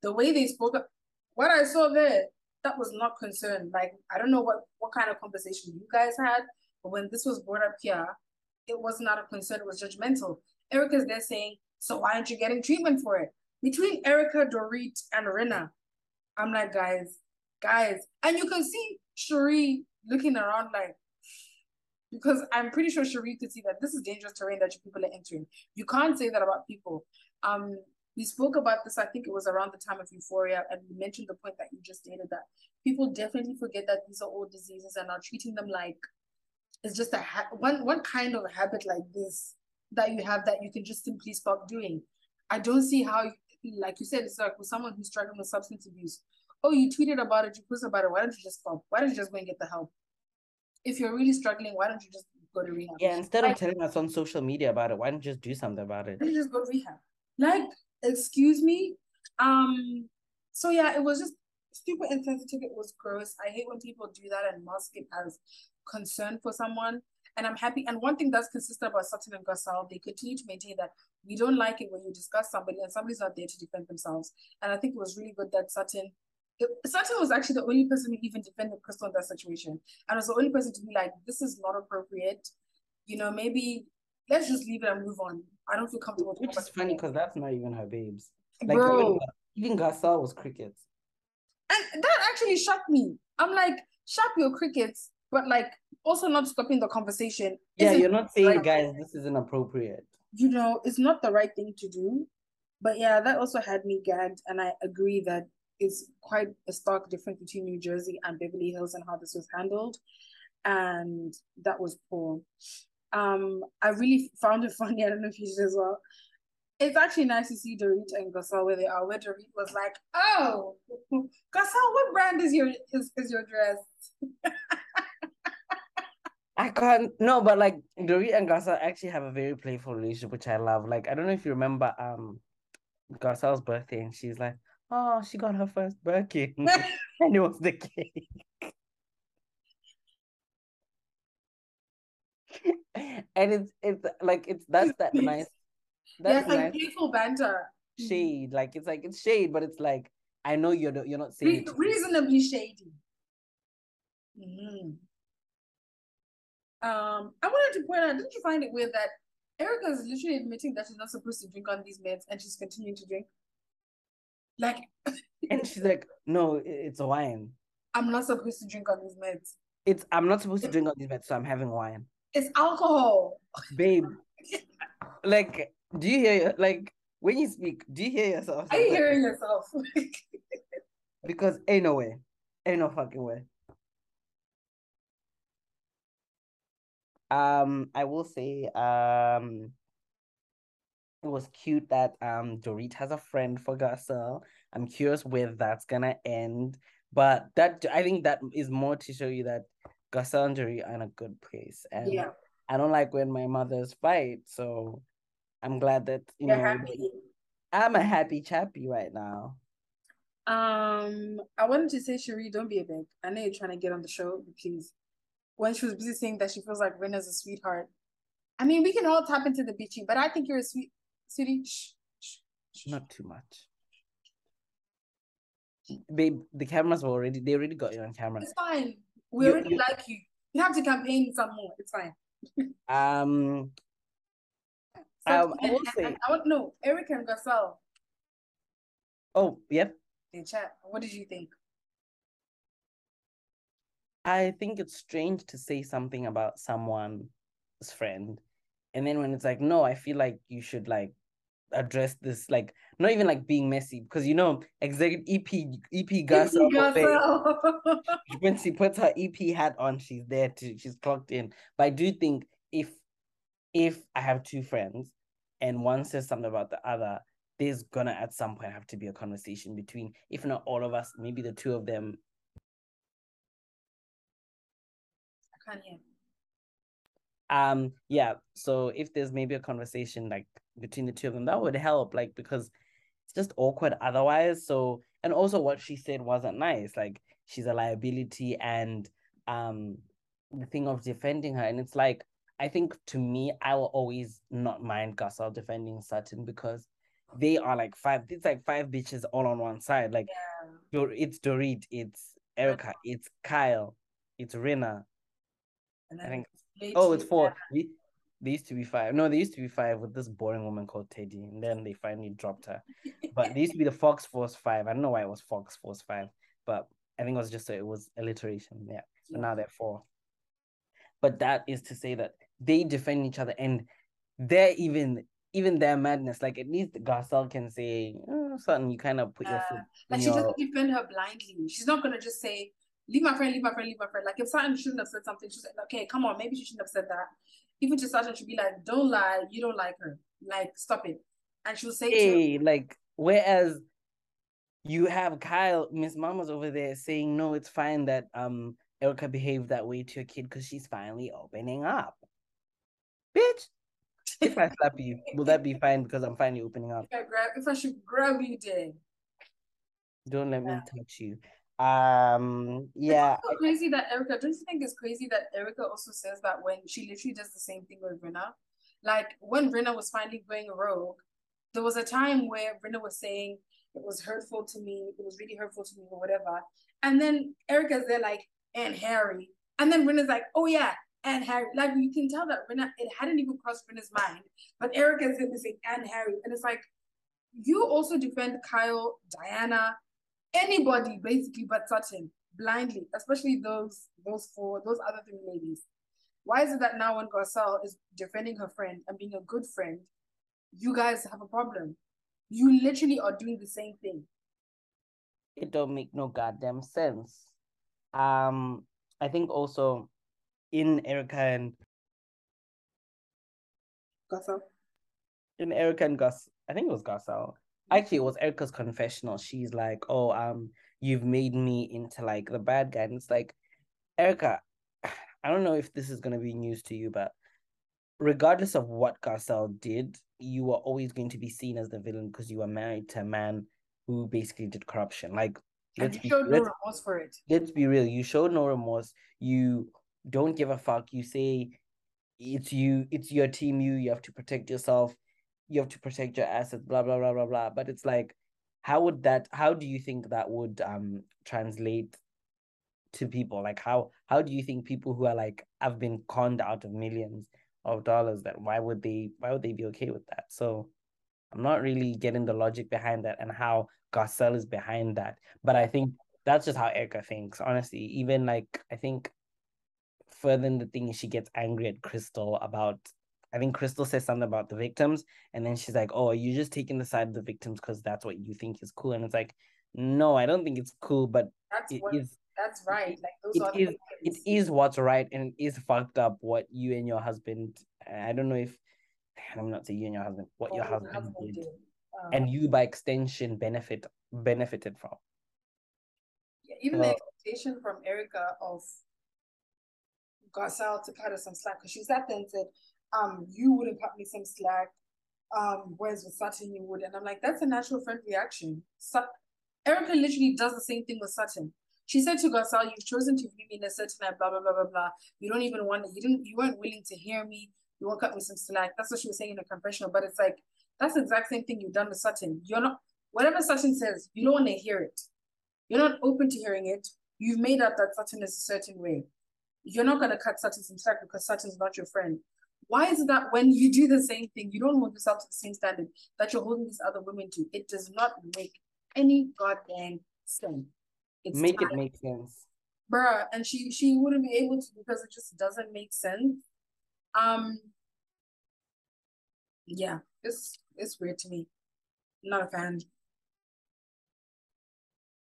Speaker 1: The way they spoke, what I saw there, that was not concern. Like, I don't know what, what kind of conversation you guys had, but when this was brought up here, it was not a concern, it was judgmental. Erika's there saying, so why aren't you getting treatment for it? Between Erika, Dorit, and Rinna, I'm like, guys, guys. And you can see Sheree looking around like, because I'm pretty sure Sheree could see that this is dangerous terrain that you people are entering. You can't say that about people. Um, we spoke about this, I think it was around the time of Euphoria, and we mentioned the point that you just stated that people definitely forget that these are all diseases and are treating them like it's just a ha- one one kind of habit like this that you have that you can just simply stop doing. I don't see how, like you said, it's like with someone who's struggling with substance abuse oh, you tweeted about it, you posted about it. Why don't you just stop? Why don't you just go and get the help? If you're really struggling, why don't you just go to rehab?
Speaker 2: Yeah, instead like, of telling us on social media about it, why don't you just do something about it?
Speaker 1: Why just go to rehab? Like, excuse me. Um, so yeah, it was just stupid insensitive. It was gross. I hate when people do that and mask it as concern for someone. And I'm happy. And one thing that's consistent about Sutton and Garcelle, they continue to maintain that we don't like it when you discuss somebody and somebody's not there to defend themselves. And I think it was really good that Sutton Sutton was actually the only person who even defended Crystal in that situation. And was the only person to be like, this is not appropriate. You know, maybe let's just leave it and move on. I don't feel comfortable.
Speaker 2: Which is funny because that's not even her babes. Like Bro. even, even Garcelle was crickets.
Speaker 1: And that actually shocked me. I'm like, sharp your crickets, but like also not stopping the conversation.
Speaker 2: Yeah, you're not saying, right guys, this is inappropriate.
Speaker 1: You know, it's not the right thing to do. But yeah, that also had me gagged, and I agree that it's quite a stark difference between New Jersey and Beverly Hills and how this was handled. And that was poor. Um, I really found it funny. I don't know if you did as well. It's actually nice to see Dorit and Garcelle where they are. Where Dorit was like, "Oh, Garcelle, what brand is your is, is your dress?"
Speaker 2: I can't no, but like Dorit and Garcelle actually have a very playful relationship, which I love. Like I don't know if you remember um Garcelle's birthday, and she's like, oh, she got her first Birkin. and it was the cake. and it's it's like it's that's that nice
Speaker 1: that's yeah, like playful banter
Speaker 2: shade like it's like it's shade but it's like i know you're you're not saying
Speaker 1: Re- reasonably shady mm-hmm. Um i wanted to point out didn't you find it weird that erika is literally admitting that she's not supposed to drink on these meds and she's continuing to drink like,
Speaker 2: and she's like, no, it's wine.
Speaker 1: I'm not supposed to drink on these meds.
Speaker 2: It's I'm not supposed to drink on these meds, so I'm having wine.
Speaker 1: It's alcohol,
Speaker 2: babe. like, do you hear like when you speak? Do you hear yourself?
Speaker 1: Are you hearing yourself?
Speaker 2: because ain't no way, ain't no fucking way. Um, I will say, um, it was cute that um Dorit has a friend for Garcelle I'm curious where that's gonna end. But that I think that is more to show you that Garcelle and Jerry are in a good place. And
Speaker 1: Yeah.
Speaker 2: I don't like when my mothers fight. So I'm glad that you
Speaker 1: You're
Speaker 2: know
Speaker 1: happy.
Speaker 2: I'm a happy chappy right now.
Speaker 1: Um, I wanted to say, Sheree, don't be a big. I know you're trying to get on the show, but please. When she was busy saying that she feels like Rinna's a sweetheart. I mean, we can all tap into the beachy, but I think you're a sweet sweetie. Shh, shh, shh.
Speaker 2: Not too much. Babe, the cameras were already they already got you on camera.
Speaker 1: It's fine. We
Speaker 2: You-
Speaker 1: already
Speaker 2: you-
Speaker 1: like you. You have to campaign some more. It's fine.
Speaker 2: Um
Speaker 1: So,
Speaker 2: Um, I will say-
Speaker 1: and I want no Eric and Garcelle.
Speaker 2: oh yep.
Speaker 1: They chat. What did you think?
Speaker 2: I think it's strange to say something about someone's friend. And then when it's like, no, I feel like you should like address this, like not even like being messy, because you know, executive EP EP Garcelle when she puts her EP hat on, she's there to she's clocked in. But I do think if if I have two friends and one says something about the other, there's gonna at some point have to be a conversation between, if not all of us, maybe the two of them.
Speaker 1: I can't hear.
Speaker 2: Um, yeah. So if there's maybe a conversation like between the two of them, that would help, like because it's just awkward otherwise. So and also what she said wasn't nice. Like she's a liability and um the thing of defending her. And it's like I think to me, I will always not mind Garcelle defending Sutton because they are like five, it's like five bitches all on one side. Like
Speaker 1: Yeah.
Speaker 2: It's Dorit, it's Erika, it's Kyle, it's
Speaker 1: Rinna.
Speaker 2: I think oh it's four. We, they used to be five. No, they used to be five with this boring woman called Teddi, and then they finally dropped her. But they used to be the Fox Force Five. I don't know why it was Fox Force Five, but I think it was just so it was alliteration. Yeah. So
Speaker 1: Yeah.
Speaker 2: now they're four. But that is to say that they defend each other and they're even even their madness. Like at least Garcelle can say oh, something. You kind of put your foot.
Speaker 1: Like she
Speaker 2: your-
Speaker 1: doesn't defend her blindly. She's not gonna just say, "Leave my friend, leave my friend, leave my friend." Like if Sutton shouldn't have said something, she's like, "Okay, come on, maybe she shouldn't have said that." Even to Sutton, she'd be like, "Don't lie, you don't like her. Like stop it." And she'll say, to
Speaker 2: Hey, like whereas you have Kyle, Miss Mama's over there saying, no, it's fine that um Erika behaved that way to your kid because she's finally opening up. Bitch, if I slap you, will that be fine because I'm finally opening up?
Speaker 1: if I grab, if I should grab you, then.
Speaker 2: Don't let me touch you. Um, yeah,
Speaker 1: It's also crazy that Erika. Don't you think it's crazy that Erika also says that when she literally does the same thing with Rinna? Like when Rinna was finally going rogue, there was a time where Rinna was saying it was hurtful to me, it was really hurtful to me, or whatever. And then Erika's there like, and Harry. And then Rinna's like, oh yeah, and Harry. Like you can tell that Rinna, it hadn't even crossed Rinna's mind. But Erika's in this saying, and Harry. And it's like, you also defend Kyle, Diana, anybody basically but Sutton blindly, especially those those four, those other three ladies. Why is it that now when Garcelle is defending her friend and being a good friend, you guys have a problem? You literally are doing the same thing.
Speaker 2: it don't make no goddamn sense. Um, I think also in Erika and
Speaker 1: Garcelle.
Speaker 2: in Erika and Gus, I think it was Garcelle. Actually, it was Erika's confessional. She's like, "Oh, um, you've made me into like the bad guy." And it's like, Erika, I don't know if this is gonna be news to you, but regardless of what Garcelle did, you are always going to be seen as the villain because you are married to a man who basically did corruption. Like,
Speaker 1: And you
Speaker 2: be
Speaker 1: showed no remorse for it.
Speaker 2: let's be real. You showed no remorse. You don't give a fuck. You say it's you, it's your team. You, you have to protect yourself. You have to protect your assets. Blah blah blah blah blah. But it's like, how would that? How do you think that would um translate to people? Like how how do you think people who are like have been conned out of millions of dollars that why would they why would they be okay with that? So I'm not really getting the logic behind that and how Garcelle is behind that. But I think that's just how Erika thinks. Honestly, even like I think further in the thing, she gets angry at Crystal about. I think Crystal says something about the victims, and then she's like, "Oh, are you just taking the side of the victims because that's what you think is cool?" And it's like, no, I don't think it's cool, but
Speaker 1: That's
Speaker 2: it
Speaker 1: what
Speaker 2: is
Speaker 1: that's right. Like those
Speaker 2: it is it what's right and it is fucked up what you and your husband I don't know if I'm not saying you and your husband, what your
Speaker 1: What
Speaker 2: husband, did.
Speaker 1: did. Um,
Speaker 2: And you by extension benefit benefited from.
Speaker 1: Yeah, even the expectation from Erika of Garcelle to cut her some slack because she sat there and said, um, you wouldn't cut me some slack. Um, whereas with Sutton you would. And I'm like, that's a natural friend reaction. Su- Erika literally does the same thing with Sutton. She said to Garcelle, you've chosen to view me in a certain way, blah, blah, blah, blah, blah. You don't even want you didn't you weren't willing to hear me. You won't cut me some slack. That's what she was saying in the confessional. But it's like that's the exact same thing you've done with Sutton. You're not whatever Sutton says, you don't want to hear it. You're not open to hearing it. You've made up that Sutton is a certain way. You're not gonna cut Sutton some slack because Sutton's not your friend. Why is it that when you do the same thing, you don't hold yourself to the same standard that you're holding these other women to? It does not make any goddamn sense.
Speaker 2: It's make time. it make sense.
Speaker 1: Bruh, and she she wouldn't be able to because it just doesn't make sense. Um yeah, it's it's weird to me. not a fan.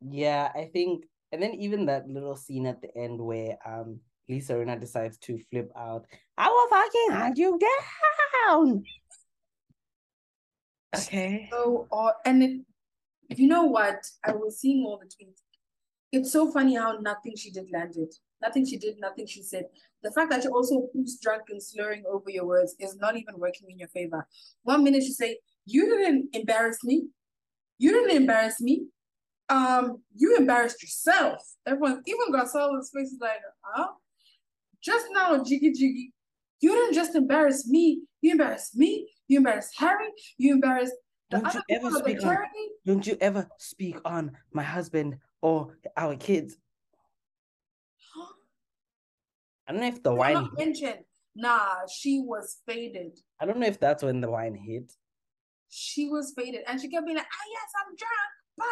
Speaker 2: Yeah, I think and then even that little scene at the end where um Lisa Rinna decides to flip out. I will fucking hunt you down. Okay.
Speaker 1: So, uh, and it, you know what? I was seeing all the tweets. It's so funny how nothing she did landed. Nothing she did, nothing she said. The fact that you're also who's drunk and slurring over your words is not even working in your favor. One minute she say, You didn't embarrass me. You didn't embarrass me. Um, you embarrassed yourself. Everyone, even Garcelle's face is like, huh? Just now, Jiggy Jiggy, you didn't just embarrass me. You embarrassed me. You embarrassed Harry. You embarrassed the don't
Speaker 2: other you ever speak on, Don't you ever speak on my husband or our kids? I don't know if the wine
Speaker 1: not mentioned. Nah, she was faded.
Speaker 2: I don't know if that's when the wine hit.
Speaker 1: She was faded, and she kept being like, "Ah, yes, I'm drunk, but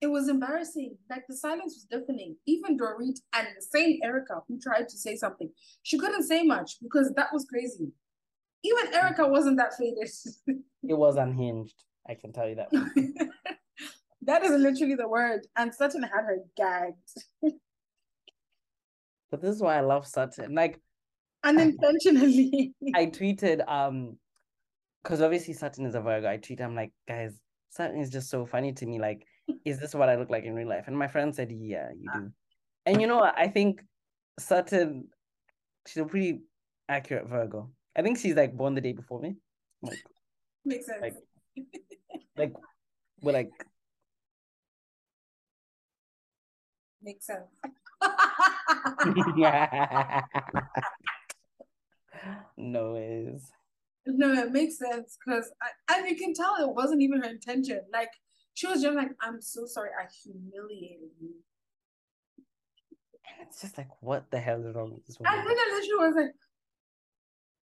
Speaker 1: it was embarrassing. Like the silence was deafening. Even Dorit and the same Erika who tried to say something, she couldn't say much because that was crazy. Even Erika wasn't that faded.
Speaker 2: it was unhinged. I can tell you that.
Speaker 1: that is literally the word. And Sutton had her gagged.
Speaker 2: but this is why I love Sutton. Like
Speaker 1: unintentionally.
Speaker 2: I tweeted um because obviously Sutton is a Virgo. I tweeted, I'm like, guys, Sutton is just so funny to me. Like is this what I look like in real life? And my friend said, yeah, you ah. do. And you know? I think certain, she's a pretty accurate Virgo. I think she's like born the day before me. Like,
Speaker 1: Makes sense.
Speaker 2: Like, like we're like.
Speaker 1: Makes sense.
Speaker 2: no is.
Speaker 1: No, it makes sense because I, and you can tell it wasn't even her intention. Like she was just like, I'm so sorry, I humiliated you.
Speaker 2: And it's just like, what the hell is wrong with this
Speaker 1: woman? And then I literally was like,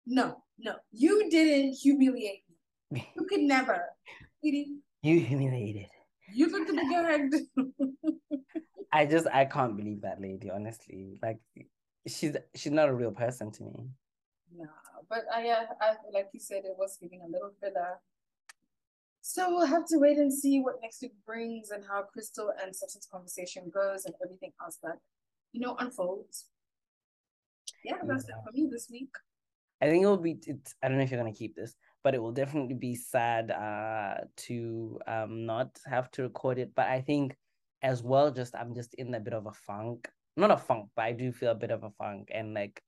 Speaker 1: no, no, you didn't humiliate me. You could never.
Speaker 2: You humiliated.
Speaker 1: You look to be gagged.
Speaker 2: I just I can't believe that lady, honestly. Like she's she's not a real person to me.
Speaker 1: No, but I, uh, I like you said, it was giving a little filler. So we'll have to wait and see what next week brings and how Crystal and Sutton's conversation goes and everything else that, you know, unfolds. Yeah, that's yeah. it for me this week.
Speaker 2: I think it will be it's I don't know if you're gonna keep this, but it will definitely be sad uh to um not have to record it. But I think as well, just I'm just in a bit of a funk. Not a funk, but I do feel a bit of a funk and like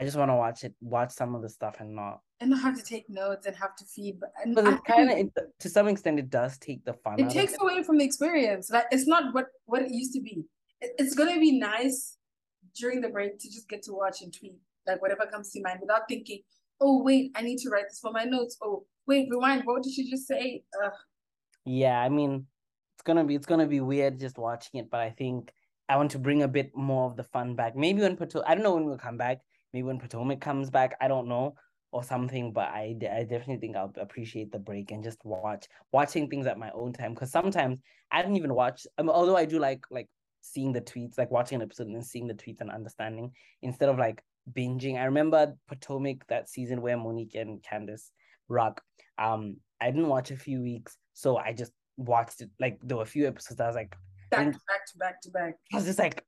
Speaker 2: I just want to watch it, watch some of the stuff and not
Speaker 1: and not have to take notes and have to feed. But,
Speaker 2: but it kind of, to some extent, it does take the fun.
Speaker 1: It takes it. away from the experience. Like it's not what what it used to be. It, it's gonna be nice during the break to just get to watch and tweet like whatever comes to mind without thinking, oh wait, I need to write this for my notes. Oh wait, rewind. What did she just say? Ugh.
Speaker 2: Yeah, I mean, it's gonna be it's gonna be weird just watching it, but I think I want to bring a bit more of the fun back. Maybe when Pato, I don't know when we'll come back maybe when Potomac comes back, I don't know, or something. But I, I definitely think I'll appreciate the break and just watch watching things at my own time. Because sometimes I don't even watch. I mean, although I do like like seeing the tweets, like watching an episode and seeing the tweets and understanding instead of like binging. I remember Potomac that season where Monique and Candiace rock. Um, I didn't watch a few weeks, so I just watched it. Like there were a few episodes. I was like
Speaker 1: back to back to back to back.
Speaker 2: I was just like,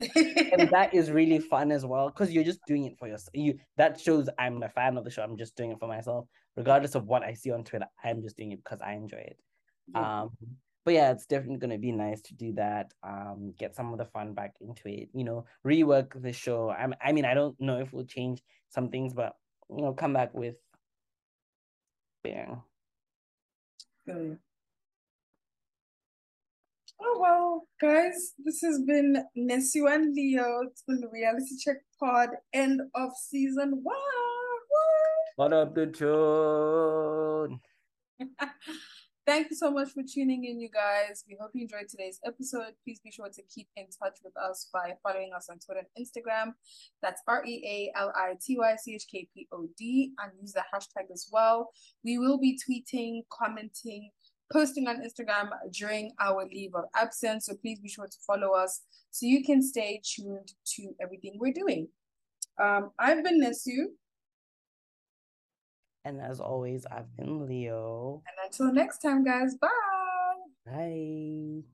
Speaker 2: and that is really fun as well because you're just doing it for yourself. You that shows I'm a fan of the show. I'm just doing it for myself, regardless of what I see on Twitter. I'm just doing it because I enjoy it. Yeah. Um, but yeah, it's definitely gonna be nice to do that. Um, get some of the fun back into it. You know, rework the show. I'm, I mean, I don't know if we'll change some things, but you know, come back with bang.
Speaker 1: Good. Oh well, guys, this has been Nessie and Leo. It's been the Reality Check Pod, end of season one.
Speaker 2: What up, the tune?
Speaker 1: Thank you so much for tuning in, you guys. We hope you enjoyed today's episode. Please be sure to keep in touch with us by following us on Twitter and Instagram. That's R E A L I T Y C H K P O D and use the hashtag as well. We will be tweeting, commenting, posting on Instagram during our leave of absence. So please be sure to follow us so you can stay tuned to everything we're doing. Um, I've been Nesu.
Speaker 2: And as always, I've been Leo.
Speaker 1: And until next time, guys, bye.
Speaker 2: Bye.